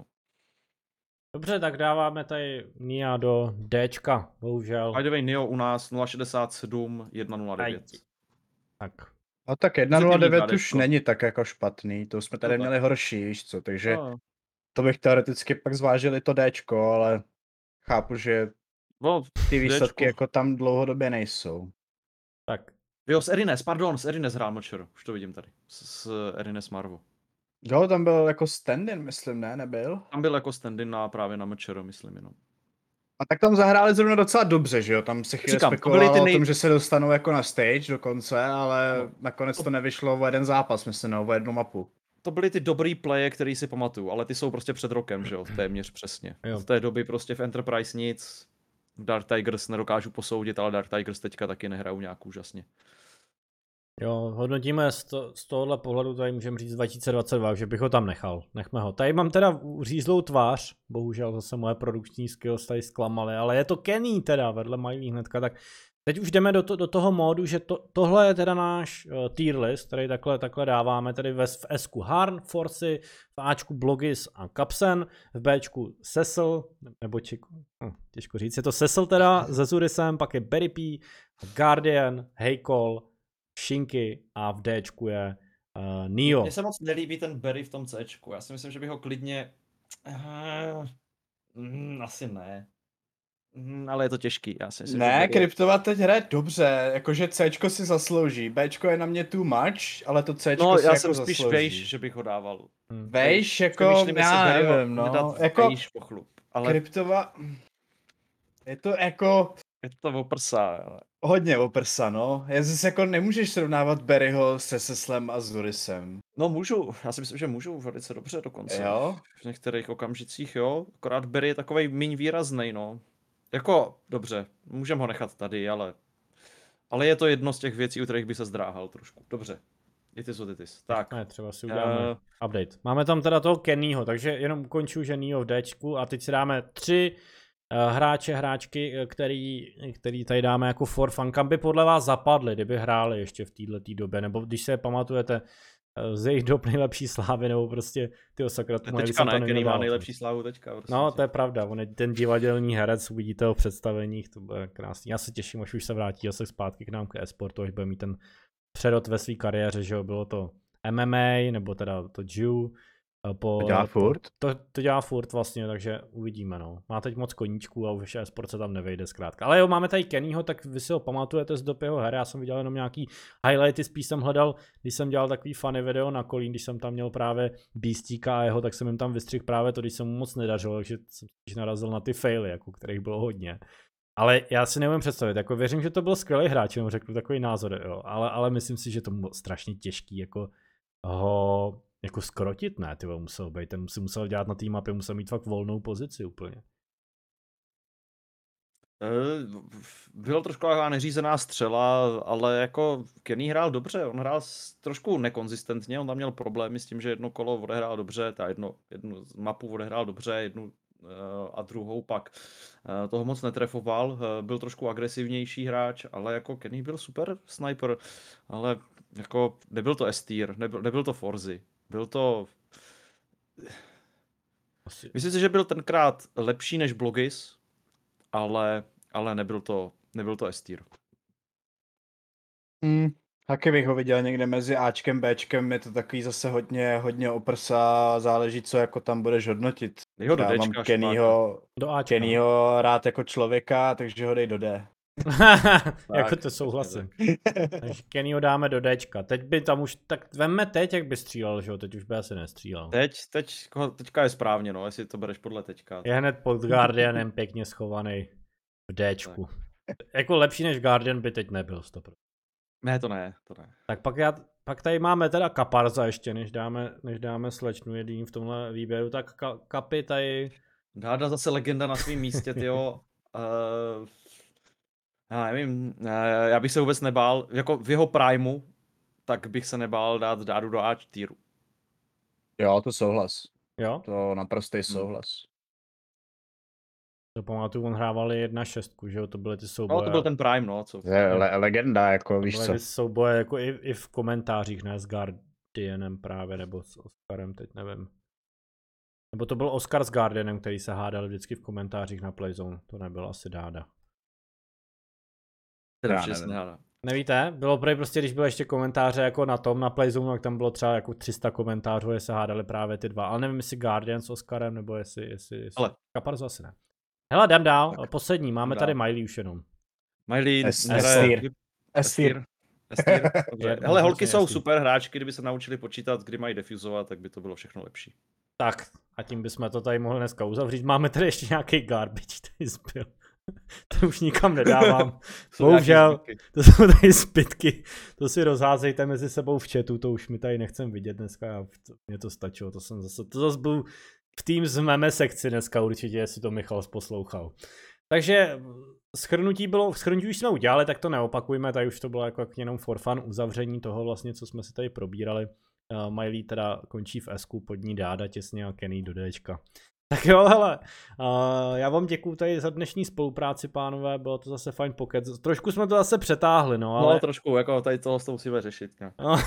Dobře, tak dáváme tady Nia do Dčka, bohužel. By the way, Neo u nás 067 109. Tak. No tak Pozitivní 1.09 už není tak jako špatný, to jsme tady No tak. měli horší, víš co, takže No, to bych teoreticky pak zvážil i to Dčko, ale chápu, že no, ty výsledky Dčko. jako tam dlouhodobě nejsou. Tak, jo, s Erines, pardon, s Erines hrál Mlčer, už to vidím tady, s, s Erines Marvo. Jo, tam byl jako stand-in, myslím, ne, nebyl? Tam byl jako stand na právě na Mlčer, myslím jenom. A tak tam zahráli zrovna docela dobře, že jo? Tam se chvíli Říkám, to spekulovalo ty o nej- tom, že se dostanou jako na stage dokonce, ale No. nakonec to nevyšlo o jeden zápas, myslím, no, o jednu mapu. to byly ty dobrý playe, který si pamatuju, ale ty jsou prostě před rokem, že jo, téměř přesně. Jo. Z té doby prostě v Enterprise nic, Dark Tigers nedokážu posoudit, ale Dark Tigers teďka taky nehrajou nějak úžasně. Jo, hodnotíme z, to, z tohohle pohledu, tady můžeme říct 2022, že bych ho tam nechal. Nechme ho. Tady mám teda řízlou tvář, bohužel zase moje produkční skills tady zklamaly, ale je to Kenny teda, vedle mají hnedka, tak teď už jdeme do, to, do toho módu, že to, tohle je teda náš uh, tier list, který takhle, takhle dáváme, tedy ve, v S-ku Harn, Forcy, v Ačku Blogis a Kapsen, v Bčku Cecil, nebo Chiku, hm, těžko říct, je to Cecil teda, se Zurisem, pak je Berry P, Guardian, Heykol, Shinky a v Dčku je uh, Neo. Mně se moc nelíbí ten Berry v tom Cčku, já si myslím, že bych ho klidně... Uh, mm, asi ne. Mm, ale je to těžký, já si myslím, že Ne, Berry je- Kryptova teď hraje dobře, jakože Cčko si zaslouží, Bčko je na mě too much, ale to Cčko No, si já jako jsem spíš zaslouží. vejš, že bych ho dával. Hm. Vejš, jako, já nevím, no, jako vejš pochlup. Ale Kryptova, je to jako je to oprsá, ale... hodně oprsa, no. Je zase jako nemůžeš srovnávat Berryho se Seslem a Zurisem. No můžu, já si myslím, že můžu velice dobře dokonce. Jo? V některých okamžicích, jo. Akorát Berry je takovej míň výrazný, no. Jako, dobře, můžeme ho nechat tady, ale... Ale je to jedno z těch věcí, u kterých by se zdráhal trošku. Dobře. It is what it is. Tak. Ne, třeba si uděláme Eh. update. Máme tam teda toho Kennyho, takže jenom ukončuju, že Neo v Dčku a teď si dáme tři uh, hráče, hráčky, eh, který, který tady dáme jako for fun. Kam by podle vás zapadly, kdyby hráli ještě v této době, nebo když se je pamatujete eh, z jejich dob nejlepší slávy, nebo prostě ty když Teďka ne, který má nejlepší slávu teďka. Prostě. No, to je pravda, on je ten divadelní herec, uvidíte ho v představeních, to bude krásný. Já se těším, až už se vrátí zase zpátky k nám k e-sportu, až bude mít ten přerod ve své kariéře, že jo, bylo to MMA, nebo teda to Jew, a po, To dělá furt? To, to dělá furt vlastně, takže uvidíme, no. Má teď moc koníčků a už e-sport se tam nevejde zkrátka. Ale jo, máme tady Kennyho, tak vy si ho pamatujete z dob jeho hry, já jsem viděl jenom nějaký highlighty, spíš jsem hledal, když jsem dělal takový funny video na kolín, když jsem tam měl právě Beastíka a jeho, tak jsem jim tam vystřihl právě to, když se mu moc nedařilo, takže jsem spíš narazil na ty faily, jako kterých bylo hodně. Ale já si neumím představit, jako věřím, že to byl skvělý hráč, jenom řeknu takový názor, jo, ale, ale myslím si, že to bylo strašně těžký, jako ho jako skrotit, ne, ty musel být, ten si musel dělat na té mapě, musel mít fakt volnou pozici úplně. Eh, Byl trošku taková neřízená střela, ale jako Kenny hrál dobře, on hrál trošku nekonzistentně, on tam měl problémy s tím, že jedno kolo odehrál dobře, ta jedno, jednu mapu odehrál dobře, jednu eh, a druhou pak eh, toho moc netrefoval, byl trošku agresivnější hráč, ale jako Kenny byl super sniper, ale jako nebyl to S-tier, nebyl, nebyl to Forzy, byl to Asi, Myslím si, že byl tenkrát lepší než Blogis, ale, ale nebyl to, nebyl to S-tier. Hmm. Taky bych ho viděl někde mezi Ačkem, Bčkem, je to takový zase hodně, hodně oprsa, záleží, co jako tam budeš hodnotit. Dej ho do Já Dčka, mám. Kennyho, do Ačka. Kennyho rád jako člověka, takže ho dej do D. jako Tak, to souhlasím. Takže Kennyho dáme do Dčka. Teď by tam už, tak vemme teď, jak by střílel, že jo, teď už by asi nestřílel. Teď, teď, teďka je správně, no, jestli to bereš podle teďka. Je hned pod Guardianem pěkně schovaný v Dčku. Jako lepší než Guardian by teď nebyl 100%. Ne, to ne, to ne. Tak pak, já, pak tady máme teda Kaparza ještě, než dáme, než dáme slečnu jediný v tomhle výběru, tak ka, Kapy tady, Dáda zase legenda na svém místě, tyjo. Uh, já nevím, uh, já bych se vůbec nebál, jako v jeho primu, tak bych se nebál dát Dádu do A týru. Jo, to souhlas. jo, To naprostý souhlas. to pamatuju, on hrával jedna šestku, že jo, to byly ty souboje. No, to byl ten prime, no, co. Je le- legenda, jako víš byly co. souboje jako i, i v komentářích, ne s Guardianem právě, nebo s Oscarem, teď nevím. Nebo to byl Oscar s Guardianem, který se hádal vždycky v komentářích na Playzone, to nebyl asi Dáda. Teda přesně, nevím. ano. Nevíte? Bylo prej prostě, když byly ještě komentáře jako na tom, na Playzone, tak tam bylo třeba jako 300 komentářů, je se hádali právě ty dva. Ale nevím, jestli Guardian s Oscarem, nebo jestli, jestli, jestli... Ale- Kaparzo asi ne. Hele, jdem dál, Tak, poslední, máme jdem tady dál. Miley už jenom. Miley. S-tier, dobře. Je Hele, holky jsou super hráčky, kdyby se naučili počítat, kdy mají defuzovat, tak by to bylo všechno lepší. Tak, a tím bychom to tady mohli dneska uzavřít. Máme tady ještě nějaký garbage, který zbyl. to už nikam nedávám. Bohužel. To jsou tady zbytky, to si rozházejte mezi sebou v chatu, to už mi tady nechcem vidět dneska, mě to stačilo, to jsem zase, to zase byl v tým z meme sekci dneska určitě, jestli to Michal poslouchal. Takže schrnutí bylo, schrnutí už jsme udělali, tak to neopakujme, tady už to bylo jako jak jenom for fun uzavření toho vlastně, co jsme si tady probírali. Uh, Miley teda končí v S, pod ní Dáda těsně a Kenny do Dčka. Tak jo, hele, uh, já vám děkuju tady za dnešní spolupráci, pánové, bylo to zase fajn pokec. Trošku jsme to zase přetáhli, no, ale... No, trošku, jako tady toho to musíme řešit. No. No,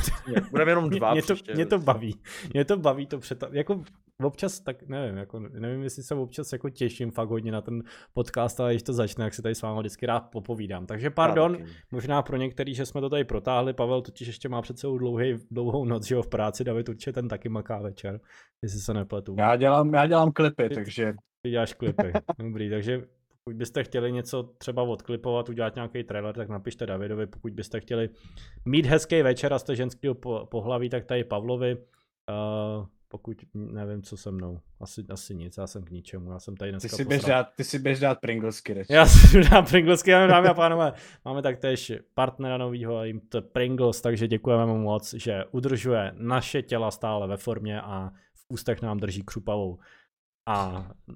Budeme jenom mě, dva mě, to, příště. mě to baví. Mě to baví to přeta... Jako občas, tak nevím, jako, nevím, jestli se občas jako těším fakt hodně na ten podcast, ale když to začne, jak se tady s vámi vždycky rád popovídám. Takže pardon, možná pro některý, že jsme to tady protáhli, Pavel totiž ještě má před sebou dlouhý, dlouhou noc, že jo, v práci, David určitě ten taky maká večer, jestli se nepletu. Já dělám, já dělám klipy, Ty- takže Ty děláš klipy. Dobrý, takže pokud byste chtěli něco třeba odklipovat, udělat nějaký trailer, tak napište Davidovi. Pokud byste chtěli mít hezký večer a jste ženského po- pohlaví, tak tady Pavlovi. Uh, pokud nevím, co se mnou. Asi, asi nic, já jsem k ničemu. Já jsem tady ty dneska si běž dát, ty si běž dát Pringlesky, reč. Já si dám Pringlesky, ano, dámy a pánové. Máme taktéž partnera novýho, jim to Pringles, takže děkujeme mu moc, že udržuje naše těla stále ve formě a v ústech nám drží křupavou a eh,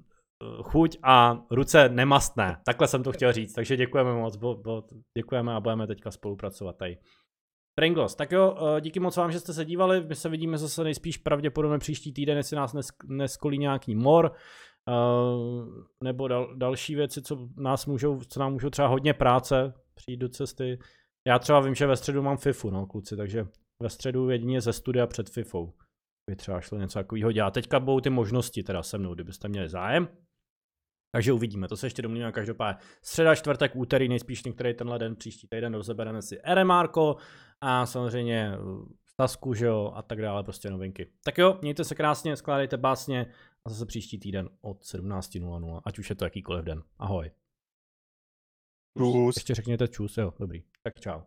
chuť a ruce nemastné. Takhle jsem to chtěl říct, takže děkujeme moc, bo, bo, děkujeme a budeme teďka spolupracovat tady. Pringles, tak jo, eh, díky moc vám, že jste se dívali, my se vidíme zase nejspíš pravděpodobně příští týden, jestli nás nes, neskolí nějaký mor, Uh, nebo dal, další věci, co nás můžou, co nám můžou třeba hodně práce přijít do cesty. Já třeba vím, že ve středu mám FIFU, no kluci, takže ve středu jedině ze studia před FIFou. By třeba šlo něco takového dělat. Teďka budou ty možnosti teda se mnou, kdybyste měli zájem. Takže uvidíme, to se ještě domluvíme každopádně. Středa, čtvrtek, úterý, nejspíš některý tenhle den, příští týden rozebereme si RMRko a samozřejmě uh, Sasku, že jo, a tak dále, prostě novinky. Tak jo, mějte se krásně, skládejte básně a zase příští týden od 17.00, ať už je to jakýkoliv den. Ahoj. Plus. Ještě řekněte čus, jo, dobrý. Tak čau.